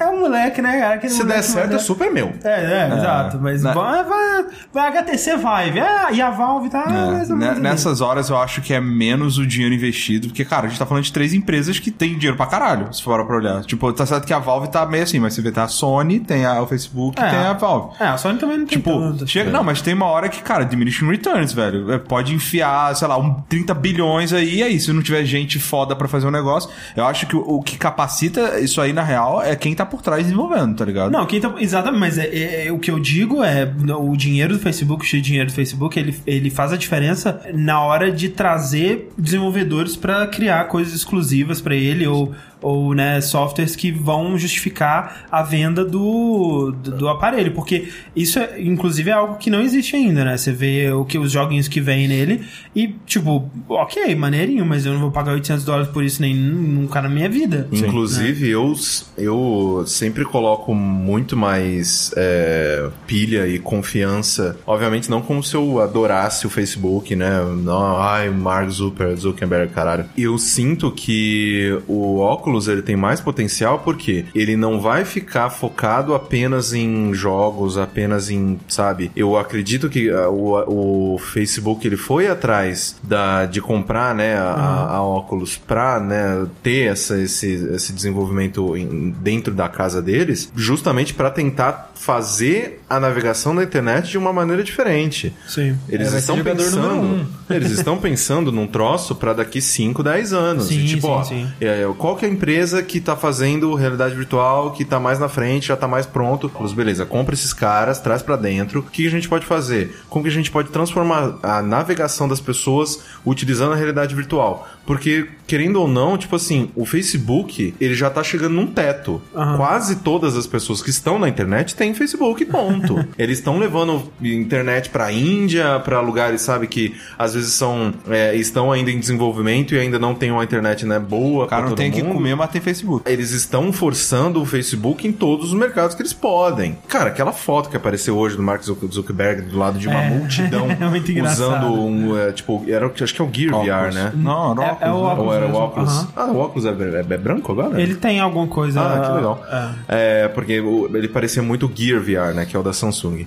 é. um moleque, né, cara? Aquele Se der certo, é super meu. É, é, exato. Mas Na- vai, vai, vai HTC Vive. Ah, e a Valve tá É, mais ou menos ali. nessas horas eu acho que é menos o dinheiro investido, porque, cara, a gente tá falando de três empresas que tem dinheiro pra caralho, se for pra olhar. Tipo, tá certo que a Valve tá meio assim, mas você vê, tá a Sony, tem a, o Facebook, É. tem a Valve. É, a Sony também não tem Tipo, tanto. chega, não, mas tem uma hora que, cara, diminishing returns, velho. É, Pode enfiar, sei lá, um 30 bilhões aí, e aí, se não tiver gente foda pra fazer o negócio. Eu acho que o, o que capacita isso aí, na real, é quem tá por trás desenvolvendo, tá ligado? Não, quem tá. Exatamente, mas é, é- é- o que eu digo é o dinheiro do Facebook, o dinheiro do Facebook, ele, ele faz a diferença na hora de trazer desenvolvedores pra criar coisas exclusivas pra ele ou, ou né, softwares que vão justificar a venda do, do, do aparelho, porque isso, é, inclusive, é algo que não existe ainda, né? Você vê o que os joguinhos que vêm nele e, tipo, ok, maneirinho, mas eu não vou pagar 800 dólares por isso nem nunca na minha vida. Inclusive, eu, eu sempre coloco muito mais é, pilha e confiança. Obviamente, não como se eu adorasse o Facebook, né? Não, ai, Mark Zucker, Zuckerberg, caralho. Eu sinto que o óculos ele tem mais potencial porque ele não vai ficar focado apenas em jogos, apenas em, sabe? Eu acredito que uh, o, o Facebook ele foi atrás da, de comprar, né, a, a, a óculos pra, né, ter essa, esse, esse desenvolvimento em- dentro da casa deles, justamente para tentar fazer a navegação na internet de uma maneira diferente. Sim. Eles É, estão pensando, um. eles estão pensando num troço para daqui 5, 10 anos. Sim, E, tipo, sim, ó, sim. é, qual que é a empresa que tá fazendo realidade virtual, que tá mais na frente, já tá mais pronto? Falei, beleza, compra esses caras, traz para dentro. O que a gente pode fazer? Como que a gente pode transformar a navegação das pessoas utilizando a realidade virtual? Porque, querendo ou não, tipo assim, o Facebook, ele já tá chegando num teto. Aham. Quase todas as pessoas que estão na internet têm Facebook, ponto. Eles estão levando internet pra Índia, pra lugares, sabe, que às vezes são é, estão ainda em desenvolvimento e ainda não tem uma internet, né, boa O cara não tem o que mundo. Comer, mas tem Facebook. Eles estão forçando o Facebook em todos os mercados que eles podem. Cara, aquela foto que apareceu hoje do Mark Zuck- Zuckerberg do lado de uma É. multidão É usando um, é, tipo, era, o acho que é o Gear VR, Óculos. né? Não, não, É- é o óculos, óculos. Ou era o óculos? Aham. Ah, o óculos é, é- é branco agora? Ele tem alguma coisa. Ah, que legal. é. É, porque o- ele parecia muito Gear VR, né? Que é o da Samsung.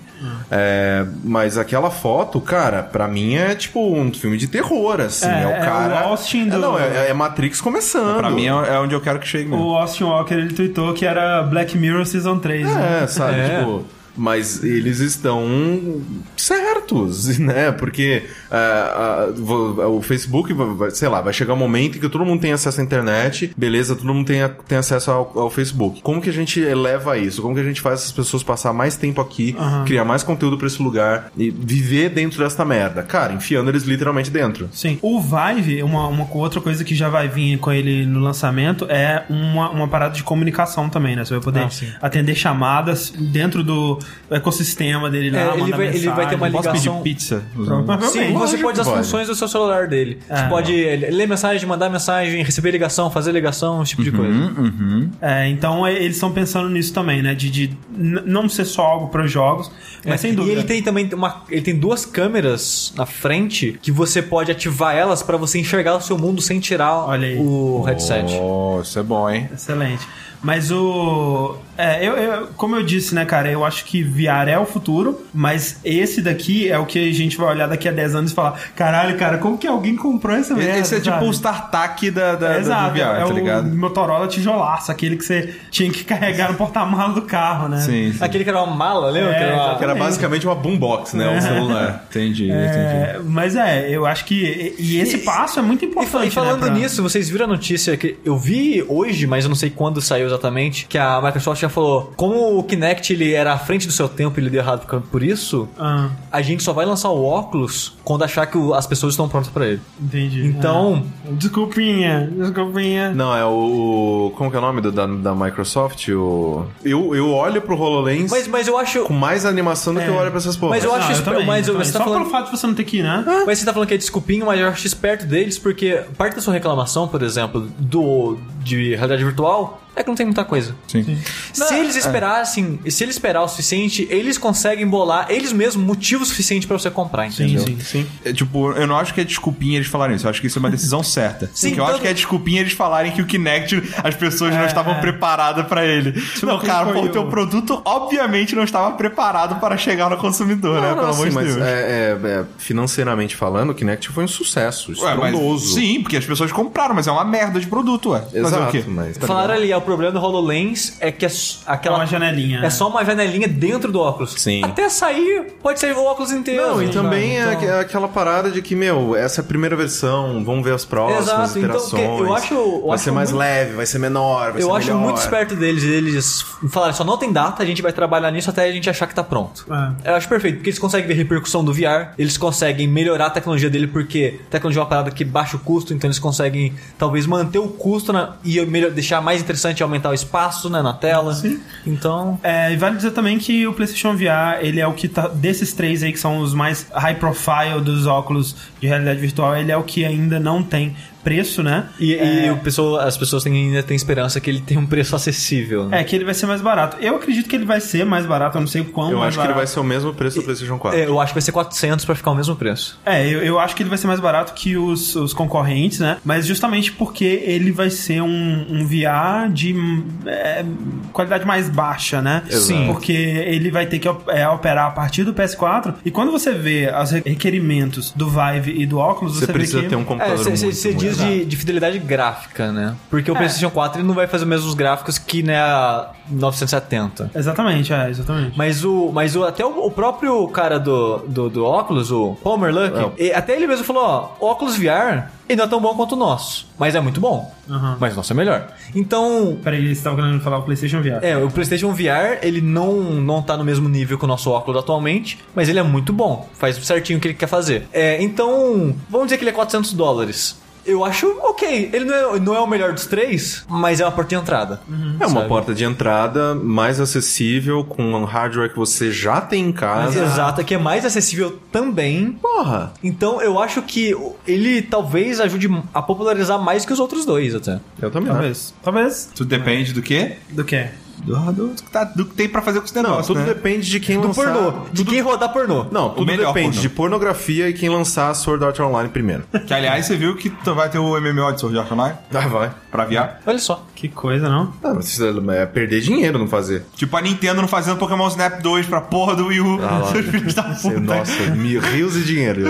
É, mas aquela foto, cara, pra mim é tipo um filme de terror, assim. É, É, o é cara. o Austin do- É, não, é, é Matrix começando. Pra mim é, é onde eu quero que chegue mesmo. O Austin Walker ele tweetou que era Black Mirror Season 3. né? É, sabe? É. Tipo. Mas eles estão certos, né? Porque ah, vo- o Facebook, sei lá, vai chegar um momento em que todo mundo tem acesso à internet, beleza, todo mundo tem, a- tem acesso ao, ao Facebook. Como que a gente eleva isso? Como que a gente faz essas pessoas passar mais tempo aqui, criar mais conteúdo pra esse lugar e viver dentro dessa merda? Cara, enfiando eles literalmente dentro. Sim. O Vive, uma, uma outra coisa que já vai vir com ele no lançamento é uma, uma parada de comunicação também, né? Você vai poder Ah, atender chamadas dentro do ecossistema dele lá, É, ele vai- ele vai ter uma mensagem. Posso ligação- pedir pizza? Sim, você pode as funções do seu celular dele. É. Você pode ler mensagem, mandar mensagem, receber ligação, fazer ligação, esse tipo de coisa. Uhum. É, então é, eles estão pensando nisso também, né? De, de não ser só algo para os jogos, mas sem É, E dúvida. ele tem também uma, ele tem duas câmeras na frente que você pode ativar elas pra você enxergar o seu mundo sem tirar o headset. Oh, isso é bom, hein? Excelente. Mas o. É, eu, eu- como eu disse, né, cara, eu acho que VR é o futuro, mas esse daqui é o que a gente vai olhar daqui a 10 anos e falar: caralho, cara, como que alguém comprou essa merda? Esse é tipo sabe? o StarTAC da, da, É, Exato, do VR, é tá o ligado? Motorola tijolaço, aquele que você tinha que carregar no porta-malas do carro, né? Sim, sim. Aquele que era uma mala, lembra? É, que era uma- Que era basicamente uma boombox, né? Um celular. Entendi, entendi. É, mas é, eu acho que. E, e esse passo é muito E, importante. fa- e falando né, pra- nisso, vocês viram a notícia que eu vi hoje, mas eu não sei quando saiu exatamente, que a Microsoft já falou, como o Kinect ele era à frente do seu tempo e ele deu errado por- por isso, Ah, a gente só vai lançar o óculos quando achar que as pessoas estão prontas pra ele. entendi. Então, É. Desculpinha, desculpinha. Não, é o. Como que é o nome do- da, da Microsoft? O... Eu, eu olho pro HoloLens mas, mas eu acho. com mais animação do que eu olho pra essas porras. Mas eu acho Não, também, mas eu- também. você tá Só falando- pelo fato de você não ter que ir, né? Mas você tá falando que é desculpinho, mas eu acho esperto deles, porque parte da sua reclamação, por exemplo, do de realidade virtual, é que não tem muita coisa. Sim. Se eles esperassem, se eles esperar o suficiente, eles conseguem bolar eles mesmos motivo suficiente pra você comprar, entendeu? sim. Sim. É, tipo, eu não acho que é desculpinha eles falarem isso. Eu acho que isso é uma decisão certa. Sim, Porque eu tanto- acho que é desculpinha eles falarem que o Kinect, as pessoas não estavam preparadas pra ele. não, que cara, o teu produto obviamente não estava preparado para chegar no consumidor, né? Não, Pelo não, amor de Deus. é, é, é, financeiramente falando, o Kinect foi um sucesso, Ué, mas- sim, porque as pessoas compraram, mas é uma merda de produto, ué. Fazer Exato, o quê? mas... tá Falaram ali, problema do HoloLens é que é s- É aquela uma janelinha. é só uma janelinha dentro do óculos. Sim. Até sair, pode ser o óculos inteiro. Não, e sabe? também é Então- aqu- aquela parada de que, meu, essa é a primeira versão, vamos ver as próximas Exato, então, iterações. que eu acho- eu vai acho ser mais muito- leve, vai ser menor, vai Eu ser acho melhor. muito esperto deles, eles falarem só não tem data, a gente vai trabalhar nisso até a gente achar que tá pronto. É. Eu acho perfeito, porque eles conseguem ver repercussão do VR, eles conseguem melhorar a tecnologia dele, porque a tecnologia é uma parada que baixa o custo, então eles conseguem talvez manter o custo na- e melhor- deixar mais interessante e aumentar o espaço né, na tela. Sim. Então. É, e vale dizer também que o PlayStation VR, ele é o que tá. Desses três aí que são os mais high profile dos óculos de realidade virtual, ele é o que ainda não tem preço, né? E, e É. o pessoa- as pessoas têm, ainda têm esperança que ele tenha um preço acessível. né? É, que ele vai ser mais barato. Eu acredito que ele vai ser mais barato, eu não sei o quão Eu mais acho que ele vai barato. ser o mesmo preço do PlayStation 4. É, eu acho que vai ser 400 pra ficar o mesmo preço. É, eu, eu acho que ele vai ser mais barato que os, os concorrentes, né? Mas justamente porque ele vai ser um, um VR de é, qualidade mais baixa, né? Exato. Sim. Porque ele vai ter que é, operar a partir do PS4. E quando você vê os re- requerimentos do Vive e do óculos, você, Você precisa vê que... ter um computador muito, Você muito diz de, de fidelidade gráfica, né? Porque o É. PlayStation 4 ele não vai fazer os mesmos gráficos que né, a 970. Exatamente, é, exatamente. Mas o, mas o, até o, o próprio cara do, do, do óculos, o Palmer Luck, e- até ele mesmo falou: ó, óculos VR ele não é tão bom quanto o nosso, mas é muito bom. Aham. Mas o nosso é melhor. Então, Peraí, você estava querendo falar o PlayStation VR. é, o PlayStation VR, ele não, não tá no mesmo nível que o nosso óculos atualmente, mas ele é muito bom. Faz certinho o que ele quer fazer. É, então, vamos dizer que ele é 400 dólares. Eu acho ok. Ele não é, não é o melhor dos três, mas é uma porta de entrada. É uma sabe? porta de entrada mais acessível, com um hardware que você já tem em casa. Exato, que é mais acessível também. Porra! Então eu acho que ele talvez ajude a popularizar mais que os outros dois até. Eu também acho. Talvez. Talvez. Tudo depende do quê? Do que? Do, do, tá- do que tem pra fazer com esse Não, negócio, tudo né? depende de quem Do lançar. pornô. De quem rodar pornô. Não, tudo depende pornô. de pornografia e quem lançar Sword Art Online primeiro. Que, aliás, você viu que tu vai ter o MMO de Sword Art Online Ah, vai. pra VR? Olha só. Que coisa, não? Ah, mas isso é perder dinheiro não fazer. Tipo, a Nintendo não fazendo Pokémon Snap 2 pra porra do Wii U. Ah, lá. Seus filhos da Você- puta. Nossa, mil rios e dinheiro.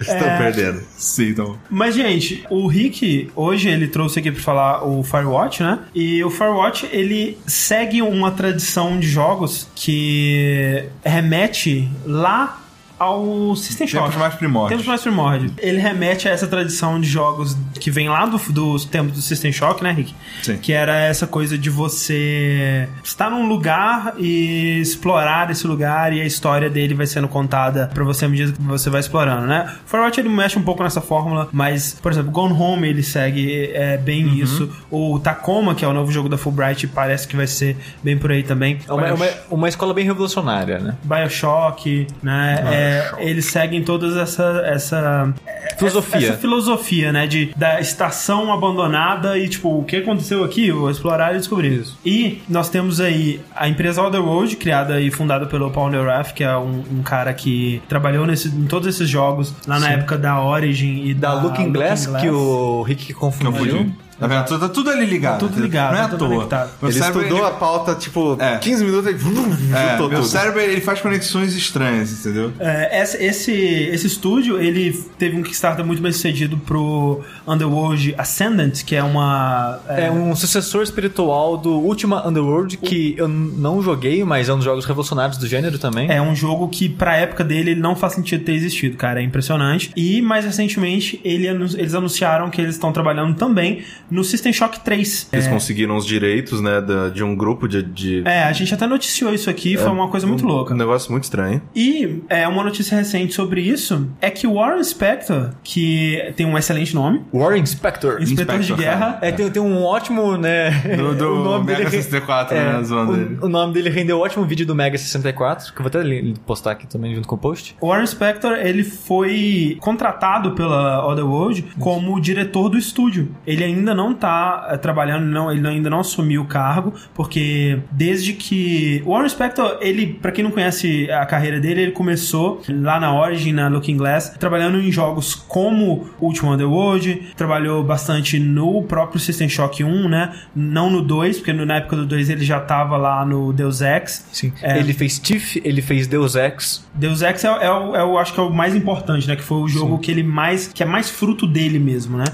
Estão perdendo. Sim, então. Mas, gente, o Rick, hoje ele trouxe aqui pra falar o Firewatch, né? E o Firewatch, ele segue uma tradição de jogos que remete lá ao System Shock. Tempos mais primórdios. Tempos mais primórdios. Ele remete a essa tradição de jogos que vem lá do- dos tempos do System Shock, né, Rick? Sim. Que era essa coisa de você estar num lugar e explorar esse lugar e a história dele vai sendo contada pra você à medida que você vai explorando, né? Firewatch ele mexe um pouco nessa fórmula, mas, por exemplo, Gone Home ele segue é, bem Uhum. isso. O Tacoma, que é o novo jogo da Fulbright, parece que vai ser bem por aí também. É uma, é uma, uma escola bem revolucionária, né? Bioshock, né? É, eles seguem todas essa essa Filosofia. essa filosofia, né, de da estação abandonada e tipo o que aconteceu aqui, eu vou explorar e descobrir isso. E nós temos aí a empresa Otherworld, criada e fundada pelo Paul Neurath, que é um, um cara que trabalhou nesse, em todos esses jogos lá na época da Origin e Da da, Looking Glass, que o Rick confundiu. Tá vendo? Tudo, tá tudo ali ligado. Tudo ligado, Não é à tudo toa. conectado. Meu Ele cérebro, estudou ele- a pauta, tipo, É. 15 minutos e vrum, É, juntou meu tudo. cérebro ele faz conexões estranhas, entendeu? É, esse, esse, esse estúdio, ele teve um Kickstarter muito bem sucedido pro Underworld Ascendant, que é uma... É um sucessor espiritual do Ultima Underworld, que eu não joguei, mas é um dos jogos revolucionários do gênero também. É um jogo que, pra época dele, ele não faz sentido ter existido, cara. É impressionante. E, mais recentemente, ele eles anunciaram que eles estão trabalhando também no System Shock 3. Eles É, conseguiram os direitos, né, da- de um grupo de... de é, a gente até noticiou isso aqui, foi uma coisa muito um, louca. Um negócio muito estranho. E é, uma notícia recente sobre isso é que o Warren Spector, que tem um excelente nome, Warren Spector. Inspetor de Inspector, Guerra, É, tem, tem um ótimo, né? Do, do o nome Mega dele. 64, né? Zoando dele. o, o nome dele rendeu um ótimo vídeo do Mega 64, que eu vou até postar aqui também junto com o post. O Warren Spector, ele foi contratado pela Otherworld como diretor do estúdio. Ele ainda não tá eh, trabalhando, não, ele ainda não assumiu o cargo, porque desde que... O Warren Spector, ele, pra quem não conhece a carreira dele, ele começou lá na Origin, na Looking Glass, trabalhando em jogos como Ultima Underworld, trabalhou bastante no próprio System Shock 1, né? Não no 2, porque na época do 2 ele já tava lá no Deus Ex. Sim. É. Ele fez Tiff, ele fez Deus Ex. Deus Ex é, é o, é o- acho que é o mais importante, né? Que foi o jogo que ele mais. que é mais fruto dele mesmo, né?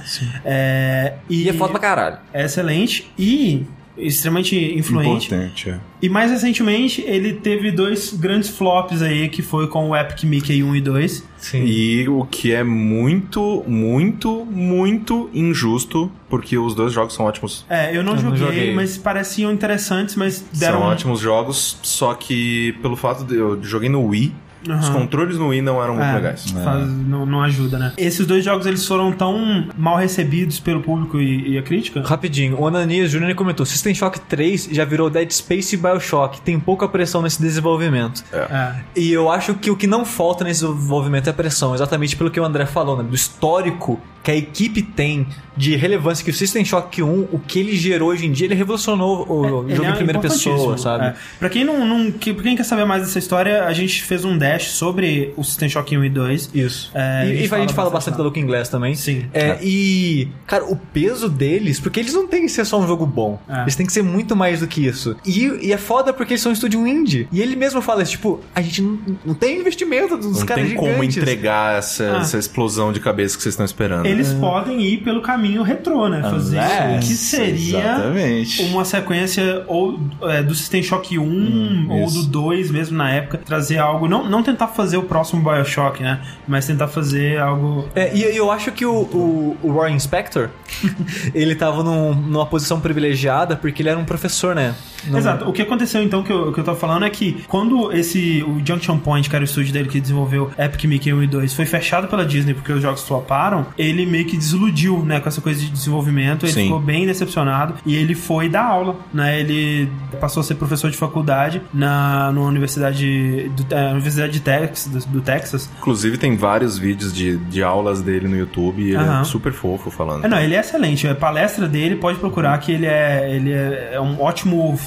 É, E é foda pra caralho. é excelente. E extremamente influente. Importante, é. E mais recentemente, ele teve dois grandes flops aí, que foi com o Epic Mickey 1 e 2. Sim. E o que é muito, muito, muito injusto, porque os dois jogos são ótimos. É, eu não, Eu não joguei, joguei. mas pareciam interessantes, mas deram... São ótimos jogos, só que pelo fato de eu joguei no Wii, os Aham. controles no Wii não eram muito É, legais. faz- não, não ajuda, né? Esses dois jogos eles foram tão mal recebidos pelo público e, e a crítica. Rapidinho, o Ananias Júnior comentou: System Shock 3 já virou Dead Space e Bioshock, tem pouca pressão nesse desenvolvimento. É. E eu acho que o que não falta nesse desenvolvimento é pressão, exatamente pelo que o André falou, né? Do histórico que a equipe tem de relevância que o System Shock 1, o que ele gerou hoje em dia, ele revolucionou o Ele jogo é em primeira pessoa, sabe? é. Pra quem não, não que, pra quem quer saber mais dessa história, a gente fez um dash sobre o System Shock 1 e 2. Isso. É, e, a gente e a gente fala fala bastante da Looking Glass também. Sim. É, E, cara, o peso deles, porque eles não têm que ser só um jogo bom. É. Eles têm que ser muito mais do que isso. E, e é foda porque eles são um estúdio indie. E ele mesmo fala isso, tipo, a gente não, não tem investimento dos Não caras tem como gigantes. entregar essa, Ah. essa explosão de cabeça que vocês estão esperando. Eles podem ir pelo caminho retrô, né? Fazer É, o que seria Exatamente. uma sequência ou é, do System Shock 1 ou isso. do 2 mesmo na época, trazer algo, não, não tentar fazer o próximo BioShock, né? Mas tentar fazer algo É, e eu acho que o, o, o Roy Inspector, ele tava num- numa posição privilegiada porque ele era um professor, né? Num- Exato. O que aconteceu então que eu, que eu tô falando é que quando esse o Junction Point, que era o estúdio dele que desenvolveu Epic Mickey 1 e 2, foi fechado pela Disney porque os jogos floparam, ele meio que desiludiu, né, com essa coisa de desenvolvimento, ele Sim. ficou bem decepcionado e ele foi dar aula, né? Ele passou a ser professor de faculdade na numa universidade do, é, Universidade de Texas, do, do Texas. Inclusive, tem vários vídeos de, de aulas dele no YouTube e ele Aham. é super fofo falando. É, não, ele é excelente. A palestra dele, pode procurar que ele é, ele é, é um ótimo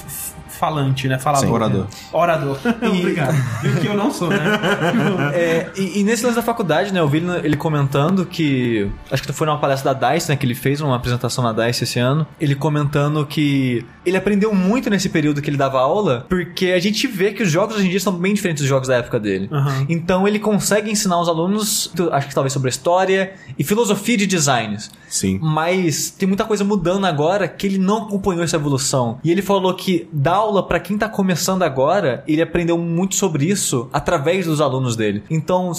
falante, né? Falador. Sim, orador. Orador. Obrigado. Viu que eu não sou, né? É, e, e nesse lance da faculdade, né, eu vi ele, comentando que. Acho que foi numa palestra da DICE, né? Que ele fez uma apresentação na DICE esse ano. Ele comentando que ele aprendeu muito nesse período que ele dava aula, porque a gente vê que os jogos hoje em dia são bem diferentes dos jogos da época dele. Aham. Então ele consegue ensinar os alunos, acho que talvez sobre a história e filosofia de designs. Sim. Mas tem muita coisa mudando agora que ele não acompanhou essa evolução. E ele falou que dar aula pra quem tá começando agora, ele aprendeu muito sobre isso através dos alunos dele. Então,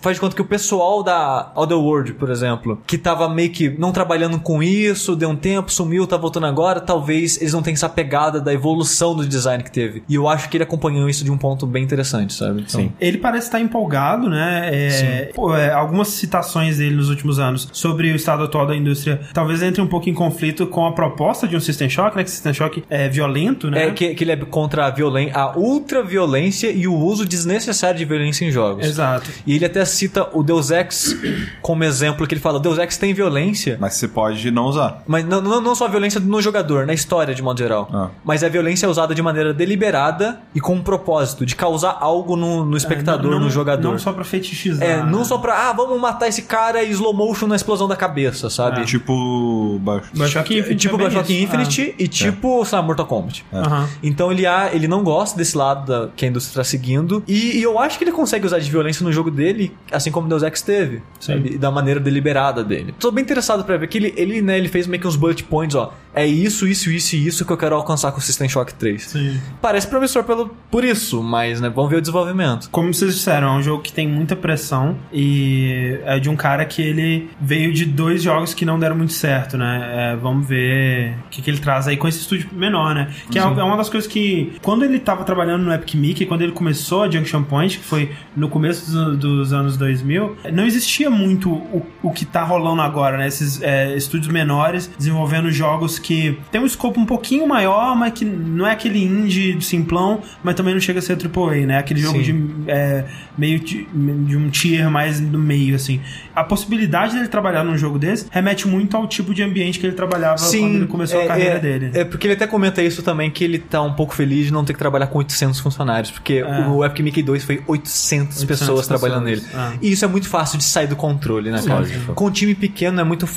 faz de conta que o pessoal da Other World, por exemplo, que tava meio que não trabalhando com isso, deu um tempo, sumiu, tá voltando agora, talvez eles não tenham essa pegada da evolução do design que teve. E eu acho que ele acompanhou isso de um ponto bem interessante, sabe? Então, Sim. Ele parece estar empolgado, né? É, pô, é, algumas citações dele nos últimos anos sobre o estado atual da indústria talvez entre um pouco em conflito com a proposta de um System Shock, né? Que System Shock é violento, né? É que, que ele é contra a, violen a ultra-violência e o uso desnecessário de violência em jogos. Exato. E ele até cita o Deus Ex como exemplo, que ele fala, Deus Ex tem violência, Mas você pode não usar. mas não, não, não só a violência no jogador, na história de modo geral. Ah. Mas a violência é usada de maneira deliberada e com um propósito, de causar algo no, no espectador, É, não, no jogador. Não só pra fetichizar. É, não né? só pra, ah, vamos matar esse cara e slow motion na explosão da cabeça, sabe? Tipo. baixo. Bioshock Infinite. Tipo é bem Bioshock. Infinite e tipo, sei lá, Mortal Kombat. Ah. Aham. Então ele, ah, ele não gosta desse lado da, que a indústria está seguindo. E, e eu acho que ele consegue usar de violência no jogo dele, assim como Deus Ex teve. Sabe? E Da maneira deliberada dele. Tô bem interessado pra ver que ele, ele, né, ele fez meio que uns bullet points, ó. É isso, isso, isso e isso que eu quero alcançar com o System Shock 3. Sim. Parece promissor pelo, por isso, mas, né, vamos ver o desenvolvimento. Como vocês disseram, é um jogo que tem muita pressão e é de um cara que ele veio de dois jogos que não deram muito certo, né? É, vamos ver o que, que ele traz aí com esse estúdio menor, né? Que é, é uma das coisas que, quando ele tava trabalhando no Epic Mickey, quando ele começou a Junction Point, que foi no começo dos, dos anos 2000, não existia muito o, o que tá rolando agora, né? Esses é, estúdios menores desenvolvendo jogos que tem um escopo um pouquinho maior, mas que não é aquele indie simplão, mas também não chega a ser AAA, né? Aquele jogo Sim. de é, meio de, de um tier mais no meio, assim. A possibilidade dele trabalhar num jogo desse remete muito ao tipo de ambiente que ele trabalhava quando ele começou a carreira é, dele. É porque ele até comenta isso também, que ele tá tá um pouco feliz de não ter que trabalhar com 800 funcionários, porque É. o Epic Mickey 2 foi 800, 800 pessoas trabalhando nele. é. E isso é muito fácil de sair do controle, né, cara? Lógico. Com um time pequeno é muito,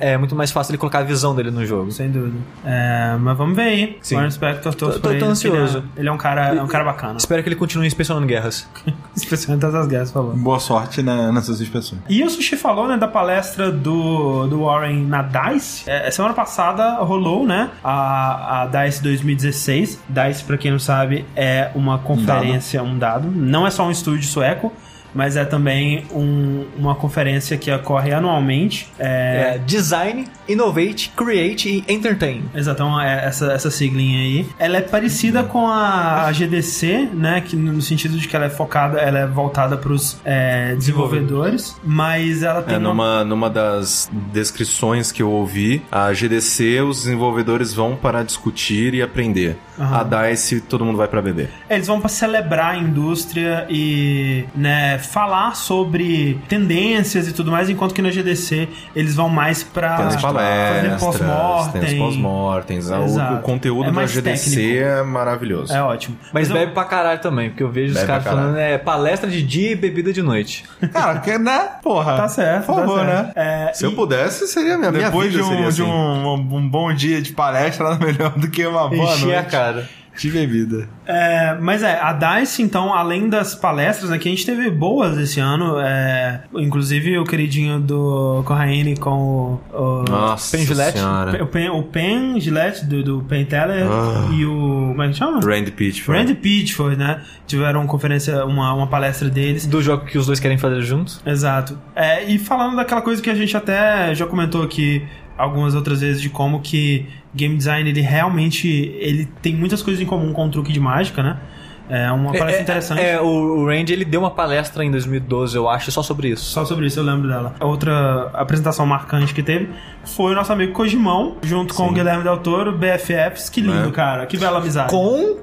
é muito mais fácil ele colocar a visão dele no jogo. Sem dúvida. É, mas vamos ver aí. Sim. Warren Spector, Tô- tô- ele, tô porque ele é- ansioso. Ele é, um cara, é um cara bacana. Espero que ele continue inspecionando guerras. Especialmente das guerras, por favor. Boa sorte na, nessas inspeções. E o Sushi falou, né, da palestra do, do Warren na DICE. É, semana passada rolou, né, a, a DICE 2016. DICE, pra quem não sabe, é uma conferência, um dado. Não é só um estúdio sueco, mas é também um- uma conferência que ocorre anualmente. É, É, design, innovate, create e entertain. Exato, então é essa, essa siglinha aí. Ela é parecida com a, a GDC, né? Que no sentido de que ela é focada, ela é voltada para os desenvolvedores, mas ela tem É, uma- numa, numa das descrições que eu ouvi, a GDC, os desenvolvedores vão para discutir e aprender. Aham. A DICE, todo mundo vai para beber. É, Eles vão para celebrar a indústria e né, falar sobre tendências e tudo mais, enquanto que na GDC eles vão mais para Tem as fazer palestras, tem os pós-mortem. pós-mortems. ah, O, o conteúdo É da GDC técnico. é maravilhoso. É ótimo. Mas eu- bebe pra caralho também, porque eu vejo os Bebe caras pra caralho. falando é palestra de dia e bebida de noite. Cara, que, né? Porra. Tá certo, Por favor, tá certo. né? É, Se eu e- pudesse, seria minha, minha Depois vida de, um, seria de assim. um, um bom dia de palestra, nada melhor do que uma boa Encher a noite cara. de bebida. É, mas é, a DICE, então, além das palestras, né, que a gente teve boas esse ano, é, inclusive o queridinho do Corraine com o, o, Nossa Pen Gillette? senhora. o Pen, o Pen Gillette do, do Pen Teller Ah. e o. Como é que chama? Randy Pitchford. Randy Pitchford, né? Tiveram uma conferência, uma, uma palestra deles. Do jogo que os dois querem fazer juntos. Exato. É, e falando daquela coisa que a gente até já comentou aqui algumas outras vezes de como que game design ele realmente ele tem muitas coisas em comum com o truque de mágica, né? É uma palestra É, interessante. É, o o Randy ele deu uma palestra em 2012, eu acho, só sobre isso. Só sobre isso eu lembro dela. A outra apresentação marcante que teve foi o nosso amigo Kojimão, junto com o Guilherme Del Toro, BFFs. Que lindo, É. cara. Que bela amizade. Com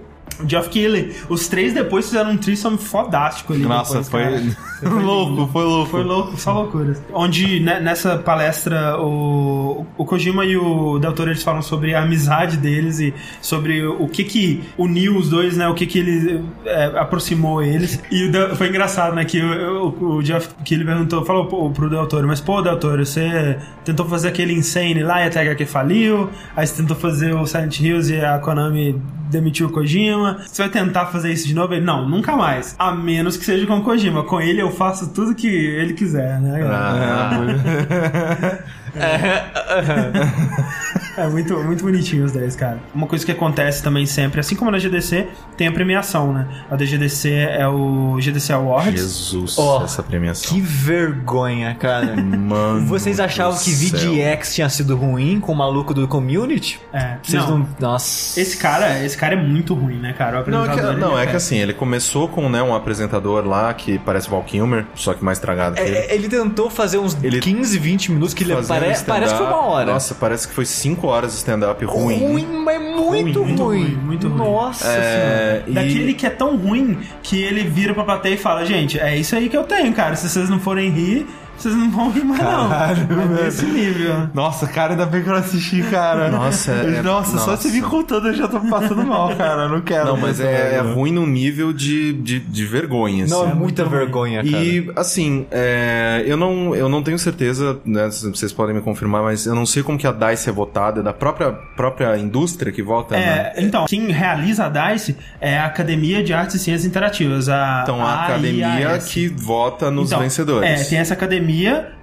Geoff Keighley. Os três depois fizeram um threesome fodástico ali. Nossa, depois, foi cara. louco, foi louco. Foi louco, só loucuras. Onde né, nessa palestra o, o Kojima e o Del Toro eles falam sobre a amizade deles e sobre o que que uniu os dois, né? O que que ele é, aproximou eles. E Del- foi engraçado, né? Que o, o, o Jeff que ele perguntou, falou pro, pro Del Toro, mas pô, Del Toro, você tentou fazer aquele Insane lá e a que faliu, aí você tentou fazer o Silent Hills e a Konami demitiu o Kojima. Você vai tentar fazer isso de novo? Ele, não, nunca mais. A menos que seja com o Kojima. Com ele eu faço tudo que ele quiser, né? Ah, É muito, muito bonitinho os 10, cara. Uma coisa que acontece também sempre, assim como na GDC, tem a premiação, né? A da GDC é o GDC Awards. Jesus, Ó, essa premiação. que vergonha, cara. Mano Vocês achavam que. VGX tinha sido ruim com o maluco do community? É. Vocês não, não. Nossa. Esse cara, esse cara é muito ruim, né, cara? O Não, é que, apresentador, não, ele é que assim, ele começou com né, um apresentador lá que parece Val Kilmer, só que mais tragado que ele. É, ele tentou fazer uns Ele- 15, 20 minutos que ele Fazendo pare, parece que foi uma hora. Nossa, parece que foi 5 horas de stand-up ruim. ruim, mas muito ruim. Muito ruim, muito ruim. Nossa É, senhora. e- Daquele que é tão ruim que ele vira pra plateia e fala: Gente, é isso aí que eu tenho, cara. Se vocês não forem rir, vocês não vão rir mais, Caralho, não. É velho. desse nível. Nossa, cara, ainda bem que eu não assisti, cara. Nossa, é- nossa, só nossa. você me contando eu já tô passando mal, cara. Não quero. Não, mas é, é ruim no nível de, de, de vergonha, assim. Não, é muita vergonha, cara. E, assim, é, eu, não, eu não tenho certeza, né, vocês podem me confirmar, mas eu não sei como que a DICE é votada, é da própria, própria indústria que vota, né? É, então, quem realiza a DICE é a Academia de Artes e Ciências Interativas. A Então, a academia AIAS. que vota nos Então, vencedores. É, tem essa academia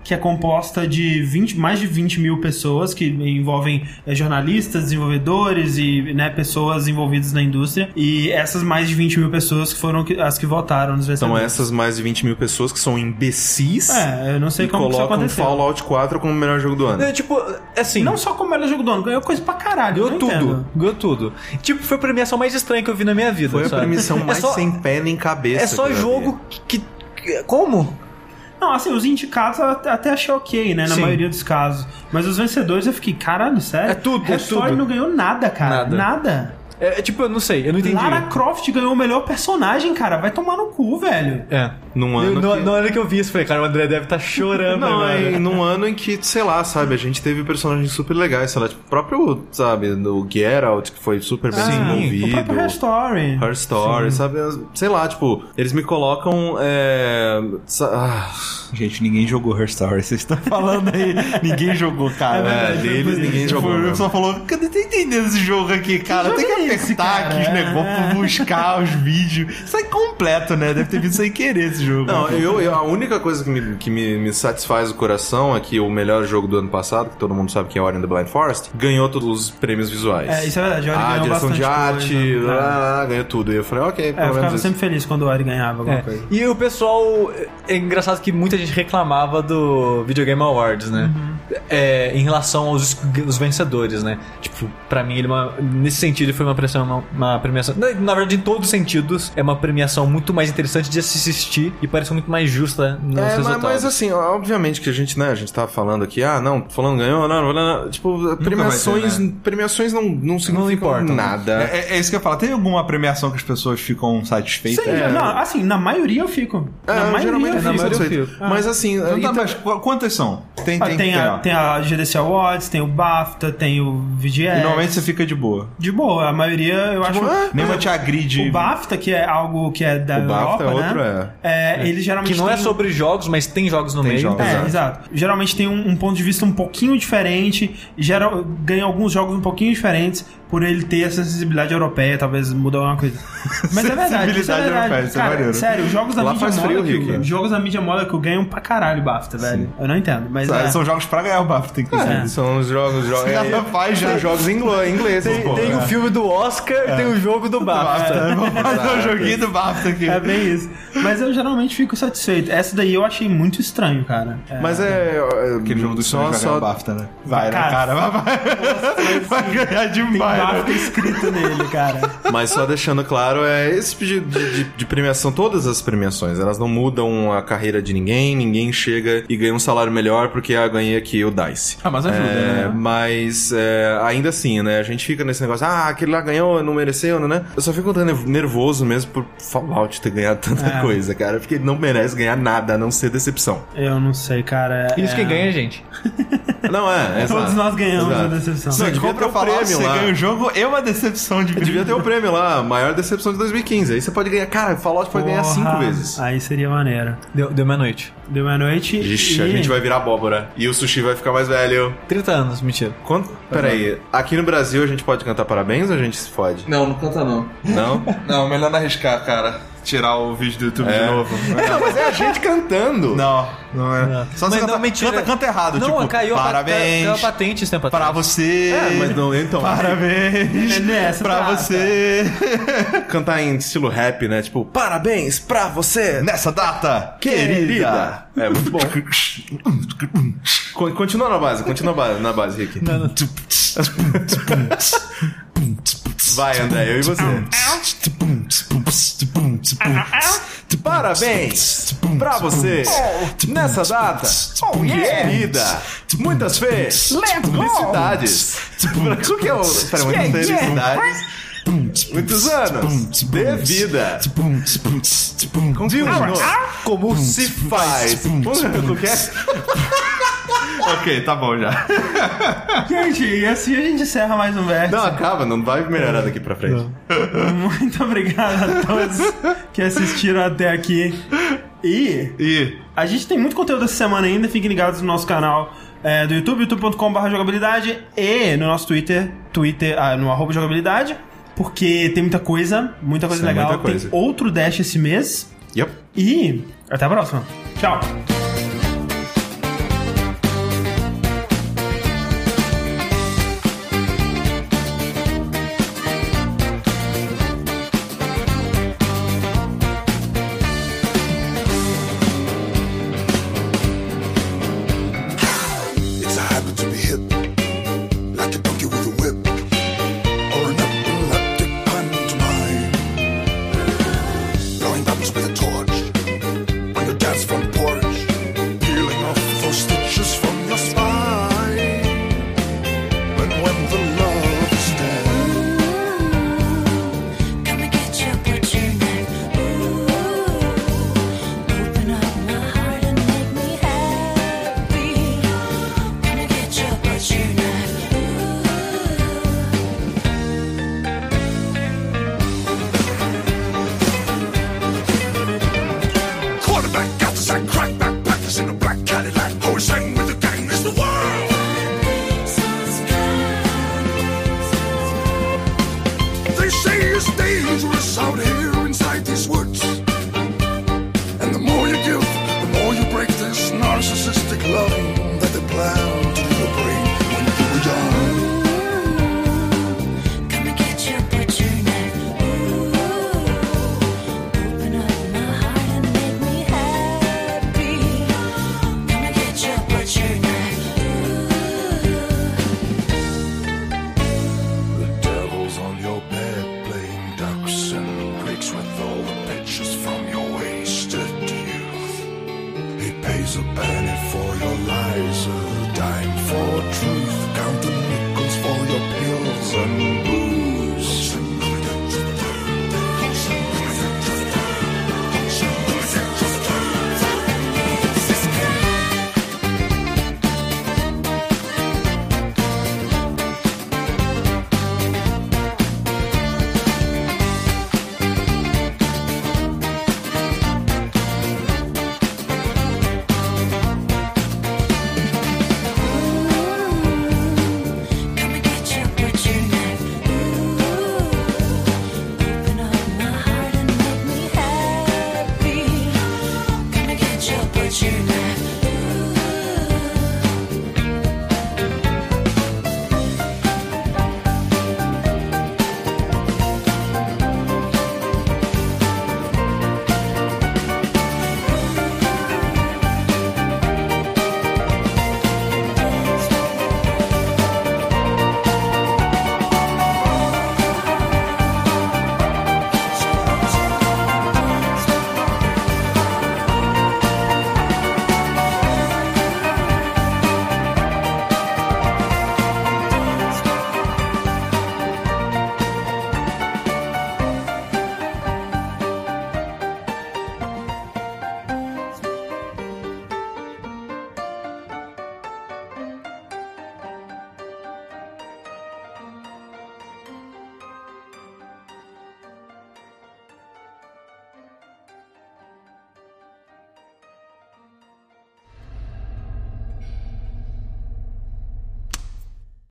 que é composta de 20, mais de 20 mil pessoas que envolvem é, jornalistas, desenvolvedores e né, pessoas envolvidas na indústria. E essas mais de 20 mil pessoas que foram que- as que votaram nos Então, vencedores. essas mais de 20 mil pessoas que são imbecis É, eu não sei e como que isso colocam aconteceu. Fallout 4 como o melhor jogo do ano. É, tipo, assim. Não só como ela jogo do ano, ganhou coisa pra caralho. Ganhou tudo. entendo. Ganhou tudo. Tipo, foi a premiação mais estranha que eu vi na minha vida. Foi a sabe? premiação É mais só- sem pé nem cabeça. É só jogo que, que- Como? Não, assim, os indicados eu até achei ok, né? Na Sim. maioria dos casos. Mas os vencedores eu fiquei, caralho, sério? É tudo, é Restore tudo. não ganhou nada, cara. Nada. Nada. É, é tipo, eu não sei, eu não entendi. Lara Croft ganhou o melhor personagem, cara. Vai tomar no cu, velho. É. Num Eu- ano no, que- no ano que eu vi isso, eu falei, cara, o André deve estar chorando Não, é num ano em que, sei lá, sabe, a gente teve personagens super legais, sei lá, tipo, o próprio, sabe, o Geralt, que foi super bem o desenvolvido. próprio Her Story. Her Story, sabe? Sei lá, tipo, eles me colocam. É... ah, Gente, ninguém jogou Her Story. Vocês estão falando aí. ninguém jogou, cara. É, deles ninguém Tipo, jogou, Eu mesmo. só falou, cadê tá entendendo esse jogo aqui, cara? jogo Tem que é esse, apertar cara? aqui os negócios pra é. buscar os vídeos. Isso é completo, né? Deve ter vindo sem querer esse jogo. Não, eu, eu- a única coisa que, me, que me, me satisfaz o coração é que o melhor jogo do ano passado, que todo mundo sabe que é Ori and the Blind Forest, ganhou todos os prêmios visuais. É, isso é verdade. Ori Ah, ganhou direção de arte, coisa, né? ah, ganhou tudo. E eu falei, ok, É, eu ficava sempre feliz quando o Ori ganhava alguma É. coisa. E o pessoal. É engraçado que muita gente reclamava do Video Game Awards, né? É, em relação aos os vencedores, né? Tipo, pra mim, ele é uma- nesse sentido, foi uma, premiação, uma, uma premiação. Na, na verdade, em todos os sentidos, é uma premiação muito mais interessante de se assistir e parece muito mais justa nos É, mas, resultados. mas assim, obviamente que a gente, né, a gente tava falando aqui, ah, não, falando ganhou, não, não, não, tipo, premiações, ter, premiações não, não significam importam, né? nada. É, é isso que eu ia falar. Tem alguma premiação que as pessoas ficam satisfeitas? Sim, não, assim, na maioria eu fico. É, na maioria eu é fico. maioria eu fico. Mas assim, Então, tá, mas qu- quantas são? Tem, Ah, tem, tem, a, tem a GDC Awards, tem o BAFTA, tem o VGS. E normalmente você fica de boa. De boa, a maioria eu acho. ah, Nenhuma te agride. O BAFTA, que é algo que é da O BAFTA Europa, é outro, né? É, ele geralmente Que não é tem um- sobre jogos, mas tem jogos no Tem meio. jogos. É, Exato. exato. Geralmente tem um, um ponto de vista um pouquinho diferente, geral, ganha alguns jogos um pouquinho diferentes por ele ter essa sensibilidade europeia, talvez muda alguma coisa. Mas é verdade, isso é Sensibilidade verdade. europeia, isso é Cara, maneiro. sério, os jogos da Lá mídia faz frio, molecule, Rick. os jogos da mídia molecule ganham pra caralho BAFTA, velho. Eu não entendo, mas é. São jogos pra ganhar o BAFTA, inclusive. É. São os jogos, jogos Você já faz já. Tem jogos em inglês, Tem, pô. tem o filme do Oscar, tem o jogo do BAFTA. BAFTA. Vamos fazer um joguinho do BAFTA aqui. É bem isso. Mas eu geralmente fico satisfeito. Essa daí eu achei muito estranho, cara. É. Mas é. é Aquele jogo do só, só o BAFTA, né? Vai, Cara, né, cara? Vai, vai. vai ganhar Tem demais, BAFTA né? escrito nele, cara. Mas só deixando claro, é esse tipo de, de- de premiação, todas as premiações, elas não mudam a carreira de ninguém, ninguém chega e ganha um salário melhor porque ah, ganhei aqui o DICE. Ah, mas ajuda, É, né? Mas é, ainda assim, né? A gente fica nesse negócio, ah, aquele lá ganhou, não mereceu, né? Eu só fico tão nervoso mesmo por Fallout ter ganhado tanta É. coisa, cara. Porque ele não merece ganhar nada, a não ser decepção. Eu não sei, cara. Isso é... ganha é a gente. Não é, Todos exato. nós ganhamos Exato. a decepção. Não, Você compra ter o um prêmio você lá. ganha o jogo, é uma decepção de Devia ter o prêmio lá, maior decepção de 2015. Aí você pode ganhar, cara, Fallout pode ganhar cinco vezes. Aí seria maneiro. Deu, deu meia-noite. Deu meia-noite. Ixi, e... a gente vai virar abóbora. E o sushi vai ficar mais velho. 30 anos, mentira. Quanto? Peraí, aqui no Brasil a gente pode cantar parabéns ou a gente se fode? Não, não canta não. Não? Não, melhor não arriscar, cara. Tirar o vídeo do YouTube É. de novo. Não, mas é a gente cantando. Não, não é. Só Mas você não, canta, mentira. canta, canta errado, não, tipo, caiu parabéns caiu a patente esse tempo atrás. pra você. É, mas não, então. Parabéns É nessa, pra tá, você. Cantar em estilo rap, né? Tipo, parabéns pra você, Nessa data, querida. É, muito bom. Con- Continua na base, continua na base, na base Rick. Vai, André, eu e você. Parabéns pra você nessa data, querida. Muitas felicidades. O que é o. Espera, muitas felicidades. Muitos anos de vida. Continua. Como se faz? O que é? ok, tá bom já. Gente, e assim a gente encerra mais um vértice. Não, acaba, não vai melhorar daqui pra frente. Muito obrigado a todos que assistiram até aqui. E E a gente tem muito conteúdo essa semana ainda. Fiquem ligados no nosso canal é, do YouTube, youtube.com.br jogabilidade e no nosso Twitter, Twitter ah, no arroba jogabilidade. Porque tem muita coisa, muita coisa Sim, legal. muita coisa. Tem outro Dash esse mês. Yep. E até a próxima. Tchau.